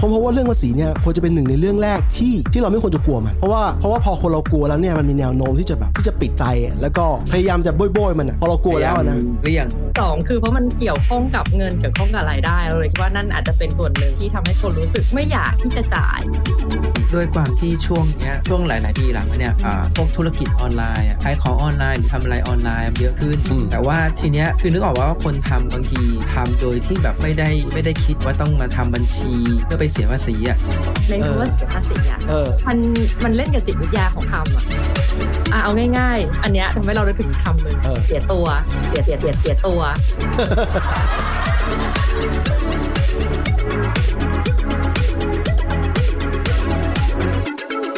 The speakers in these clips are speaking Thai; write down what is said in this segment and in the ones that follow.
ผมเพราะว่าเรื่องภาษีเนี่ยควรจะเป็นหนึ่งในเรื่องแรกที่ที่เราไม่ควรจะกลัวมันเพราะว่าเพราะว่าพอคนเรากลัวแล้วเนี่ยมันมีแนวโน้มที่จะแบบที่จะปิดใจ แล้วก็พยายามจะโบยๆมันอะพอเรากลัวแล้วนะเลี่ยง สองคือเพราะมันเกี่ยวข้องกับเงินเกี่ยวข้องกับรายได้เราเลยคิดว่านั่นอาจจะเป็นส่วนหนึ่งที่ทำให้คนรู้สึกไม่อยากที่จะจ่าย ด้วยความที่ช่วงเนี้ยช่วงหลาย ๆ ปีหลังมาเนี่ยอ่าพวกธุรกิจออนไลน์อะขายของออนไลน์หรือทำอะไรออนไลน์เยอะขึ้นอืมแต่ว่าทีเนี้ยคือนึกออกว่าคนทำบางทีทำโดยที่แบบไม่ได้ไม่ได้คิดว่าต้องมาทำบัญชีเพื่อไปเสียภาษีอะในคำว่าเสียภาษีอะเออมันมันเล่นกับจิตวิทยาของคำอะอะเอาง่าย ๆ อันเนี้ยทำให้เราได้ถึงคำหนึ่งเออเสียตัวเสียเสียเสียเสียตัวเ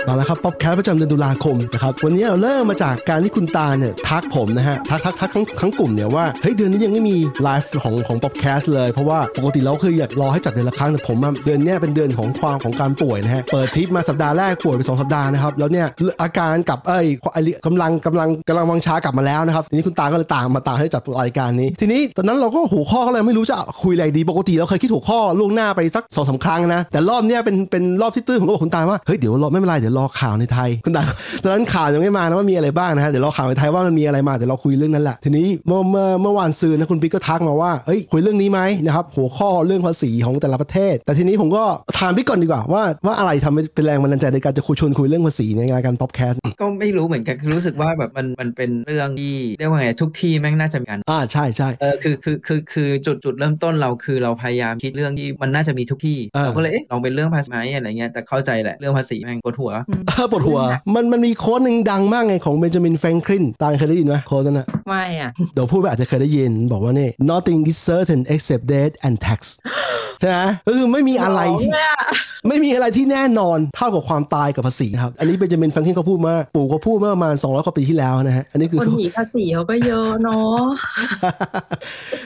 อาละครับป๊อปแคสประจำเดือนตุลาคมนะครับวันนี้เราเริ่มมาจากการที่คุณตาเนี่ยทักผมนะฮะทักทักทักทั้งทั้งกลุ่มเนี่ยว่าเฮ้ยเดือนนี้ยังไม่มีไลฟ์ของของ POPcast เลยเพราะว่าปกติเราเคยอยากรอให้จัดเดือนละครั้งแต่ผมเดือนนี้เป็นเดือนของความของการป่วยนะฮะเปิดทิปมาสัปดาห์แรกป่วยไปสองสัปดาห์นะครับแล้วเนี่ยอาการกลับเอ้ยไอ้กำลังกำลังกำลังวังชากลับมาแล้วนะครับทีนี้คุณตาก็เลยตามมาตามให้จัดรายการนี้ ทีนี้ตอนนั้นเราก็หัวข้อก็เลยไม่รู้จะคุยอะไรดีปกติเราเคยคิดหัวข้อล่วงหน้าไปสักสองสามครั้งนะแต่รอบเนี้ยเป็นเป็นรอบที่ตื้นผมก็บอกคุณตาว่าเฮ้ยเดี๋ยวรอไม่เป็นไรเดี๋ยวรอข่าวในไทยคุณตาตอนนั้นข่าวยังไม่มานะว่ามีอะไรบ้างนะฮะเดี๋ยวรอข่าวในไทยว่ามันมีอะไรมาเดี๋ยวเราคุยเรื่องนั้นแหละทีนี้เมื่อเมื่อเมื่อวานซืนนะคุณปิ๊กก็ทักมาว่าเอ้ยคุยเรื่องนี้ไหมนะครับหัวข้อเรื่องภาษีของแต่ละประเทศ แต่ทีนี้ผมก็ถามพี่ก่อนดีกว่าว่าว่าอะไรทำให้เป็นแรงบันดาลใจในการจะคุยชวนคุยเรื่องภาษีในรายการ POPcastก็ไม่รู้เหมือนกันคือรู้สึกว่าแบบมันมันเป็นเรื่องที่เรียกว่าไงทุกที่แม่งน่าจะมีกันอ่าใช่ใช่เออคือคือคือคือจุดจุดเริ่มต้นเราคือเราพยายามคิดเรื่องที่มันน่าจะมีทุกที่เออเราก็เลยเอ๊ะลองเป็นเรื่องภาษีไหมอะไรเงี้ยแต่เข้าใจแหละเรื่องภาษีแม่งปวดหัวเออปวดหัว มันมันมี quote หนึ่งดังมากไงของ Benjamin Franklin ตาเคยได้ยินไหม quote นั้นอะไม่อะเดี๋ยวพูดไปอาจจะเคยได้ยิน บอกว่านี่ nothing is certain except death and tax ใช่ไหมก็คือไม่มีอะไรที่หลงเลยอะไม่มีอะไรที่แน่นอนเท่ากับความตายกับภาษีครับ อันนี้ Benjamin Franklin เขาพูดมาปู่เขาพูดเมื่อประมาณ 200กว่าปีที่แล้วนะฮะอันนี้คือคนหนีภาษีเขาก็เยอะเนาะ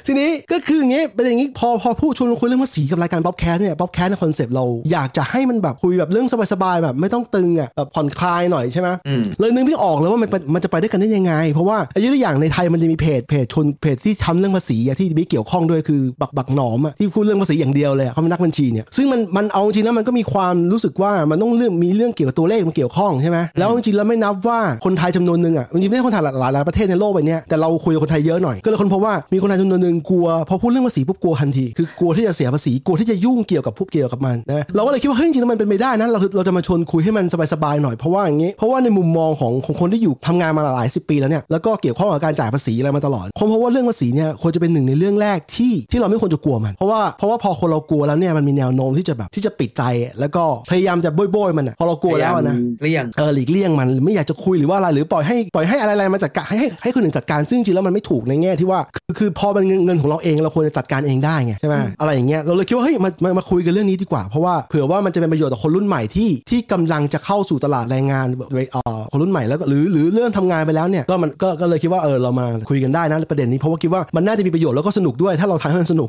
ทีนี้ก็คืออย่างงี้เป็นอย่างงี้พอพอพูดชวนคุยเรื่องภาษีกับรายการ POPcast เนี่ย POPcast ใน concept เราอยากจะให้มันแบบคุยแบบเรื่องสบายๆแบบไม่ต้องตึงอะแบบผ่อนคลายหน่อยใช่ไหมอืมเลยนึกไม่ออกเลยว่ามันมันจะไปด้วยกันได้ยังไง เพราะว่าอ่ายกตัวอย่างในไทยมันจะมีเพจเพจชนเพจที่ทำเรื่องภาษีอะที่ไม่เกี่ยวข้องด้วยคือ TAXBugnoms อะที่พูดเรื่องภาษีอย่างเดียวเลยอะเขาเป็นนักบัญชีเนี่ยซึ่งมันมันเอาจริงนะมันก็มีความรู้สึกว่ามันต้องเรื่องมีเรื่องเกี่ยวกับตัวเลขมันเกี่ยวข้องใช่ไหมแล้วจริงๆแล้วไม่นับว่าคนไทยจำนวนหนึ่งอะจริงๆไม่ใช่คนไทยหลายหลายประเทศในโลกใบเนี้ยแต่เราคุยกับคนไทยเยอะหน่อยก็เลยคนพบว่ามีคนไทยจำนวนหนึ่งกลัวพอพูดเรื่องภาษีปุ๊บกลัวทันทีคือกลัวที่จะเสียภาษีกลัวที่จะยุ่งเกี่ยวกับผู้เกี่ยวกับมันนะเราก็เลยคิดว่าเฮ้ยจริงๆแล้วมันเป็นไปได้นะเราเราจะมาชวนคุยให้มันสบายๆหน่อยเพราะว่าอย่างงี้เพราะว่าในมุมมองของของคนที่อยู่ทำงานมาหลายสิบปีแล้วเนี่ยแล้วก็เกี่ยวข้องกับการจ่ายภาษีอะไรมาตลอดผมเพราะว่าเรื่องภาษีเนี่ยควรจะเป็นหนึ่งในเรื่องแรกที่ที่เราไม่ควรจะกลัวมัน เพราะว่าเพราะว่าพอคนเรากลัวแล้วเนี่ยมันมีแนวโน้มที่จะแบบที่จะปิดใจแล้วก็พยายามจะโบยๆมันอะพอเรากลัวแล้วอะนะเลี่ยงเออหลีกเลี่ยงมันหรือไม่อยากจะคุยหรือว่าอะไรหรือปล่อยให้ปล่อยให้อะไรๆมาจัดการให้ให้ให้คนอื่นจัดการซึ่งจริงๆแล้วมันไม่ถูกในแง่ที่ว่าคือคือพอเป็นเงินเงินของเราเองเราควรจะจัดการเองได้ไงใช่ไหมอะไรอย่างเงี้ยเราเลยคิดว่าเฮ้ยมามามาคุยกันเรื่องนี้ดีกว่า เพราะว่าเผื่อว่ามันจะเป็นประโยชน์ต่อคนรุ่นใหม่ที่ที่กำลังจะเข้าสู่ตลาดแรงงานเอ่อคนรุ่นใหม่แล้วก็หรือหรือเรื่องทำงานไปแล้วเนี่ยก็มันก็ก็เลยคิดว่าเออเรามาคุยกันได้นะประเด็นนี้เพราะว่าคิดว่ามันน่าจะมีประโยชน์แล้วก็สนุกด้วยถ้าเราทำให้มันสนุก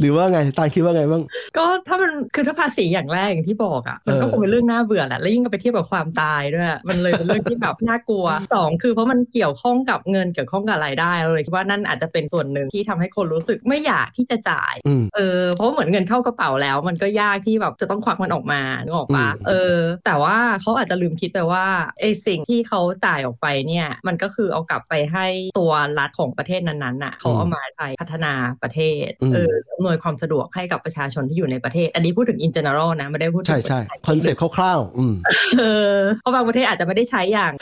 หรือว่าไงตาคิดว่าไงบ้างก็ถ้ามันคือถ้าภาษีอย่างแรกอย่างที่บอกอะมันก็เออคงเป็นเรื่องน่าเบื่อแหละแล้วยิ่งก็ไปเทียบกับความตายด้วยมันเลยเป็นเรื่องที่แบบน่ากลัวสองคือเพราะมันเกี่ยวข้องกับเงินเกี่ยวข้องกับรายได้เราเลยคิดว่านั่นอาจจะเป็นส่วนหนึ่งที่ทำให้คนรู้สึกไม่อยากที่จะจ่ายอืมเออเพราะเหมือนเงินเข้ากระเป๋าแล้ว มันก็ยากที่แบบจะต้องควักมันออกมานึกออกปะอืมเออ แต่ว่าเขาอาจจะลืมคิดไปว่าไอ้สิ่งที่เขาจ่ายออกไปเนี่ยมันก็คือเอากลับไปให้ตัวรัฐของประเทศนั้นๆน่ะเขาเอามาใช้พัฒนาประเทศอืมเอออำนวยความสะดวกให้กับประชาชนที่อยู่ในประเทศ อันนี้พูดถึง in general นะไม่ได้พูดถึงใช่ใช่ concept คร่าวๆอืมเออเพราะบางประเทศอาจจะไม่ได้ใช้อย่าง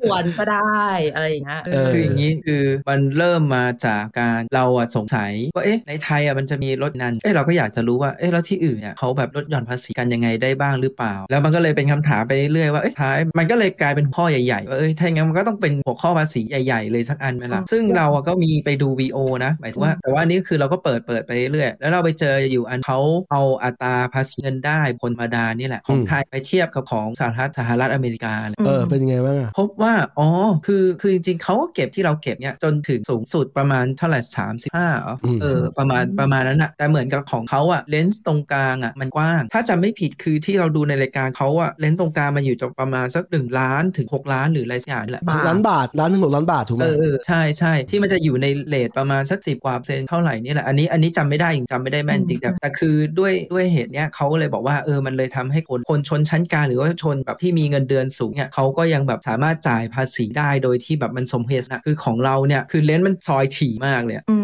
ควรก็ได้อะไรอย่างเงี้ยเออคืออย่างนี้คือมันเริ่มมาจากการเราอะสงสัยว่าเอ๊ะในไทยอะมันจะมีลดนั้นเอ๊ะเราก็อยากจะรู้ว่าเอ๊ะแล้วที่อื่นเนี่ยเขาแบบลดหย่อนภาษีกันยังไงได้บ้างหรือเปล่า แล้วมันก็เลยเป็นคำถามไปเรื่อยๆว่าเอ๊ะท้ายมันก็เลยกลายเป็นข้อใหญ่ๆว่าเอ้ยถ้าอย่างงั้นมันก็ต้องเป็นหัวข้อภาษีใหญ่ ๆ เลยสักอันไหมล่ะซึ่งเราอะก็มีไปดู VO นะหมายถึงว่าแต่ว่านี่คือเราก็เปิดเปิดไปเรื่อยๆแล้วเราไปเจออยู่อันเขาเอาอัตราภาษีเงินได้คนธรรมดานี่แหละของอืมไทยไปเทียบกับของสหรัฐสหรัฐอเมริกาเลยเออเป็นยังไงบ้างอะพบว่าอ๋อคือคือจริงๆเขาก็เก็บที่เราเก็บเนี่ยจนถึงสูงสุดประมาณเท่าไหร่สามสิบห้าเออประมาณประมาณนั้นอะแต่เหมือนกับของเขาอะเลนส์ตรงกลางอะมันกว้าง ถ้าจำไม่ผิดคือที่เราดูในรายการเขาอะเลนส์ตรงกลางมันอยู่ตรงประมาณสักหนึ่งล้านถึงหกล้านหรืออะไรสักอย่างนี่แหละบาทล้านบาทล้านถึงหกล้านบาทถูกไหมเออเออใช่ใช่ที่มันจะอยู่ในเลทประมาณสักสิบกว่าเปอร์เซ็นต์เท่าไหร่นี่แหละอันนี้อันนี้จำไม่ได้จริงจำไม่ได้แม่นจริงแต่แต่คือด้วยด้วยเหตุเนี้ยเขาเลยบอกว่าเออมันเลยทำให้คนคนชนชั้นกลางหรือว่าชนแบบที่มีเงินเดือนสูงเนี่ยเขาก็ยังแบบสามารถจ่ายภาษีได้โดยที่แบบมันสมเหตุนะคือของเราเนี่ยคือเลนส์มันซอยถี่มากเลยอื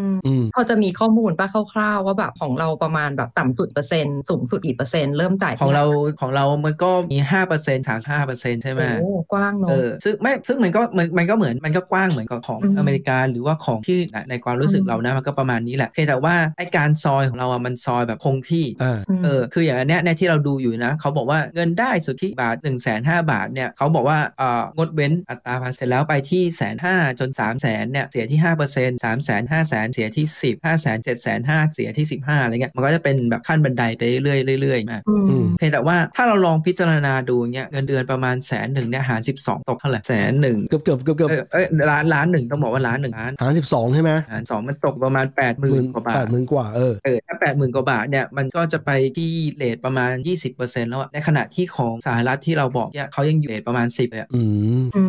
พอจะมีข้อมูลป่ะคร่าวๆว่าแบบของเราประมาณแบบต่ำสุดเปอร์เซ็นต์สูงสุดกี่เปอร์เซ็นต์เริ่มจ่ายของเราของเรามันก็มีห้าเปอร์เซ็นต์สามห้าเปอร์เซ็นต์ใช่ไหมโอ้กว้างเอเนาะอซึ่งไม่ซึ่งมันก็มันมันก็เหมือนมันก็กว้างเหมือนกับของอืมอเมริกาหรือว่าของที่ในในความรู้สึกอืมเรานะมันก็ประมาณนี้แหละเพียงแต่ว่าไอการซอยของเราอะมันซอยแบบคงที่อ่ามเออคืออย่างอันเนี้ยเนี่ยที่เราดูอยู่นะเขาบอกว่าเงินได้สุทธิบาท1นึ่งแสนห้าบาทเนี่ยเขาบอกว่าเอ่องดเว้นอัตราภาษีเสร็จแล้วไปที่แสนห้าจน3ามแสนเนี่ยเสียที่5%เปอร์เซ็นต์สามแสนห้าแสนเสียที่10 5แสนเจ็ดแสนห้าเสียที่15อะไรเงี้ยมันก็จะเป็นแบบขั้นบันไดไปเรื่อยๆเรื่อยๆมาอือืมมเพียงแต่ว่าถ้าเราลองพิจารณาดูเงี้ยเงินเดือนประมาณแสนหนึ่งเนี่ยหาร12ตกเท่าไหร่แสนหนึ่งเกือบเกือบเกือบเกือบเอ้ยเอ้ยล้านล้านหนึ่งต้องบอกว่าล้านหนึ่งล้านหารสิบสองใช่ไหมหารสองมันตกประมาณ8ปดหมื่นกว่าบาแปทดหมื่นกว่าเออเออถ้าแปดหมื่นกว่าบาทเนี่ยมันก็จะไปที่เลทประมาณ20%แล้วอะในขณะที่ของสหรัฐที่เราบอกเนี่ยเขายังอยู่เลทประมาณ10เลยอะอืมอื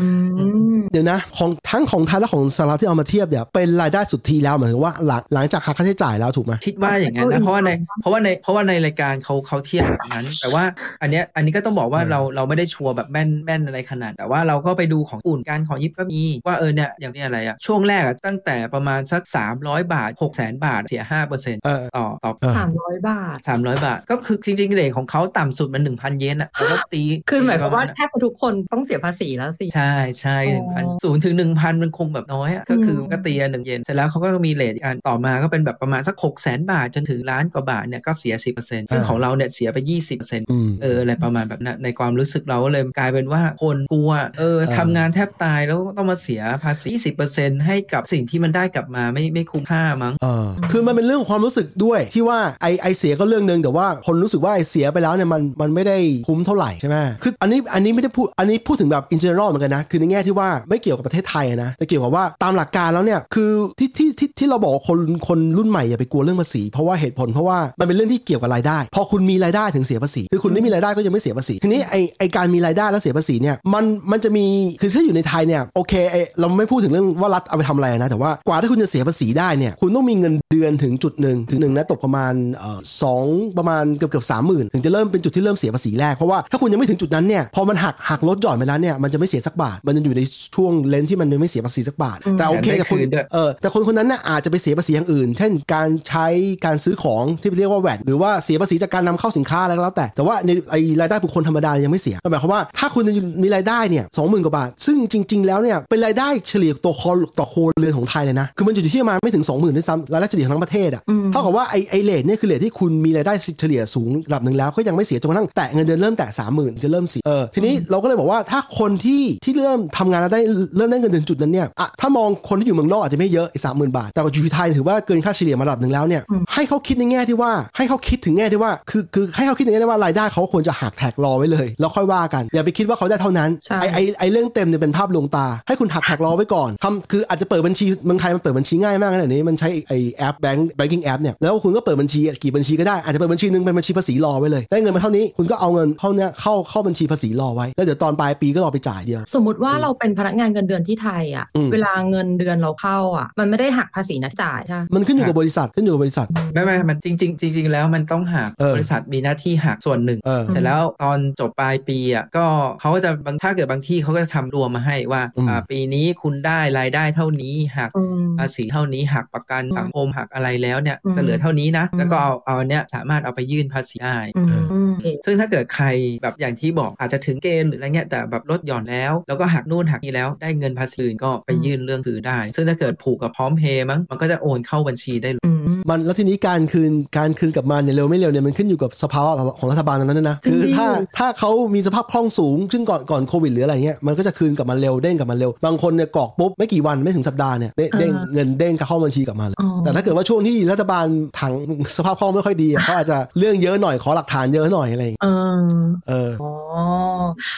มเดี๋ยวนะของทั้งของไทยและของสหรัฐที่เอามาเทียบเนี่ยเป็นรายได้สุทธิแล้วเหมือนกับว่าหลังหลังจากหักค่าใช้จ่ายแล้วถูกไหมคิดว่าอย่างนั้นนะเพราะว่าในเพราะว่าในเพราะว่าในรายการเขาเขาเทียบแบบนั้น แต่ว่าอันเนี้ยอันนี้ก็ต้องบอกว่าอืมเราเราไม่ได้ชัวร์แบบแม่นแม่นอะไรขนาด แต่ว่าเราก็ไปดูของอุ่นการของยิปก็มีว่าเออเนี่ยอย่างเนี้ยอะไรอะช่วงแรกอะตั้งแต่ประมาณสัก 300 บาท 6 0 0 0 0บาทเสีย5%เออต่อต่อเออสามร้อยบาทสามร้อยบาท ก็คือจริงๆเลทของเขาต่ำสุดมันหนึ่งพันเยนอะแล้วก็ตีคือหมายความว่าประณแทบจะทุกคนต้องเสียภาษีแล้วสิใช่ใช่อ๋หนึ่งพันอศูนย์ถึงหนึ่งพันมันคงแบบน้อยอะก็คืออืมก็ตีอันหนึ่งเยนเสร็จแล้วเขาก็มีเลทอีกอัน ต่อมาก็เป็นแบบประมาณสักหกแสนบาทจนถึงล้านกว่าบาทเนี่ยก็เสียสิบเปอร์เซ็นต์ซึ่งอ่าของเราเนี่ยเสียไปยี่สิบเปอร์เซ็นต์อืมเอออะไรประมาณแบบนั้นในความรู้สึกเราก็เลยกลายเป็นว่าคนกลัวเออเออทำงานแทบตายแล้วต้องมาเสียภาษีสิบเปอร์เซ็นต์ให้กับสิ่งที่มันได้กลับมาไม่ไม่คุ้มค่ามั้งเออคือมันเป็นเรื่องของความรู้สึกด้วยที่ว่าไอไอเสียก็เรื่องหนึ่งแต่ว่าคนรู้สึกว่าไอเสียไปแล้วเนี่ยมันมันไม่ได้คุ้มเท่าไหร่ใช่ไหมคืออันนี้อันนี้ไม่ได้พูดอันนี้พูดถึงแบบ in general เหมือนกันนะคือในแง่ที่ว่าไม่เกี่ยวกับประเทศไทยนะแต่เกี่ยวกับว่าตามหลักการแล้วเนี่ยคือที่ที่ที่ที่เราบอกว่าคนคนรุ่นใหม่อย่าไปกลัวเรื่องภาษี เพราะว่าเหตุผลเพราะว่ามันเป็นเรื่องที่เกี่ยวกับรายได้ พอคุณมีรายได้ถึงเสียภาษี คือคุณไม่มีรายได้ก็ยังไม่เสียภาษี ทีนี้ไอไอการมีรายได้แล้วเสียภาษีเนี่ยมันมันจะมีคือถ้าอยู่ในไทยเนี่ยโอเคไอเราไม่พูดถึงเรื่องว่ารัฐเอาไปทำอะไรนะแต่ว่ากว่าที่คุณจะเสียภาษีได้เนี่ยคุณต้องมีเงินเดือนถึงจุดหนึ่งถึงหนึ่งนะตกประมาณเอ่อสองประมาณเกือบเกือบสามหมื่นถึงจะเริ่มเป็นจุดที่เริ่มเสียภาษีแรกเพราะว่าถ้าคุณยังไม่ถึงจุดนั้นเนี่ยพอมันหักหักลดหย่อนไปแล้วเนี่ยมันจะไม่เสียสักบาท มันจะอยู่ในช่วง range ที่มันไม่เสียภาษีสักบาท แต่โอเคแต่ได้แต่คุณคืนด้วยเออแต่คนคนนั้นน่ะอาจจะไปเสียภาษีอย่างอื่น เช่น การใช้การซื้อของที่เรียกว่า VAT หรือว่าเสียภาษีจากการนำเข้าสินค้าอะไรก็แล้วแต่ แต่ว่าในไอรายได้บุคคลธรรมดายังไม่เสียหมายความว่าถ้าคุณมีรายได้เนี่ยสองหมื่นกว่าบาท ซึ่งจริง ๆ แล้วเนี่ยเป็นรายได้เฉลี่ยตัวคอต่อครัวเรือนของไทยเลยนะคือมันอยู่ที่ประมาณไม่ถึง 20,000ด้วยซ้ำรายได้เฉลี่ยของทั้งประเทศอะอืมเท่ากับว่าไอไอ rate เนี่ยคือ rate ที่คุณมีรายได้เฉลี่ยสูงระดับหนึ่งแล้วก็ยังไม่เสียจนกระทั่งแตะเงินเดือนเริ่มแตะ30,000จะเริ่มเสียเออทีนี้เราก็เลยบอกว่าถ้าคนที่ที่เริ่มทำงานแล้วได้เริ่มได้เงินเดือนจุดนั้นเนี่ยอะถ้ามองคนที่อยู่เมืองนอกอาจจะไม่เยอะไอ้สามหมื่นบาทแต่ว่าอยู่ที่ไทยถือว่าเกินค่าเฉลี่ยมาระดับหนึ่งแล้วเนี่ยให้เขาคิดในแง่ที่ว่าให้เขาคิดถึงแง่ที่ว่าคือคือให้เขาคิดในแง่ที่ว่ารายได้เขาควรจะหัก tax รอไว้เลย แล้วค่อยว่ากัน อย่าไปคิดว่าเขาได้เท่านั้นใช่ไอไอไอเรื่องเต็มเนี่ยเป็นภาพลวงตา ให้คุณหัก tax รอไว้ก่อนทำคืออาจจะเปิดบัญชีเมืองไทยมันเปิดบัญชีง่ายมากขนาดนี้มันใช้ไอแอปแบงก์ banking app เนี่ยแล้วคุณก็เปิดบัญชีกี่บัญชีก็ได้อาจจะเปิดบัญชีหนึ่งเป็นบัญชีภาษีรอไว้เลย ได้เงินมาเท่านี้คุณก็เอาเงินเข้าเนี่ยเข้าเข้าบัญชีภาษีรอไว้แล้วเดี๋ยวตอนปลายปีก็รอไปจ่ายเดียว สมมติว่าเราเป็นพนักงานเงินเดือนที่ไทยอะอืมเวลาเงินเดือนเราเข้าอะมันไม่ได้หักภาษีนัดจ่ายใช่ไหมมันขึ้นอยู่กับบริษัทขึ้นอยู่กับบริษัทไม่ไม่มันจริงๆจริงๆแล้วมันต้องหักเออบริษัทมีหน้าที่หักส่วนหนึ่งเออเสร็จแล้วตอนจบปลายปีอะก็เขาก็จะบางถ้าเกิดบางที่เขาก็จะทำรวมมาให้ว่าอืมอ่าปีนี้คุณได้รายได้เท่านี้หักอืมภาษีเท่านี้หักประกันสังคมหักอะไรแล้วเนี่ยอืมจะเหลือเท่านี้นะอืมแล้วก็เอาเอาอันเนี้ยสามารถเอาไปยื่นภาษีได้อืมอืมโอเคซึ่งถ้าเกิดใครแบบอย่างที่บอกอาจจะถึงเกณฑ์หรืออะไรเงี้ยแต่แบบลดหย่อนแล้ว แล้วก็หักนู่นหักนี่แล้วได้เงินภาษีอื่นก็ไปยื่นเรื่องถือได้ ซึ่งถ้าเกิดผูกกับพร้อมเพย์มั้งมันก็จะโอนเข้าบัญชีได้เลยอืมมันแล้วทีนี้การคืนการคืนกลับมาเนี่ยเร็วไม่เร็วเนี่ยมันขึ้นอยู่กับสภาวะของรัฐบาลตรงนั้นนะจริงคือดิถ้าถ้าเขามีสภาพคล่องสูง ซึ่งก่อนก่อนโควิดหรืออะไรเงี้ยมันก็จะคืนกลับมาเร็วเด้งกลับมาเร็วบางคนเนี่ยกรอกปุ๊บไม่กี่วันไม่ถึงสัปดาห์เนี่ยเด้งเด้งเงินเด้งเข้าบัญชีกลับมาเลยอ๋อแต่ถ้าเกิดว่าช่วงที่รัฐบาลถังสภาพคล่องไม่ค่อยดีอะเขาอาจจะเรื่องเยอะหน่อยขอหลักฐานเยอะหน่อยอะไรอย่างเงี้ยเออ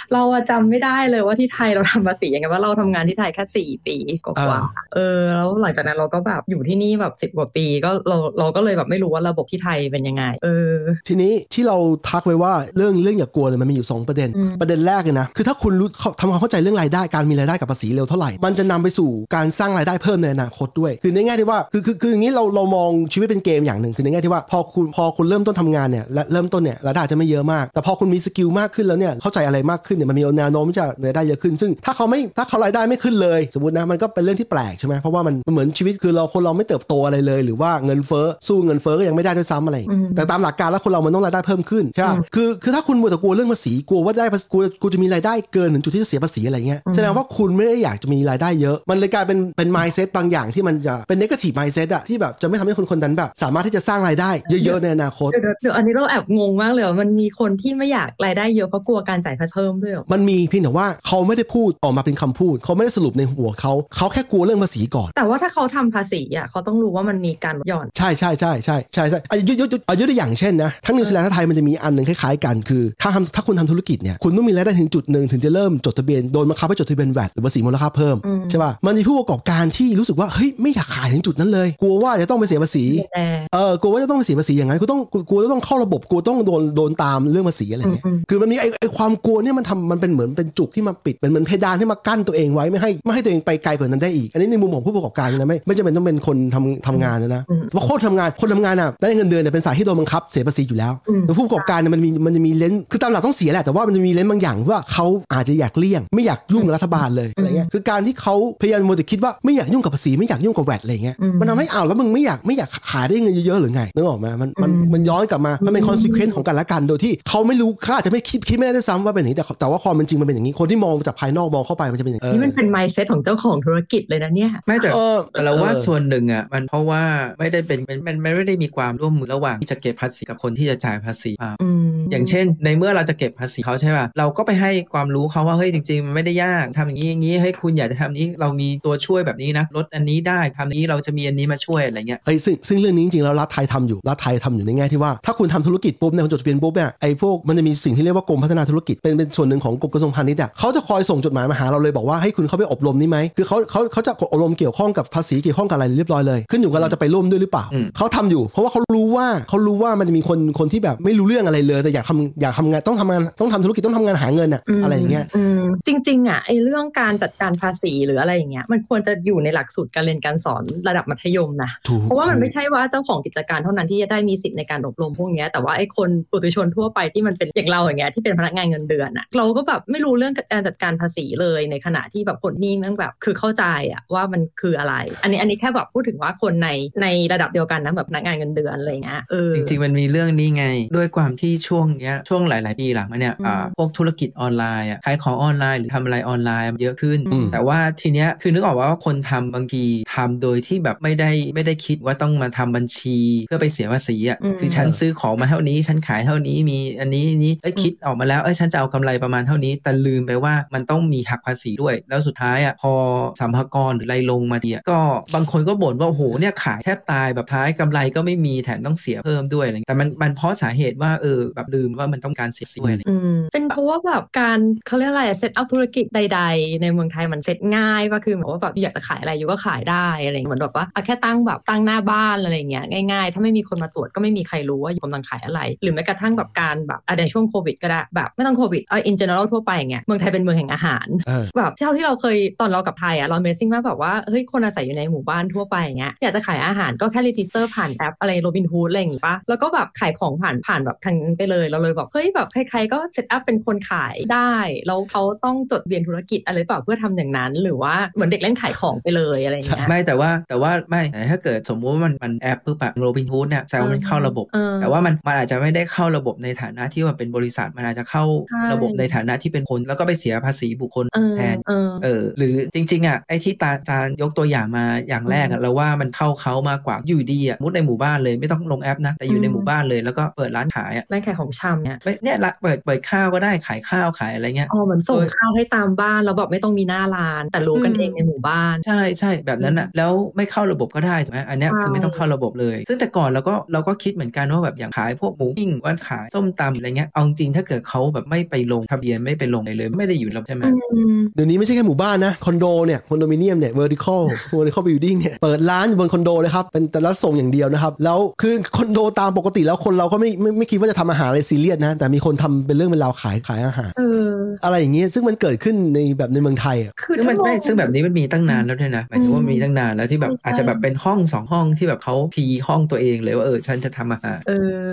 เอออ๋อเราอะจำไม่ได้เลยว่าที่ไทยเราทำภาษียังไงว่าเราทำงานที่ไทยแค่สี่ปีกว่าๆเออแล้วหลังจากนั้นเราก็แบบอยู่ที่นี่แบบสิบกว่าปี ก็เราเราก็เลยแบบไม่รู้ว่าระบบที่ไทยเป็นยังไง เออ ทีนี้ที่เราทักไว้ว่าเรื่องเรื่องอย่ากลัวเนี่ยมันมีอยู่ 2 ประเด็นอืมประเด็นแรกเลยนะคือถ้าคุณรู้ทำความเข้าใจเรื่องรายได้การมีรายได้กับภาษีเร็วเท่าไหร่มันจะนำไปสู่การสร้างรายได้เพิ่มในอนาคตด้วย คือในแง่ที่ว่าคือคือคืออย่างนี้เราเรามองชีวิตเป็นเกมอย่างหนึ่งคือในแง่ที่ว่าพอคุณพอคุณเริ่มต้นทำงานเนี่ยและเริ่มต้นเนี่ยรายได้อาจจะไม่เยอะมาก แต่พอคุณมีสกิลมากขึ้นแล้วเนี่ยเข้าใจอะไรมากขึ้นเนี่ยมันมีแนวโน้มที่จะรายได้เยอะขึ้น ซึ่งถ้าเขาไม่ถ้าเขารายได้ไม่ขึ้นเลย สมมตินะมันก็เป็นเรื่องที่แปลกใช่ไหมเพราะว่ามันมันเหมือนชีวิตคือเราคนเราไม่เติบโตอะไรเลย หรือว่าเงินเฟ้อสู้เงินเฟ้อก็ยังไม่ได้ด้วยซ้ำอะไรอย่างเงี้ยอืมแต่ตามหลักการแล้วคนเรามันต้องรายได้เพิ่มขึ้นใช่ปะอืมคือคือถ้าคุณมัวแต่กลัวเรื่องภาษีกลัวว่าได้ภาษีกลัวกูจะมีรายได้เกินถึงจุดที่จะเสียภาษีอะไรเงี้ยอืมแสดงว่าคุณไม่ได้อยากจะมีรายได้เยอะ มันเลยกลายเป็นเป็น mindset บางอย่างที่มันจะเป็น negative mindset อะที่แบบจะไม่ทำให้คนคนนั้นแบบ สามารถที่จะสร้างรายได้เยอะๆในอนาคตเดี๋ยวเดี๋ยวอันนี้เราแอบงงมากเลยว่ามันมีคนที่ไม่อยากรายได้เยอะเพราะกลัวการจ่ายภาษีเพิ่มด้วยเหรอมันมีเพียงแต่ว่าเขาไม่ได้พูดออกมาเป็นคำพูด เขาไม่ได้สรุปในหัวเขาเขาแค่กลัวเรื่องภาษีก่อน แต่ว่าถ้าเขาทำภาษีอะเขาต้องรู้ว่ามันมีการลดหย่อน ใช่ใช่ใช่ใช่ใช่ใช่อายุยศอายุตัวอย่างเช่นนะทั้งนิวซีแลนด์และไทยมันจะมีอันหนึ่งคล้ายๆกันคือถ้าทำถ้าคุณทำธุรกิจเนี่ยคุณต้องมีรายได้ถึงจุดหนึ่งถึงจะเริ่มจดทะเบียนโดนบังคับให้จดทะเบียนแวดหรือภาษีมูลค่าเพิ่มอืมใช่ป่ะมันมีผู้ประกอบการที่รู้สึกว่าเฮ้ยไม่อยากขายถึงจุดนั้นเลย กลัวว่าจะต้องไปเสียภาษีแต่เออกลัวว่าจะต้องไปเสียภาษีอย่างนั้นกูต้องกลัวจะต้องเข้าระบบกลัวต้องโดนโดนตามเรื่องภาษีอะไรเงี้ยอืมคือมันมีไอ้ไอ้ความกลัวเนี่ยมันทำมันเป็นเหมือนเป็นจุกที่มาปิดเป็นเหมือนเพดานที่มากั้นตัวเองไว้ไม่ให้ไม่ให้ตัวเองไปไกลกว่านั้นได้อีก อันนี้ในมุมของผู้ประกอบการนะไม่ไม่จำเป็นต้องเป็นคนทำทำงานนะนะอืมเพราะคนทำงานคนทำงานอะได้เงินเดือนเนี่ยเป็นสายที่โดนบังคับเสียภาษีอยู่แล้วอืมแต่ผู้ประกอบการเนี่ยมันมีมันจะมีเลนส์คือตามหลักต้องเสียแหละแต่ว่ามันจะมีเลนส์บางอย่างว่าเขาอาจจะอยากเลี่ยง ไม่อยากยุ่งกับรัฐบาลเลยอะไรเงี้ยคือการที่เขาพยายามโมแต่คิดว่าไม่อยากยุ่งกับภาษีไม่อยากยุ่งกับแวดอะไรเงี้ยอืมมันทำให้อ้าวแล้วมึงไม่อยากไม่อยากขายได้เงินเยอะๆหรือไงนึกออกไหมมันมันอืมมันย้อนกลับมามันเป็นคอนซิเควนต์ของกันและกันโดยที่เขาไม่รู้เขาอาจจะไม่คิดคิดไม่ได้ด้วยซ้ำว่าเป็นอย่างนี้แต่แต่ว่าความเป็นจริงมันเป็นอย่างนี้ คนที่มองจากภายนอกมองเข้าไปมันจะเป็นอย่างนี้นี่มันเป็น mindset ของเจ้าของธุรกิจเลยนะเนี่ยไม่แต่เออแต่เราว่าออส่วนหนึ่งอะมันเพราะว่าไม่ได้เป็นมันมันมันไม่ได้มีความร่วมมือระหว่างที่จะเก็บภาษีกับคนที่จะจ่ายภาษีอ่าอืมอย่างเช่น ในเมื่อเราจะเก็บภาษีเขาใช่ป่ะเราก็ไปให้ความรู้เขาว่าเฮ้ยจริงๆมันไม่ได้ยากทำอย่างนี้อย่างนี้ให้ยคุณอยากจะทำนี้เรามีตัวช่วยแบบนี้นะลดอันนี้ได้ทำนี้เราจะมีอันนี้มาช่วยอะไรเงี้ยไอ้ยซึ่งซึ่งเรื่องนี้จริงๆแล้วรัฐไทยทำอยู่รัฐไทยทำอยู่ในแง่ที่ว่าถ้าคุณทำธุรกิจปุ๊บเนี่ยคุณจดทะเบียนปุ๊บเนี่ยไอ้พวกมันจะมีสิ่งที่เรียกว่ากรมพัฒนาธุรกิจเป็นเป็นส่วนหนึ่งของกรมกระทรวงพาณิชย์อะเขาจะคอยส่งจดหมายมาหาเราเลยบอกว่าให้คุณเข้าไปอบรมนี่ไหมคือเขาเขาเขาจะอบรมเกี่ยวข้องกับภาษีเกี่ยวข้องกับอะไรเรียบร้อยเลย ขึ้นอยู่กับเราจะไปร่วมด้วยหรือเปล่าอืมเขาทำอยู่ เพราะว่าเขารู้ว่าเขารู้ว่ามันจะมีคนคนที่แบบไม่รู้เรื่องอะไรเลยแต่อยากทำอยากทำงานต้องทำงานต้องทำธุรกิจต้องทำงานหาเงินอะอะไรอย่างเงี้ยอืมจริงๆอะไอเรื่องการจัดการภาษีหรืออะไรอย่างเงี้ยมันควรจะอยู่ในหลักสูตรการเรียนการสอนระดับมัธยมนะถูกเพราะว่ามันไม่ใช่ว่าเจ้าของกิจการเท่านั้นที่จะได้มีสิทธิ์ในการอบรมพวกเนี้ยแต่ว่าไอ้คนปุถุชนทั่วไปที่มันเป็นอย่างเราอย่างเงี้ยที่เป็นพนักงานเงินเดือนอะเราก็แบบไม่รู้เรื่องการจัดการภาษีเลยในขณะที่แบบคนนี่มันแบบคือเข้าใจอะว่ามันคืออะไร อันนี้อันนี้แค่แบบพูดถึงว่าคนในในระดับเดียวกันนะแบบพนักงานเงินเดือนอะไรเงี้ยเออจริงๆมันมีเรื่องนี้ไง ด้วยความที่ช่วงเนี้ยช่วงหลาย ๆ ปีหลังมาเนี่ยอืมอ่าพวกธุรกิจออนไลน์อะขายของออนไลน์หรือทำอะไรออนไลน์มันเยอะขึ้นอืมแต่ว่าทีเนี้ยคือนึกออกว่าคนทำบางทีทำโดยที่แบบไม่ได้ไม่ได้คิดว่าต้องมาทำบัญชีเพื่อไปเสียภาษีอะอืมคือฉันซื้อของมาเท่านี้ฉันขายเท่านี้มีอันนี้นี้เอ้ยคิดออกมาแล้วเอ้ยฉันจะเอากำไรประมาณเท่านี้ แต่ลืมไปว่ามันต้องมีหักภาษีด้วย แล้วสุดท้ายอะพอสรรพากรหรือไรลงมาดีอะก็บางคนก็บ่นว่าโอ้โหเนี่ยขายแทบตายแบบท้ายกำไรก็ไม่มีแถมต้องเสียเพิ่มด้วยอะไรเงี้ยแต่มันมันเพราะสาเหตุว่าเออแบบลืมว่ามันต้องการเสียด้วยอะไรเงี้ยอืมเป็นเพราะว่าแบบการเขาเรียกอะไร set up ธุรกิจใด ๆ ในเมืองไทยมันเซตง่ายว่าคือแบบว่าแบบอยากจะขายอะไรอยู่ก็ขายได้อะไรอย่างเงี้ยเหมือนแบบว่าแค่ตั้งแบบตั้งหน้าบ้านอะไรอย่างเงี้ยง่ายๆ ถ้าไม่มีคนมาตรวจก็ไม่มีใครรู้ว่าอยู่กำลังขายอะไร หรือแม้กระทั่งแบบการแบบในช่วงโควิดก็ได้แบบไม่ต้องโควิดเอา in general ทั่วไปอย่างเงี้ยเมืองไทยเป็นเมืองแห่งอาหารเออแบบเท่าที่เราเคยตอนเรากลับไทยอะเรา amazing มากแบบว่าเฮ้ยคนอาศัยอยู่ในหมู่บ้านทั่วไปอย่างเงี้ยอยากจะขายอาหารก็แค่ register ผ่านแอปอะไรโรบินฮูดอะไรอย่างงี้ปะแล้วก็แบบขายของผ่านผ่านแบบทางนั้นไปเลยเราเลยแบบเฮ้ยแบบใครๆก็ set upเป็นคนขายได้แล้วเขาต้องจดทะเบียนธุรกิจอะไรหรือเปล่าเพื่อทำอย่างนั้น หรือว่าเหมือนเด็กเล่นขายของไปเลยอะไรอย่างเงี้ยไม่แต่ว่าแต่ว่าไม่แต่ถ้าเกิดสมมุติว่ามันมันแอปปุ๊บแบบโรบินฮูดเนี่ยแซวามันเข้าระบบเออแต่ว่ามันมันอาจจะไม่ได้เข้าระบบในฐานะที่ว่าเป็นบริษัทมันอาจจะเข้าใช่ระบบในฐานะที่เป็นคนแล้วก็ไปเสียภาษีบุคคลเออแทนเออเออหรือจริงๆอะไอ้ที่ตาจานยกตัวอย่างมาอย่างแรกอือะมเราว่ามันเข้าเขามากกว่าอยู่ดีอะมุดในหมู่บ้านเลยไม่ต้องลงแอปนะแต่อยู่ในอืมหมู่บ้านเลยแล้วก็เปิดร้านขายอะร้านขายของชำเนี่ยไม่เนี่ยละเปิดเปิดข้าวก็ได้ขายข้าวขายอะไรเงี้ยอ๋อเหมือนส่งโดยข้าวให้ตามบ้านแล้วแบบไม่ต้องมีหน้าร้าน แต่รู้กันอืมเองในหมู่บ้าน ใช่ใช่แบบนั้นอะแล้วไม่เข้าระบบก็ได้ถูกไหมอันเนี้ยใช่คือไม่ต้องเข้าระบบเลย ซึ่งแต่ก่อนเราก็เราก็คิดเหมือนกันว่าแบบอย่างขายพวกหมูปิ้งว่าขายส้มตำอะไรเงี้ยเอาจริงๆถ้าเกิดเขาแบบไม่ไปลงทะเบียนไม่ไปลงอะไรเลย ไม่ได้อยู่แล้วใช่ไหมอืมเดี๋ยวนี้ไม่ใช่แค่หมู่บ้านนะคอนโดเนี่ยคอนโดมิเนียมเนี่ย vertical vertical building เนี่ยเปิดร้านอยู่บนคอนโดเลยครับเป็นแต่ละส่งอย่างเดียวนะครับ แล้วคือคอนโดตามปกติแล้วคนเราก็ไม่ไม่ไม่คิดว่าจะทำอาหารอะไรซีเรียสนะ แต่มีคนทำเป็นเรื่องเป็นราวขายขายอาหารเอออะไรอย่างเงี้ยซึ่งมันเกิดขึ้นในแบบในเมืองไทยอะคือซึ่งมันถ้ามองไม่ซึ่งแบบนี้มันมีตั้งนานแล้วด้วยนะหมายถึงว่ามันมีตั้งนานแล้วที่แบบใช่อาจจะแบบเป็นห้องสองห้องที่แบบเขาพีห้องตัวเองเลยว่าเออฉันจะทำอาหารเออ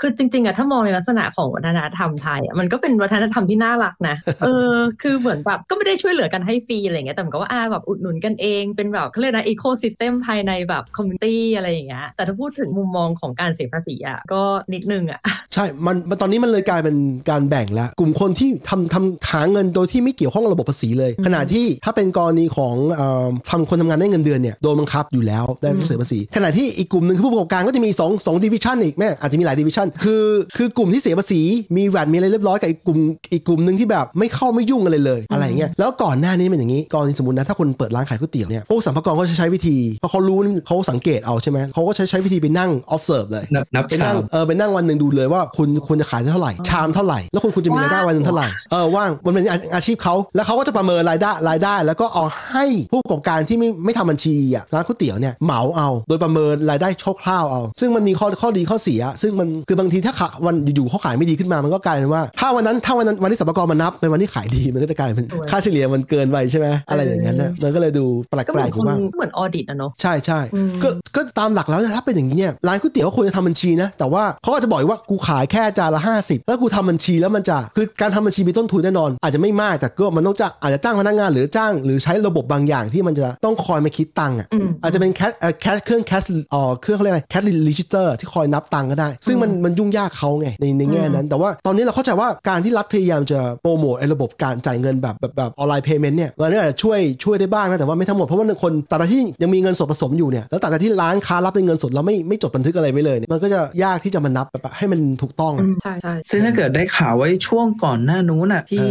คือจริงๆอะถ้ามองในลักษณะของวัฒนธรรมไทยอะมันก็เป็นวัฒนธรรมที่น่ารักนะ เออ คือเหมือนแบบก็ไม่ได้ช่วยเหลือกันให้ฟรีอะไรเงี้ย แต่เหมือนกับว่าอ่าแบบอุดหนุนกันเอง เป็นแบบเขาเรียกนะ ecosystem ภายในแบบ community อะไรอย่างเงี้ย แต่ถ้าพูดถึงมุมมองของการเสียภาษีอะก็นิดนึงอะใช่มันมันตอนนี้มันเลยกลายเป็นการแบ่งแล้ว กลุ่มคนที่ทำทำหาเงินโดยที่ไม่เกี่ยวข้องกับระบบภาษีเลย ขณะที่ถ้าเป็นกรณีของเอ่อทำคนทำงานได้เงินเดือนเนี่ยโดนบังคับอยู่แล้วได้เสียภาษี ขณะที่อีกกลุ่มหนึ่งคือผู้ประกอบการก็จะมี2 2 division อีกแม่อาจจะมีหลาย division คือคือกลุ่มที่เสียภาษีมีแวดมีอะไรเรียบร้อยกับอีกกลุ่มอีกกลุ่มหนึ่งที่แบบไม่เข้าไม่ยุ่งอะไรเลยอะไรอย่างเงี้ยแล้วก่อนหน้านี้เป็นอย่างนี้กรณีสมมตินะถ้าคนเปิดร้านขายก๋วยเตี๋ยวเนี่ยพวกสัมภาระก็จะใช้วิธีเพราะเขารู้เขาสังเกตเอาใช่ไหมเขาก็ใช้ใช้วิธีไปนั่ง observe เลยนับนับไปชานั่งมเออไปนั่งวันหนึ่งดูเลยว่าคุณควรจะขายได้เท่าไหร่ชามเท่าไหร่แล้วคุณควรจะมีรายได้วันหนึ่งเท่าไหร่เออว่างมันเป็นอาอาชีพเขาแล้วเขาก็จะประเมินรายได้รายได้ แล้วก็เอาให้ผู้ประกอบการที่ไม่ไม่ทำบัญชีอะร้านก๋วยเตี๋ยวเนี่ยเหมาเอา โดยประเมินรายได้คร่าวๆเอา ซึ่งมันมีข้อข้อดีข้อเสีย ซึ่งมันคือบางทีถ้าขาวันอยู่ๆเขาขายไม่ดีขึ้นมามันก็กลายเป็นว่า ถ้าวันนั้นถ้าวันนั้นวันที่สรรพากรมานับเป็นวันที่ขายดีมันก็จะกลายเป็นโอ้ยค่าเฉลี่ยมันเกินไปใช่ไหมอะไรอย่างนั้นนะมันก็เลยดูแปก็เหลมือกนๆอคยู่นบ้างเหมือนออดิตอะเนาะใช่ใช่อืมก็ก็ตามหลักแล้วถ้าเป็นอย่างนี้เนี่ยร้านก๋วยเตี๋ยวก็ควรจะทำบัญชีนะ แต่ว่าเขาก็จะบอกว่ากูขายแค่จานละ 50 แล้วกูทำบัญชีแล้วมันจะคือการทำบัญชีมีต้นทุนแน่นอน อาจจะไม่มากแต่ก็มันต้องจ้างอาจจะจ้างพนักงานหรือจ้างหรือใช้ระบบบางอย่างที่มันจะต้องคอยมาคิดตังค์อะอืมอาจจะเป็นแคชเอ่อแคชเครื่องแคชเอ่อเครื่องเขาเรียกอะไร cash register ที่คอยนับตังค์ก็ได้ ซึ่งมันมันยุ่งยากเขาไงในในแง่นั้น แต่ว่าตอนนี้เราเข้าใจว่าการที่รัฐพยายามจะโปรโมทไอ้ระบบการจ่ายเงินแบบแบบแบบ online payment เนี่ยมันก็อาจจะช่วยช่วยได้บ้างนะแต่ว่าไม่ทั้งหมดเพราะว่าคนตราบใดที่ยังมีเงินสดผสมอยู่เนี่ยแล้วตราบใดที่ร้านค้ารับเป็นเงินสดแล้วไม่ไม่จดบันทึกอะไรไว้เลยเนี่ยมันก็จะยากที่จะมานับแบบให้มันถูกต้องอือะมใช่ใช่ซึ่งถ้าเกิดได้ข่าวไว้ช่วงก่อนหน้านู้นน่ะที่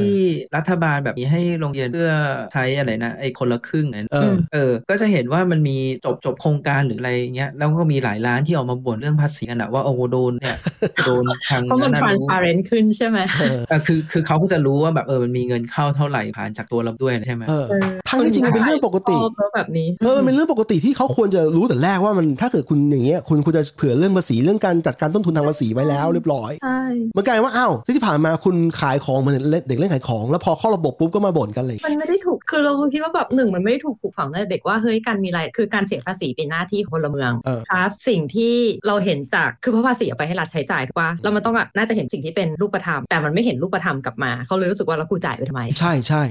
รัฐบาลแบบนี้ให้ลงทะเบียนเพื่อใช้อะไรนะไอ้คนละครึ่งเนี่ยเออเออก็จะเห็นว่ามันมีจบจบโครงการหรืออะไรเงี้ยแล้วก็มีหลายร้านที่ออกมาบ่นเรื่องภาษีกันอะว่าโอ้โหโดนเนี่ยโดนทางเพราะมันะรู้ transparent ขึ้นใช่ไหมเออเออคือคือเขาก็จะรู้ว่าแบบเออมันมีเงินเข้าเท่าไหร่ผ่านจากตัวเราด้วยใช่ไหมเออเออทั้งที่จริงมันเป็นเรื่องปกติชอบแล้วแบบนี้เออมันเป็นเรื่องปกติที่เขาควรจะรู้แต่แรกว่ามันถ้าเกิดคุณอย่างเงี้ยคุณควรจะเผื่อเรื่องภาษีเรื่องการจัดการต้นทุนทางภาษีไว้แล้วเรียบร้อยใช่มันกลายเป็นว่าอ้าวที่ผ่านมาคุณขายของเหมือนเด็กเล่นขายของ แล้วพอเข้าระบบปุ๊บก็มาบ่นกันเลย มันไม่ได้ถูก คือเราคิดว่าแบบหนึ่งมันไม่ได้ถูกปลูกฝังตั้งแต่เด็กว่าเฮ้ยการมีรายคือการเสียภาษีเป็นหน้าที่ของพลเมืองเออพลัสสิ่งที่เราเห็นจากคือเพราะภาษีเอาไปให้รัฐใช้จ่ายถูกปะแล้วมันต้องแบบน่าจะเห็นสิ่งที่เป็นรูปธรรมแต่มันไม่เห็นรูปธรรมกลับมาเขาเลยรู้สึกว่าเรากูจ่ายไปทำไม ใช่ใช่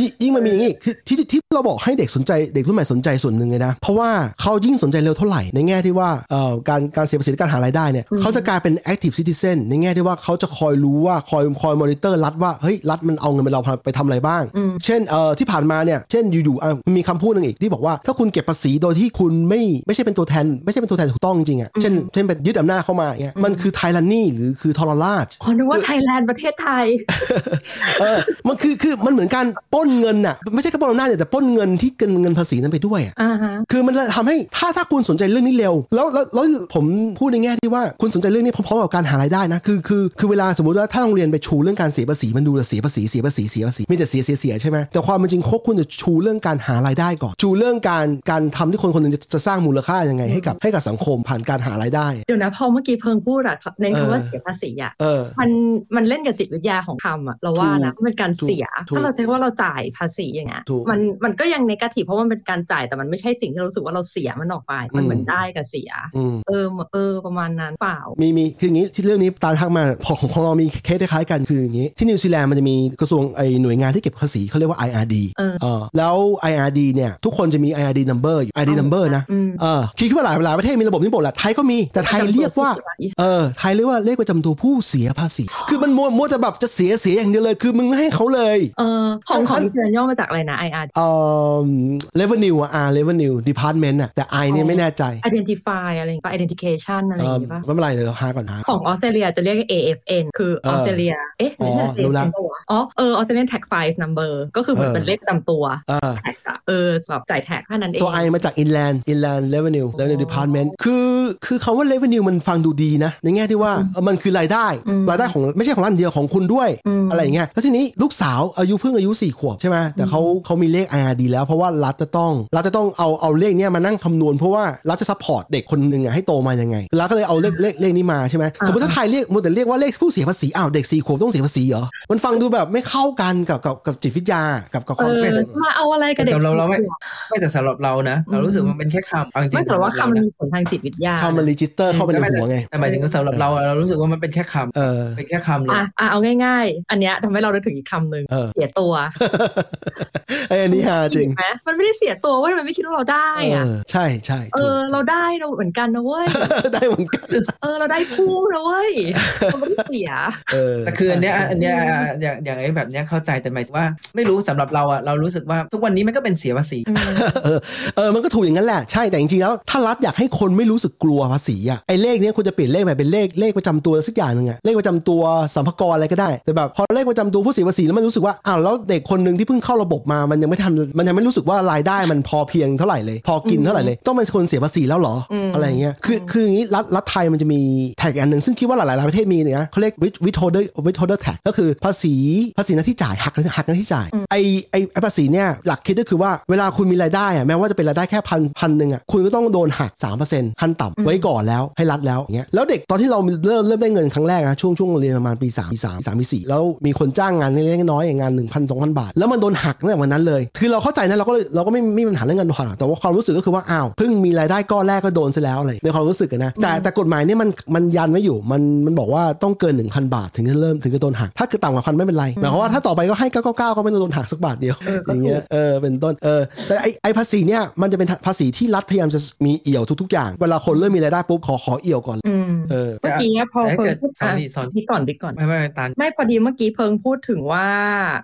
ยิ่งยิ่งมันมีอย่างงี้คือที่ที่ที่เราบอกให้เด็กสนใจเด็กรุ่นใหม่สนใจส่วนหนึ่งเลยนะ เพราะว่าเขายิ่งสนใจเร็วเท่าไหร่ในแง่ที่ว่าเอ่อการการเสียภาษีและการหารายได้เนี่ยอืมเขาจะกลายเป็น active citizen ในแง่ที่ว่าเขาจะคอยรู้ว่าคอยคอยมอนิเตอร์รัฐว่าเฮ้ยรัฐมันเอาเงินไปเราไปทำอะไรบ้างอืมเช่นเอ่อที่ผ่านมาเนี่ยเช่นอยู่ๆอะมีคำพูดหนึ่งอีกที่บอกว่าถ้าคุณเก็บภาษีโดยที่คุณไม่ไม่ใช่เป็นตัวแทน ไม่ใช่เป็นตัวแทนถูกต้องจริงๆอะเช่นเช่นเป็นยึดอำนาจเข้ามาอย่างเงี้ยมันคือไทรันนี่หรือคือทรราชอ๋อนึกว่าไทยแลนด์ประเทศไทยเออมันคือคือมันเหมือนการปล้นเงินน่ะไม่ใช่แค่ปล้นอำนาจแต่ปล้นเงินที่เกินเงินภาษีนั้นไปด้วยอะอ่าฮะคือมันทำให้ถ้าถ้าคุณสนใจเรื่องนี้เร็วแล้วแล้วแล้วผมพูดในแง่ที่ว่าคุณสนใจเรื่องนี้พร้อมๆกับการหารายได้นะคือคือคือเวลาสมมติว่าถ้าโรงเรียนไปชูเรื่องการเสียภาษีมันดูแต่เสียภาษีเสียภาษีเสียภาษีมีแต่เสียเสียเสียใช่ไหมแต่ความเป็นจริงเขาควรจะชูเรื่องการหารายได้ก่อน ชูเรื่องการการทำที่คนคนหนึ่งจะจะสร้างมูลค่ายังไงให้กับให้กับสังคมผ่านการหารายได้ เดี๋ยวนะพอเมื่อกี้เพิงพูดอะในคำว่าเออเสียภาษีอะเออมันมันเล่นกับจิตวิทยาของคำอะเราว่านะถูกมันเป็นการเสียถูกถ้าเราใช้ว่าเราจ่ายภาษีอย่างเงี้ยถูกมันมันก็ยังในกาทีเพราะมันเป็นการจ่ายแต่มันไม่ใช่สิ่งที่เรารู้สึกว่าเราเสียมันออกไป มันเหมือนอืมได้กับเสียอืมเออเออประมาณนั้นเปล่า มีมีคืออย่างนี้ที่เรื่องนี้ตาทักมาพอของของเรามีเคสคล้ายๆกันคืออย่างนี้ที่นิวซีแลนด์มันจะมีกระทรวงไอหน่วยงานที่เก็บภาษีเขาเรียกว่า IRD เออเออแล้ว IRD เนี่ยทุกคนจะมี IRD number อยู่ IRD number นะอืมเออคิดว่าหลายหลายประเทศมีระบบนี้หมดแหละไทยก็มีแต่ไทยเรียกว่าเออไทยเรียกว่าเลขประจำตัวผู้เสียภาษี คือมันมัวมัวแต่แบบจะเสียเสียอย่างเดียวเลย คือมึงไม่ให้เขาเลยเออของของขั้นนิวซีแลนด์ย่อมาจากอะไรนะ IR เอ่อ revenue อะ R revenue department อะแต่ I เนี่ยไม่แน่ใจ identify อะไรอย่างเงี้ย identification อะไรเออย่างอเงี้ยป่ะไม่เป็นไรเดี๋ยวเราหาก่อนหาของออสเตรเลียจะเรียก TFN คืออเอออสเตรเลียเอ๊ะอ๋อไม่ใช่รู้ละปะวะอ๋อเออ Australian Tax Files Number ก็คือเหมือนเออเป็นเลขประจำตัวเออ tax อะเออแบบจ่าย tax แค่นั้นเอง ตัว I มาจาก inland inland revenue revenue department คือคือคำว่า revenue มันฟังดูดีนะ ในแง่ที่ว่าเออมันคือรายได้อืมรายได้ของไม่ใช่ของร้านเดียวของคุณด้วยอืมอะไรอย่างเงี้ยแล้วทีนี้ลูกสาวอายุเพิ่งอายุ 4 ขวบใช่ไหมแต่เขาเขามีเลข IRD แล้วเพราะว่ารัฐจะต้องรัฐจะต้องเอาเอาเลขเนี้ยมานั่งคำนวณเพราะว่ารัฐจะ support เด็กคนหนึ่งอะให้โตมายังไงรัฐก็เลยเอาเลขเลขเลขนี้มาใช่ไหมสมมติถ้าไทยเรียกมัวแต่เรียกว่าเลขผู้เสียภาษีอ้าวเด็กสี่ขวบต้องเสียภาษีเหรอมันฟังดูแบบไม่เข้ากันกับกับกับจิตวิทยากับกับคเอวามอคิดมาเอาอะไรกับเด็กแต่เราเราไม่สี่ขวบไม่แต่สำหรับเรานะ เรารู้สึกว่ามันเป็นแค่คำเอาจริงไม่แต่ว่าสำหรับคำมันเรมีผลทางจิตวิทยาคำมันรีจิสเตอร์เข้าไปในหัวไงแต่หมายถึงว่าสำหรับเราอะเรารู้สึกว่ามันเป็นแค่คำเออเป็นแค่คำเลยอะอะเอาง่าย ๆ อันเนี้ยทำให้เราได้ถึงอีกคำหนึ่งเออเสียตัวไอ้อันนี้ฮาจริงเห็นไหมมันไม่ได้เสียตัวเว้ยมันไม่คิดว่าเราได้เออะอใช่ใช่เอถูกอเราได้เราเหมือนกันนะเว้ยได้เหมือนกันเออเราได้คู่นะเว้ยเราไม่ได้เสียเออแต่คืออันเนี้ยใช่อันเนี้ยอย่างอย่างไอ้แบบเนี้ยเข้าใจแต่หมายถึงว่าไม่รู้สำหรับเราอะเรารู้สึกว่าทุกวันนี้มันก็เป็นเสียภาษีเออเออมันก็ถูกอย่างนั้นแหละใช่แต่จริงๆแล้วถ้ารัฐอยากให้คนไม่รู้สึกกลัวภาษีอะไอ้เลขเนี้ยควรจะเปลี่ยนเลขไปเป็นเลขเลขประจำตัวสักอย่างหนึ่งอะเลขประจำตัวสัมภาระอะไรก็ได้แต่แบบพอเลขประจำตัวผู้เสียภาษีแล้วมันรู้สึกว่าอ้าวแล้วเด็กคนหนึ่งที่เพิ่งเข้าระบบมามันยังไม่ทันมันยังไม่รู้สึกว่ารายได้มันพอเพียงเท่าไหร่เลย พอกินเท่าไหร่เลยต้องเป็นคนเสียภาษีแล้วเหรออมอะไรอย่างเงี้ยคือคืออย่างงี้รัฐรัฐไทยมันจะมีแท็กอันหนึ่งซึ่งคิดว่าหลายๆประเทศมีเนี่ยนะเขาเรียก with withholder withholder tax ก็คือภาษีภาษีหน้าที่จ่ายหักหักหน้าที่จ่ายไอไอไอภาษีเนี่ยหลักคิดก็คือว่าเวลาคุณมีรายได้อะแม้ว่าจะเป็นรายได้แค่พันพันหนึ่งอะคุณก็ต้องโดนหัก3%ขั้นต่ำไว้ก่อนแล้วให้รัฐแล้วอย่างเงี้ยแล้วเด็กตอนที่เราเริ่มเริ่มได้เงินครั้งแรกนะช่วงช่วงเรียนประมาณปี3ปี3 3ปี4แล้วมีคนจ้างงานเล็กๆน้อยๆอย่างงาน1 0 0 0 2,000 บาท แล้วมันโดนหักตั้งแต่วันนั้นเลย คือเราเข้าใจนะเราก็เลยเราก็ไม่ไม่มีปัญหาเรื่องเงินหักแต่ว่าความรู้สึกก็คือว่าอ้าวเพิ่งมีรายได้ก้อนแรกก็โดนซะแล้วอะไรในความรู้สึกอะนะแต่แต่กฎหมายเนี่ยมันมันยันไว้อยู่มันมันบอกว่าต้องเกิน 1,000 บาท ถึงจะเริ่มถึงจะโดนหักถ้าคือต่ำกว่าพันไม่เป็นไรหมายความว่าถ้าต่อไปก็ให้999ก็ไม่ต้องโดนหักสักบาทเดียวเออก็อย่างถูเงี้ยกเออเป็นต้นเออแต่ไอไอภาษีเนี่ยมันจะเป็นภาษีที่รัฐพยายามจะมีเอี่ยวทุก ๆ อย่าง เวลาคนเริ่มมีรายได้ปุ๊บขอขอเอี่ยวก่อนอืมเออเมื่อกี้เนี่ยพอแต่ถ้าเพิเกิงดพูดสอนอะนี่สอนพี่ก่อนพี่ก่อนไม่ไม่ไม่ตันไม่พอดีเมื่อกี้เพิงพูดถึงว่า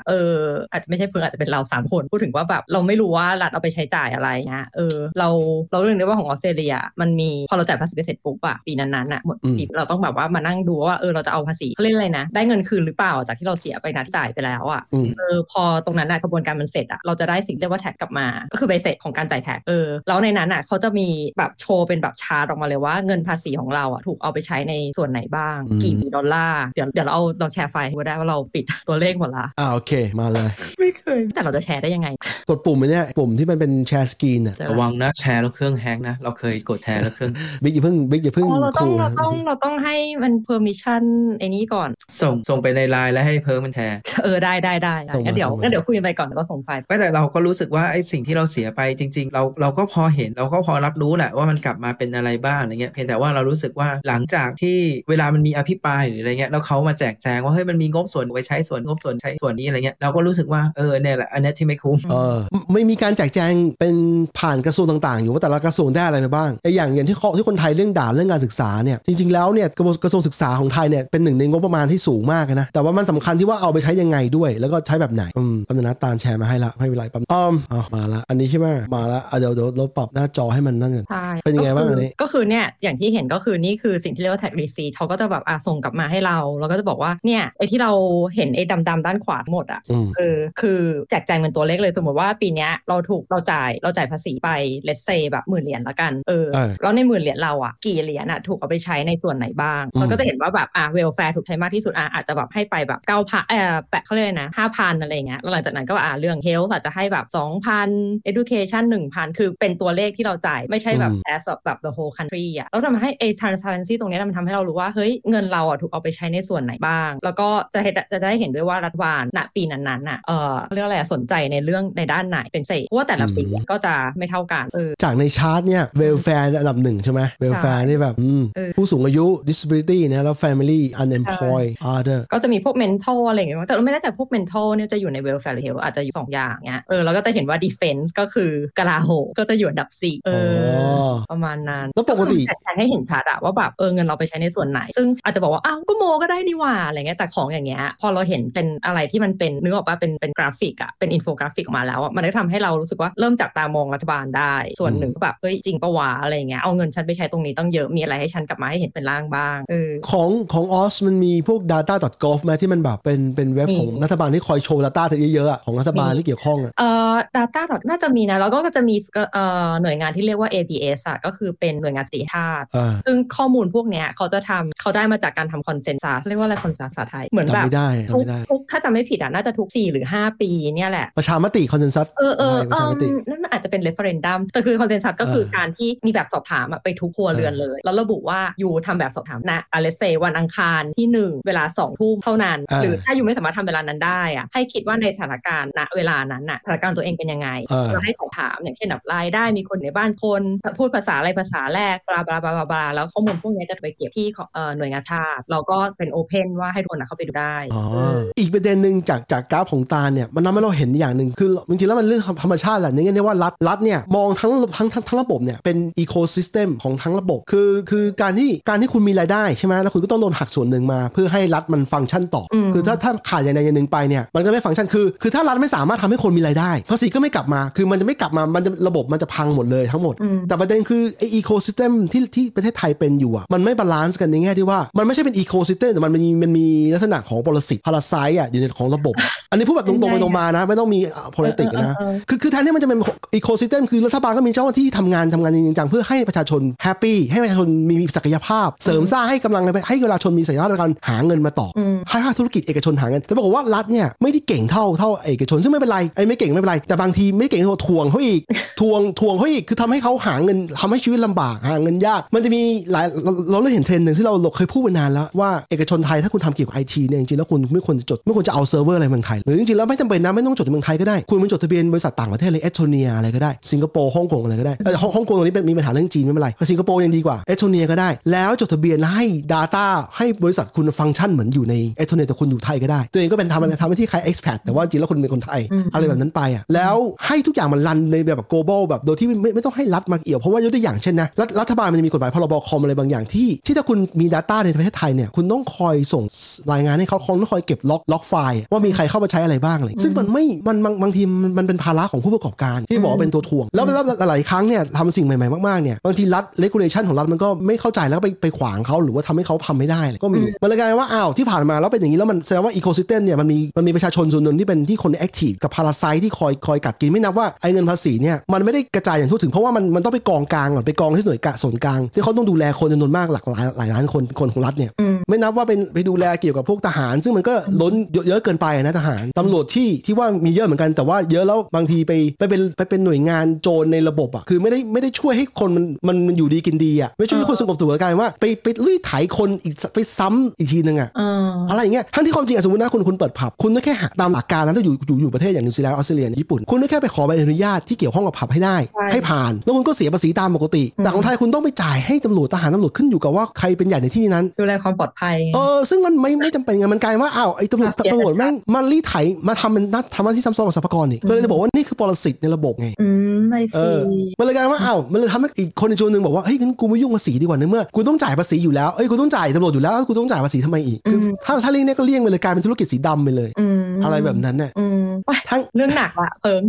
เอออาจจะไม่ใช่เพิงอาจจะเป็นเราสามคนพูดถึงว่าแบบเราไม่รู้ว่ารัฐเอาไปใช้จ่ายอะไรเงี้ยเออเราเราเรื่องได้ว่าของออสเตรเลียมันมีพอเราจ่ายภาษีไปเสร็จปุ๊บอะปีนั้นๆอะหมดอืมปีเราต้องแบบว่ามานั่งดูว่าเออเราจะเอาภาษีเขาเรียกอะไรนะ ได้เงินคืนหรือเปล่าจากที่เราเสียไปนะที่จ่ายไปแล้วอะอืมเออพอตรงนั้นอะกระบวนการมันเสร็จอะเราจะได้สิ่งเรียกว่า tax กลับมา ก็คือใบเสร็จของการจ่าย tax เออแล้วในนั้นอะเขาจะมีแบบโชว์เป็นแบบชาร์ตออกมาเลยว่าเงินภาษีของเราอะถูกเอาไปใช้ในส่วนไหนบ้างอืมกี่ดอลลาร์เดี๋ยวเดี๋ยวเราเอาเราแชร์ไฟล์ให้ดูได้ว่าเราปิดตัวเลขหมดละอ่าโอเคมาเลย ไม่เคย แต่เราจะแชร์ได้ยังไง กดปุ่มอันเนี้ยปุ่มที่มันเป็น share screen อะเจอระวังนะแชร์แล้วเครื่องแฮงก์นะเราเคยกดแชร์แล้วเครื่องบิ๊กอย่าเพิ่งบิ๊กอย่าเพิ่งอ๋อเราต้องขู่เรานะต้องเราต้องให้มัน permission ไอ้นี้ก่อน ส่งส่งไปในไลน์แล้วให้เพิ่มมันแชร์เออได้ได้ได้ได้งั้นเดี๋ยวงั้นเดี๋ยวคุยกันไปก่อนแล้วก็ส่งไฟล์ไม่แต่เราก็รู้สึกว่าไอ้สิ่งที่เราเสียไปจริง ๆ เราเราก็พอเห็นเราก็พอรับรู้แหละว่ามันกลับมาเป็นอะไรบ้างอะไรเงี้ยเพียงแต่ว่าเรารู้สึกว่าหลังจากที่เวลามันมีอภิปรายหรืออะไรเงี้ยแล้วเขามาแจกแจงว่าเฮ้ยมันมีงบส่วนไว้ใช้ส่วนงบส่วนใช้ส่วนนี้อะไรเงี้ยเราก็รู้สึกว่าเออเนี่ยแหละอันนี้ที่ไม่คุ้มเออไม่มีการแจกแจงเป็นผ่านกระทรวงต่างๆ อยู่ว่าแต่ละกระทรวงได้อะไรไปบ้างไอ้อย่างอย่างที่เขาที่คนไทยเรื่องด่าเรื่องการศึกษาเนี่ยจริงๆแล้วเนี่ยกระทรวงศึกษาของไทยเนี่ยเป็นหนึ่งในงบประมาณที่สูงมากนะแต่ว่ามันสำคัญที่ว่าเอาไปใช้ยังไงด้วย แล้วก็ใช้แบบไหนอืมแป๊บนึงนตาลแชร์มาให้ละไม่เป็นไรปั๊มอ้อมอ๋อมาละ อันนี้ใช่ไหมมาละอะเดี๋ยวเดี๋ยวเราปรับหน้าจอให้มันนั่นกันใช่เป็นยังไงบ้างอันนี้ ก็คือเนี่ยอย่างที่เห็นก็คือนี่คือสิ่งที่เรียกว่า tag receipt เขาก็จะแบบอะส่งกลับมาให้เรา แล้วก็จะบอกว่าเนี่ยไอ้ที่เราเห็นไอ้ดำๆด้านขวาทั้งหมดอะอืมเออคือแจกแจงเป็นตัวเลขเลยสมมติว่าปีเนี้ยเราถูกเราจ่ายเราจ่ายภาษีไป let's say แบบหมื่นเหรียญละกันเออเออแล้วในหมื่นเหรียญเราอะกี่เหรียญอะถูกเอาไปใช้ในส่วนไหนบ้างอืมเราก็จะเห็นว่าแบบอะ welfare ถูกใช้มากที่สุดอะอาจจะแบบให้ไปแบบเก้าพันเออแปะเขาเรียกอะไรนะห้าพันอะไรเงี้ยแล้วหลังจากนั้นก็อะเรื่อง health อาจจะให้แบบสองพัน education หนึ่งพันคือเป็นตัวเลขที่เราจ่าย ไม่ใช่แบบอืม as of แบบ the whole country อะแล้วทำให้ไอ้ transparency ตรงเนี้ยมันทำให้เรารู้ว่า เฮ้ย เงินเราอะถูกเอาไปใช้ในส่วนไหนบ้าง แล้วก็จะเห็นจะได้เห็นด้วยว่ารัฐบาลณปีนั้นๆน่ะเออเรียกว่าอะไรอะสนใจในเรื่องในด้านไหนเป็นพิเศษเพราะว่าแต่ละปีอะก็จะไม่เท่ากันเออจากในชาร์ตเนี่ย welfare อันดับหนึ่งใช่ไหม welfare นี่แบบอืมเออผู้สูงอายุ disability นะแล้ว family unemployed other ก็จะมีพวก mental อะไรอย่างเงี้ยแต่เราไม่แน่ใจพวก mental เนี่ยจะอยู่ใน welfare หรือ health อาจจะอยู่สองอย่างเงี้ยเออแล้วก็จะเห็นว่า defense ก็คือกลาโหมก็จะอยู่อันดับสี่เออออประมาณนั้นแล้วปกติคือแทนให้เห็นชัดอะว่าแบบเออเงินเราไปใช้ในส่วนไหน ซึ่งอาจอาจจะบอกว่าอ้าวก็โมก็ได้นี่หว่าอะไรเงี้ยแต่ของอย่างเงี้ยพอเราเห็นเป็นอะไรที่มันเป็นนึกออกปะเป็นเป็นกราฟอะเออเราจะเห็นว่าแบบเออเงินเราไปใช้ในส่วนไหนบ้างแล้วก็จะเห็นว่า defense ก็คือกลาโหมก็จะอยู่อันดับสี่เออประมาณนั้นแล้วปกติแล้วปกติราฟิกอะเป็นอินโฟกราฟิกออกมาแล้วอะมันได้ทำให้เรารู้สึกว่าเริ่มจับตามองรัฐบาลได้ ส่วนหนึ่งก็แบบเฮ้ยจริงปะวะอะไรเงี้ยเอาเงินฉันไปใช้ตรงนี้ต้องเยอะมีอะไรให้ฉันกลับมาให้เห็นเป็นร่างบ้างเออของของออสมันมีพวก data.gov ไหมที่มันแบบเป็นเป็นเว็บมีของรัฐบาลที่คอยโชว์ data เยอะๆอะของรัฐบาลมีที่เกี่ยวข้องอะเอ่อ data น่าจะมีนะ แล้วก็จะมีเอ่อหน่วยงานที่เรียกว่า ABS อะก็คือเป็นหน่วยงานสีธาตุอ่าซึ่งข้อมูลพวกเนี้ยเขาจะทำเขาได้มาจากการทำคอนเซน s ัสเรียกว่าอะไรคอนเซน s ัสไทยเหมือนจำแบบไม่ได้จำทุกไม่ได้ทุกถ้าจำไม่ผิดอะน่าจะทุก 4 หรือ 5 ปีเนี่ยแหละ ประชามติ consensus เออเออประชามติเอิ่มนั่นอาจจะเป็น referendum แต่คือ consensus ก็คือเออการที่มีแบบสอบถามอะไปทุกครัวเรือนเลย แล้วระบุว่าอยู่ทำแบบสอบถามนะ let's say วันอังคารที่ 1 เวลา2ทุ่มเท่านั้นเออหรือถ้าอยู่ไม่สามารถทำเวลานั้นได้อะให้คิดว่าในสถานการณ์ณเวลานั้นน่ะสถานการณ์ตัวเองเป็นยังไงเออเราให้สอบถามอย่างเช่นแบบรายได้มีคนในบ้านคน พูดภาษาอะไรภาษาแรก blah blah blah blah แล้วข้อมูลพวกนี้จะไปเก็บที่เอ่อหน่วยงานชาติ เราก็เป็น open ว่าให้ทุกคนอะเข้าไปดูได้อ๋อเอออีกประเด็นหนึ่งจากจากกราฟของตาลเนี่ยมันทำให้เราเห็นอย่างหนึ่งคือจริงๆแล้วมันเรื่องธรรมชาติแหละในแง่ที่ว่ารัฐรัฐเนี่ยมองทั้งทั้งทั้งทั้งระบบเนี่ยเป็น ecosystem ของทั้งระบบ คือคือการที่การที่คุณมีรายได้ใช่ไหมแล้วคุณก็ต้องโดนหักส่วนหนึ่งมา เพื่อให้รัฐมันฟังก์ชันต่ออมคือถ้าถ้าขาดอย่างใดอย่างหนึ่งไปเนี่ยมันก็ไม่ฟังก์ชันคือคือถ้ารัฐไม่สามารถทำให้คนมีรายได้ภาษีก็ไม่กลับมา คือมันจะไม่กลับมามันจะระบบมันจะพังหมดเลยทั้งหมดอืมแต่ประเด็นคือไอ ecosystem ที่ที่ประเทศไทยเป็นอยู่อะมันไม่ balance กันในแง่ที่ว่ามันไม่ใช่เป็น ecosystem แต่มันมีมันมีลักษณะของปรสิต parasite อะอยู่ในของระบบ อันนี้พูดแบบตรงๆไปตรงมานะ ไม่ต้องมี politics นะเออเออเออคือคือแทนที่มันจะเป็น ecosystem คือรัฐบาลก็มีเจ้าหน้าที่ทำงานทำงานจริงๆจังเพื่อให้ประชาชน happy ให้ประชาชนมีศักยภาพ เสริมสร้างให้กำลังให้ประชาชนมีศักยภาพในการหาเงินมาต่ออมให้ภาคธุรกิจเอกชนหาเงินแต่ปรากฏว่ารัฐเนี่ยไม่ได้เก่งเท่าเท่าเอกชนซึ่งไม่เป็นไรไอ้ไม่เก่งไม่เป็นไร แต่บางทีไม่เก่งเท่าถ่วงเขาอีกถ่วงถ่วงเขาอีกคือทำให้เขาหาเงินทำให้ชีวิตลำบากหาเงินยาก มันจะมีหลายเราเราเริ่มเห็นเทรนด์หนึ่งที่เราเคยพูดมานานแล้วว่าเอกชนไทยถ้าคุณทำเกี่ยวกับไอทีเนี่ยจริงๆแล้วคุณไม่ควรจะจดไม่ควรจะเอาเซิร์ฟเวอร์อะไรเมืองไทยหรือจริงๆแล้วไม่จำเป็นนะไม่ต้องจดในเมืองไทยก็ได้คุณมันจดทะเบียนบริษัทต่างประเทศเลยเอสโตเนียอะไรก็ได้สิงคโปร์ฮ่องกงอะไรก็ได้เออฮ่องฮ่องกงตรงนี้เป็นมีปัญหาเรื่องจีนไม่เป็นไรแต่สิงคโปร์ยังดีกว่าเอสโตเนียก็ได้ แล้วจดทะเบียนให้ Data ให้บริษัทคุณฟังก์ชันเหมือนอยู่ในเอสโตเนียแต่คุณอยู่ไทยก็ได้ ตัวเองก็เป็นทำทำหน้าที่คล้าย expat แต่ว่าจริงแล้วคุณเป็นคนไทยอืมอะไรแบบนั้นไปอะแล้วให้ทุกอย่างมัน run ในแบบ global แบบโดยที่ไม่ไม่ไม่ต้องให้รัฐมาเอี่ยว เพราะว่ายกตัวอย่างเช่นนะรัฐรัฐบาลมันจะมีกฎหมายพรบคอมอะไรบางอย่างที่ ที่ถ้าคุณมี Data ในประเทศไทยเนี่ยคุณต้องคอยส่งรายงานให้เขาคงต้องคอยเก็บ log log file ว่ามีใครเข้ามาใช้อะไรบ้างอะไรซึ่งมันไม่มันบางบางทีมันมันเป็นภาระของผู้ประกอบการที่บอกว่าเป็นตัวถ่วง แล้วแล้วหลายๆครั้งเนี่ยทำสิ่งใหม่ๆมากๆเนี่ยบางทีรัฐ regulation ของรัฐมันก็ไม่เข้าใจแล้วก็ไปไปขวางเขาหรือว่าทำให้เขาทำไม่ได้เลยก็มีมันเลยกลายเป็นว่าอ้าวที่ผ่านมาแล้วเป็นอย่างนี้แล้วมันแสดงว่า ecosystem เนี่ยมันมีมันมีประชาชนส่วนหนึ่งที่เป็นที่คน active กับ parasite ที่คอยคอยกัดกินไม่นับว่าไอ้เงินภาษีเนี่ยมันไม่ได้กระจายอย่างทั่วถึงเพราะว่ามันมันต้องไปกองกลางก่อนไปกองที่หน่วยกะส่วนกลาง ที่เขาต้องดูแลคนจำนวนมากหลากหลายหลายล้านคนคนของรัฐเนี่ยอืมไม่นับว่าเป็นไปดูแลเกี่ยวกับพวกทหาร ซึ่งมันก็ล้นเยอะเยอะเกินไปนะทหารตำรวจที่ที่ว่ามีเยอะเหมือนกันแต่ว่าเยอะแล้วบางทีไปไปเป็นไปเป็นหน่วยงานโจรในระบบอะคือไม่ได้ไม่ได้ช่วยให้คนมันมันมันอยู่ดีกินดีอะไม่ช่วยให้คนสงบสุขกลายเป็นว่าไปไปรีดไถคนอีกไปซ้ำอีกทีนึงอะเอออะไรอย่างเงี้ยทั้งที่ความจริงอะสมมตินะคุณคุณเปิดผับคุณก็แค่หาตามหลักการนะถ้าอยู่อยู่อยู่ประเทศอย่างนิวซีแลนด์ออสเตรเลียญี่ปุ่น คุณก็แค่ไปขอใบอนุญาตที่เกี่ยวข้องกับผับให้ได้ใช่ให้ผ่าน แล้วคุณก็เสียภาษีตามปกติ แต่ของไทยคุณต้องไปจ่ายให้ตำรวจทหารตำรวจขึ้นอยู่กับว่าใครเป็นใหญ่ในที่นั้นดูแลความปลอดภัยเออซึ่งมันไม่ไม่จำเป็นไงมันกลายว่าอ้าวไอ้ตำรวจเสียตำรวจแม่งมารีดไถมาทำเป็นนัดทำหน้าที่ซ้ำซ้อนกับสรรพากรนี่ก็เลยจะบอกว่านี่คือปรสิตในระบบไงอืมไอเอซีอมันเลยกลายว่าอ้าวมันเลยทำให้อีกคนในชนหนึ่งบอกว่าเฮ้ยงั้นกูไม่ยุ่งภาษีดีกว่าในเมื่อกูต้องจ่ายภาษีอยู่แล้วเอ้ยกูต้องจ่ายตำรวจอยู่แล้วแล้วกูต้องจ่ายภาษีทำไมอีกคือถ้าถ้าเลี่ยงเนี่ยก็เลี่ยงไปเลยกลายเป็นธุรกิจสีดำไปเลยอืมอะไรแบบนั้นเนี่ยอืมไป ทั้งเรื่องหนักละเพิง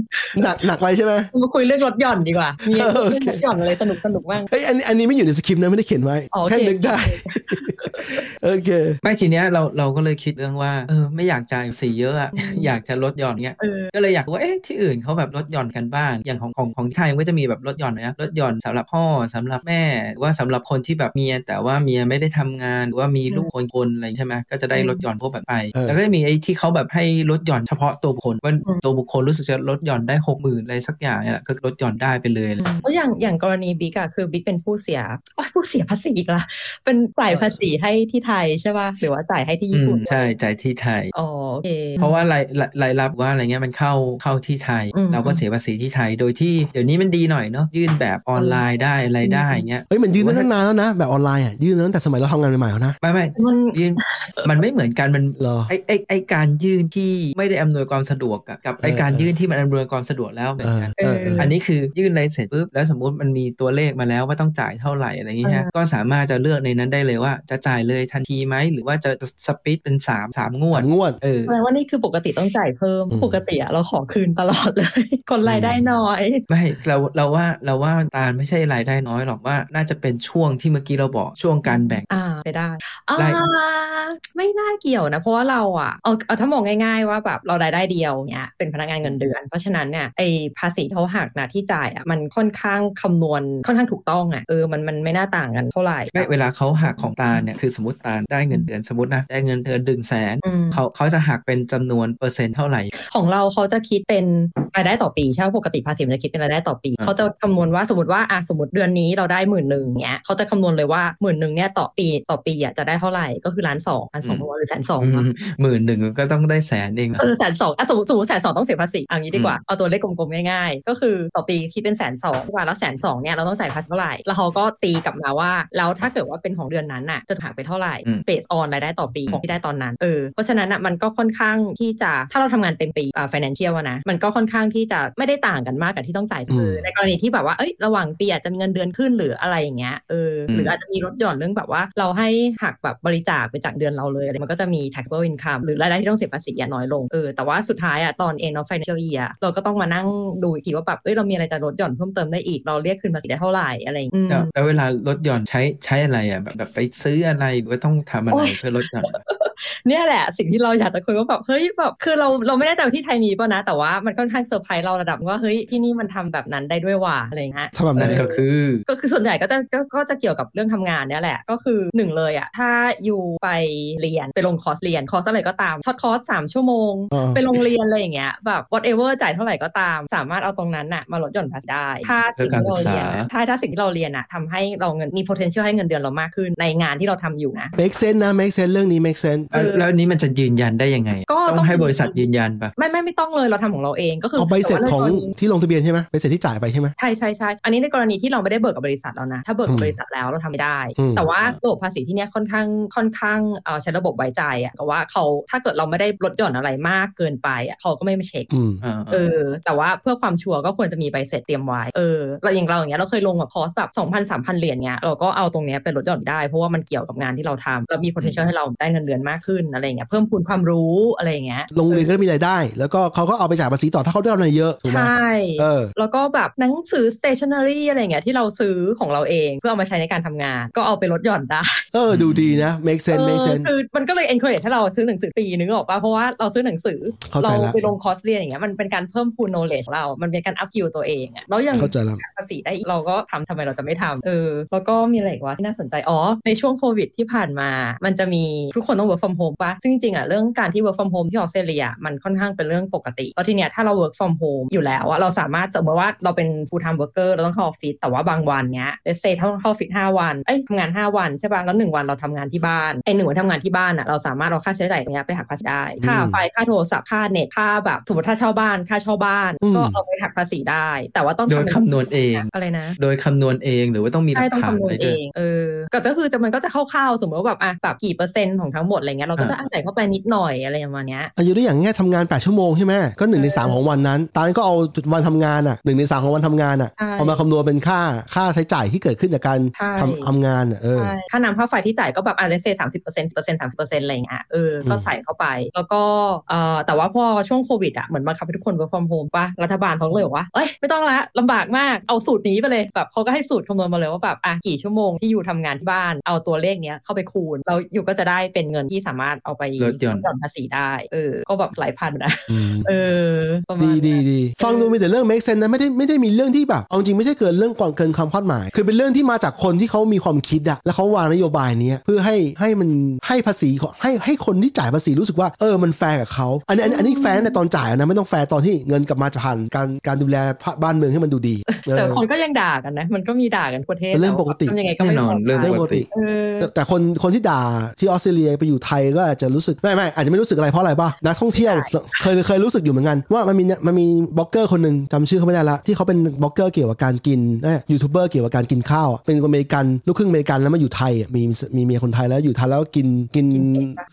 หนักหนักไปใช่ไหมมาคุยเรื่องรถหย่อนดีกว่ามีเออโอเรื่องเครถหย่อนอะไรสนุกสนุกบ้างเอ้ยอันนี้อันนี้ไม่อยู่ในสคริปต์นะไม่ได้เขียนไว้อ๋อโอเคแค่นึกได้โอเคไม่ทีเนี้ยเราเราก็เลยคิดเรื่องว่าเออไม่อยากจ่ายสีเยอะอะอืมอยากจะลดหย่อนเงี้ยเออก็เลยอยากรู้ว่าเอ๊ะที่อื่นเขาแบบลดหย่อนกันบ้างอย่างของของของไทยมันก็จะมีแบบลดหย่อนนะลดหย่อนสำหรับพ่อสำหรับแม่หรือว่าสำหรับคนที่แบบเมีย แต่ว่าเมียไม่ได้ทำงานหรือว่ามีลูกคนคนอะไรใช่ไหมก็จะได้ลดหย่อนพวกแบบไปเออแล้วก็จะมีไอ้ที่เขาแบบให้ลดหย่อนเฉพาะตัวบุคคลว่าอืมตัวบุคคลรู้สึกจะลดหย่อนได้หกหมื่นอะไรสักอย่างเนี่ยแหละก็ลดหย่อนได้ไปเลยแล้วอย่างอย่างกรณีบิ๊กอะคือบิ๊กเป็นผู้เสียโอ๊ยผู้เสียภาษีอีกละเป็นจ่ายภาษีให้ที่ไทยใช่ป่ะหรือว่าจ่ายให้ที่อืญี่มปุ่นใช่จ่ายที่ไทยอ๋อโอเคเพราะว่ารายรายรายรับว่าอะไรเงี้ยมันเข้าเข้าที่ไทยอืมเราก็เสียภาษีที่ไทยโดยที่เดี๋ยวนี้มันดีหน่อยเนาะยื่นแบบออนไลน์ได้อะไรได้เงี้ยเฮ้ยมันยืนตั้งนานแล้วนะแบบออนไลน์อะยืนตั้งแต่สมัยเราทำงานใหม่ๆแล้วนะไม่ไม่มันยื่นมันไม่เหมือนกันมันเหรอไอไอไอการยื่นที่ไม่ได้อำนวยความสะดวกกับกับไอการเออยื่นที่มันอำนวยความสะดวกแล้วเหมืเออนอกันเออเอออันนี้คือยื่นอะไรเสร็จปุ๊บแล้วสมมุติมันมีตัวเลขมาแล้วว่าต้องจ่ายเท่าไหร่อะไรอย่างเงี้ยฮะก็สามารถจะเลือกในนั้นได้เลยว่าจะจ่ายเลยทันทีไหมหรือว่าจะสปิดเป็นสามสามงวดสามงวดเออแปลว่านี่คือปกติต้องจ่ายเพิ่มอืมปกติอะเราขอคืนตลอดเลย คนรายได้น้อย ไม่เราเราว่าเราว่าตาลไม่ใช่รายได้น้อยหรอกว่าน่าจะเป็นช่วงที่เมื่อกี้เราบอกช่วงการแบ่งอ่าไปได้อ่าได้ ไม่น่าเกี่ยวนะ เพราะว่าเราอะเอาเอาถ้ามองง่ายๆว่าแบบเรารายได้เดียวเนี้ยเป็นพนักงานเงินเดือน เพราะฉะนั้นเนี่ยไอภาษีที่เขาหักนะที่จ่ายอะมันค่อนข้างคำนวณค่อนข้างถูกต้องอะเออมันมันไม่น่าต่างกันเท่าไหร่ไม่เวลาเขาหักของตาลเนี่ยคือสมมติตาลได้เงินเดือนสมมตินะได้เงินเดือนดึงแสนอืมเขาเขาจะหักเป็นจำนวนเปอร์เซ็นต์เท่าไหร่ ของเราเขาจะคิดเป็นรายได้ต่อปีใช่ไหมปกติภาษีมันจะคิดเป็นรายได้ต่อปีอ่าเขาจะคำนวณว่าสมมติว่าอะสมมติเดือนนี้เราได้หมื่นหนึ่งเนี้ยเขาจะคำนวณเลยว่าหมื่นหนึ่งเนี่ยต่อปีต่อปีอะจะได้เท่าไหร่ก็คือล้านสองล้านสองหรือแสนสองอืมหมื่นหนึ่งก็ต้องได้แสนเองนะเออแสนสองอะสมมติสมมติแสนสองต้องเสียภาษีเอย่างนี้ดีกว่าเอาตัวเลขกลมๆง่ายๆ ก็คือต่อปีคิดเป็นแสนสองว่าแล้วแสนสองเนี่ยเราต้องจ่ายภาษีเท่าไหร่แล้วเขาก็ตีกลับมาว่าแล้วถ้าเกิดว่าเป็นของเดือนนั้นน่ะจะหักไปเท่าไหร่อืมเบสออนรายได้ต่อปีอืมของที่ได้ตอนนั้นเออเพราะฉะนั้นอะมันก็ค่อนข้างที่จะถ้าเราทำงานเต็มปีอ่า financial อะนะมันก็ค่อนข้างที่จะไม่ได้ต่างกันมากกับที่ต้องจ่ายอืมคือในกรณีที่แบบว่าเอ้ยระหว่างปีอาจจะมีเงินเดือนขึ้นหรืออะไรอย่างเงี้ยเออหรืออาจจะมีลดหย่อนเรื่องแบบว่า เราให้หักแบบบริจาคไปจากเดือนเราเลยอะไรมันก็จะมี taxable income หรือรายได้ที่ต้องเสียภาษีอะน้อยลงเออแต่ว่าสุดท้ายอะตอน end of financial year เราก็ต้องมานั่งดูอีกทีว่าแบบเอ้ยเรามีอะไรจะลดหย่อนเพิ่มเติมได้อีกเราเรียกคืนภาษีได้เท่าไหร่อะไรอย่างเงี้ยแล้วอืมแล้วเวลาลดหย่อนใช้ใช้อะไรอะแบบแบบไปซื้ออะไรหรือว่าต้องทำอะไรโอ้ยเพื่อลดหย่อน เนี่ยแหละ สิ่งที่เราอยากจะคุยว่าแบบเฮ้ยแบบคือเราเราไม่แน่ใจว่าที่ไทยมีป่ะนะ แต่ว่ามันค่อนข้างเซอร์ไพรส์เราระดับว่าเฮ้ยที่นี่มันทำแบบนั้นได้ด้วยว่ะอะไรอย่างเงี้ยทำแบบไหนนั่นก็คือ ก็คือส่วนใหญ่ก็จะก็ก็จะเกี่ยวกับเรื่องทำงานเนี่ยแหละก็คือหนึ่งเลยอะถ้าอยู่ไปเรียนไปลงคอร์สเรียนคอร์สอะไรก็ตาม short course สามชั่วโมงอ่าไปโรงเรียนอะไรอย่างเงี้ยแบบ whatever จ่ายเท่าไหร่ก็ตาม สามารถเอาตรงนั้นน่ะมาลดหย่อนภาษีได้ ถ้าสิ่งที่เราเรียนอะถ้าถ้าสิ่งที่เราเรียนอะทำให้เราเงินมี potential ให้เงินเดือนเรามากขึ้นในงานที่เราทำอยู่นะ make sense นะ make sense เรื่องนี้ make sense แล้วแล้วอันนี้มันจะยืนยันได้ยังไง ก็ต้ต้อองงให้บริษัทยืนยันปะไม่ไม่ไม่ต้องเลยเราทำของเราเองก็คือเอาใบเสร็จแต่ของว่าในกรณีที่ลงทะเบียนใช่ไหมใบเสร็จที่จ่ายไปใช่ไหมใช่ใช่ใช่อันนี้ในกรณีที่เราไม่ได้เบิกกับบริษัทแล้วนะ ถ้าเบิกกัอืบมบริษัทแล้วเราทำไม่ได้อืมแต่ว่าระบบภาษีที่เนี้ยค่อนข้างค่อนข้างเอ่อใช้ระบบไว้ใจอะก็ว่าเขาถ้าเกิดเราไม่ได้ลดหย่อนอะไรมากเกินไปอะเขาก็ไม่มาเช็คอืมอ่าเออ แต่ว่าเพื่อความชัวร์ก็ควรจะมีใบเสร็จเตรียมไว้เออเราอย่างเราอย่างเงี้ยเราเคยลงกับคอร์สแบบสองพันสามพันเหรียญเงี้ยเราก็เอาตรงเนี้ยไปลดหย่อนได้เพราะว่ามันเกี่ยวกับงานที่เราทำแล้วมี potential ให้เราได้เงินเดือนมากขึ้นอะไรเงี้ยเพิ่มพูนความรู้อะไรเงี้ยโรงเรียนก็ได้มีรายได้ แล้วก็เขาก็เอาไปจ่ายภาษีต่อถ้าเขาได้กำไรเยอะถูกไหมใช่เออแล้วก็แบบหนังสือ stationery อะไรเงี้ยที่เราซื้อของเราเองเพื่อเอามาใช้ในการทำงาน ก็เอาไปลดหย่อนได้ เออดูดีนะ make sense เอ make อ sense คือมันก็เลย encourage ให้เราซื้อหนังสือปีนึงออกป่ะเพราะว่าเราซื้อหนังสือเข้าใจเราละไปลงคอร์สเรียนอย่างเงี้ยมันเป็นการเพิ่มพูน knowledge ของเรา มันเป็นการ up skill ตัวเองอะแล้วยังเข้าใจแล้วภาษีได้อีกเราก็ทำทำไมเราจะไม่ทำเออแล้วก็มีอะไรอีกวะที่น่าสนใจอ๋อในช่วงโควิดที่ผ่านมา มันจะมีทุกคนต้อง work from home ปะซึ่งจริงๆอะเรื่องการที่ work from home ที่ออสเตรเลียมันค่อนข้างเป็นเรื่องปกติแล้วทีเนี้ยถ้าเรา work from home อยู่แล้วอะเราสามารถสมมติว่าเราเป็น full time worker เราต้องเข้าออฟฟิศแต่ว่าบางวันเนี้ย let's say ถ้าเข้าออฟฟิศ5วันเอ้ยทำงาน5วันใช่ปะแล้ว1วันเราทำงานที่บ้านไอ้หนึ่งวันทำงานที่บ้านอะเราสามารถเอาค่าใช้จ่ายตรงเนี้ยไปหักภาษีได้ค่าอืมไฟค่าโทรศัพท์ค่าเน็ตค่าแบบสมมติถ้าเช่าบ้านค่าเช่าบ้านอืมก็เอาไปหักภาษีได้ แต่ว่าต้องโดยทำคำนวณเองอะไรนะ โดยคำนวณเองหรือว่าต้องมีหลัใช่กต้องฐานคำนวอะไรณเอด้วยงเออก็ก็คือจะมันก็จะคร่าวๆสมมติว่าแบบอะแบบกี่เปอร์เซ็นต์ของทั้งหมดอะไรเงี้ยเราก็จะอ่าใส่เข้าไปนิดหน่อยอะไรประมาณเนี้ยอายุได้อย่างง่ายทำงาน 8 ชั่วโมงใช่ไหมก็หนึ่งในสามของวันนั้นตาลก็เอาวันทำงานอะหนึ่งในสามของวันทำงานอะใช่เอามาคำนวณเป็นค่าค่าใช้จ่ายที่เกิดขึ้นจากการใช่ทำทำงานอะเออใช่ค่าน้ำค่าไฟที่จ่ายก็แบบอะเลเซสามสิบเปอร์เซ็นต์สิบเปอร์เซ็นต์สามสิบเปอร์เซ็นต์อะไรเงี้ยเออก็อืมใส่เข้าไป แล้วก็เอ่อแต่ว่าพอช่วงโควิดอะเหมือนบังคับให้ทุกคน work from home ป่ะรัฐบาลเขาก็เลยบอกว่าเอ้ยไม่ต้องละลำบากมากเอาสูตรนี้ไปเลยแบบเขาก็ให้สูตรคำนวณมาเลยว่าแบบอะกี่ชั่วโมงที่อยู่ทำงานที่บ้านเอาตัวเลขเนี้ยเข้าไปคูณแล้วอยู่ก็จะได้เป็นเงินที่สามารถเอาไปลดหย่อนภาษีได้ เออ ก็แบบหลายพันนะออืมเออประมาณดีนั้นดีดีฟังดูมีแต่เรื่อง make sense นะไม่ได้ไม่ได้มีเรื่องที่แบบ เอาจริงไม่ใช่เกินเรื่องก่อนเกินความคาดหมาย คือเป็นเรื่องที่มาจากคนที่เขามีความคิดอะแล้วเขาวางนโยบายเนี้ยเพื่อให้ให้มันให้ภาษีของให้ให้คนที่จ่ายภาษีรู้สึกว่าเออมันแฟร์กับเขาอันนี้อันนี้อันนี้แฟร์ในตอนจ่ายนะไม่ต้องแฟร์ตอนที่เงินกลับมาจะผ่านการการดูแลบ้านเมืองให้มันดูดีเออแต่คนก็ยังด่ากันนะมันก็มีด่ากันประเทศเป็นเรื่องปกติทำยังไงก็ไม่แน่นอนพเรื่องเรื่องปกติเออแต่แต่คนคนที่ด่าที่ออสเตรเลียไปอยู่ไทยก็อาจจะรู้สึกไม่ไม่อาจจะไม่รู้สึกอะไรเพราะอะไรป่ะนักท่องเที่ยวเคยเคยรู้สึกอยู่เหมือนกันว่ามันมีมันมีบล็อกเกอร์คนหนึ่งจำชื่อเขาไม่ได้ละที่เขาเป็นบล็อกเกอร์เกี่ยวกับการกินเอ้ยยูทูบเบอร์เกี่ยวกับการกินข้าวอะเป็นอเมริกันลูกครึ่งอเมริกันแล้วมาอยู่ไทยอะมีมีเมียคนไทยแล้วอยู่ไทยแล้วกินกิน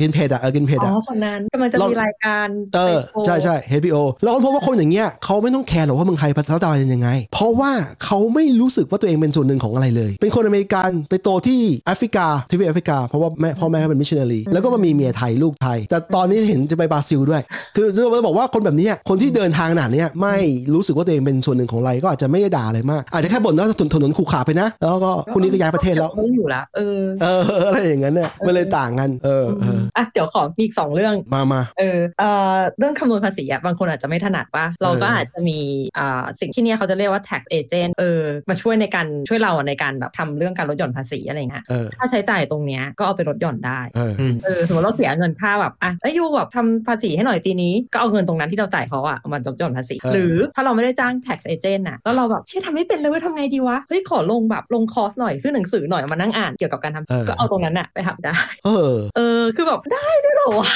กินเผ็ดอะเออกินเผ็ดอ๋อะอคนนั้นกำลังจะเรามีมีรายการเออไปโชว์ใช่ใช่ HBO แล้วก็พบว่าคนอย่างเงี้ยเขาไม่ต้องแคร์หรอกว่าเมืองไทยภาษาตาเป็นยังไง เพราะว่าเขาไม่รู้สึกว่าตัวเองเป็นส่วนหนึ่งของอะไรเลย เป็นคนอเมริกันไปโตที่แอฟริกาที่แอฟริกาเพราะว่าแม่พ่อแม่เขาเป็นมิชชันนารีแล้วก็มามีเมียไทยลูกไทย แต่ตอนนี้เห็นจะไปบราซิลด้วย คือจะบอกว่าคนแบบเนี้ยคนที่เดินทางขนาดเนี้ยไม่รู้สึกว่าตัวเองเป็นส่วนหนึ่งของอะไรก็อาจจะไม่ได้ด่าอะไรมาก อาจจะแค่บ่นว่าถนนถนนขรุขระไปนะ แล้วก็พรุ่งนี้ก็ย้ายประเทศแล้วไม่อยู่ละเออเอออะไรอย่างนั้นเนี่ยมันเลยต่างกัน เออเอออะเดี๋ยวขอมีอีกสองเรื่องมามาเออเอ่อเรื่องคำนวณภาษีอะบางคนอาจจะไม่ถนัดว่าเราก็เออออาจจะมีอ่าสิ่งที่เนี่ยเขาจะเรียกว่า tax agent เออมาช่วยในการช่วยเราในการแบบทำเรื่องการลดหย่อนภาษีอะไรเงี้ยเออค่าใช้จ่ายตรงเนี้ยก็เอาไปลดหย่อนได้เอออืมเออสมมติเราเสียเงินค่าแบบอะเอ้ยยูแบบทำภาษีให้หน่อยปีนี้ ก็เอาเงินตรงนั้นที่เราจ่ายเขาอะเอามาลดหย่อนภาษีเออหรือถ้าเราไม่ได้จ้าง tax agent น่ะแล้วเราแบบเชื่อทำไม่เป็นเลยเว่าทำไงดีวะเฮ้ยขอลงแบบลงคอร์สหน่อยซื้อหนังสือหน่อยเอามานั่งอ่านเกี่ยวกับการทำก็เอาตรงนั้นน่ะไปทำได้เออเออคือแบบได้ด้วยเหรอวะ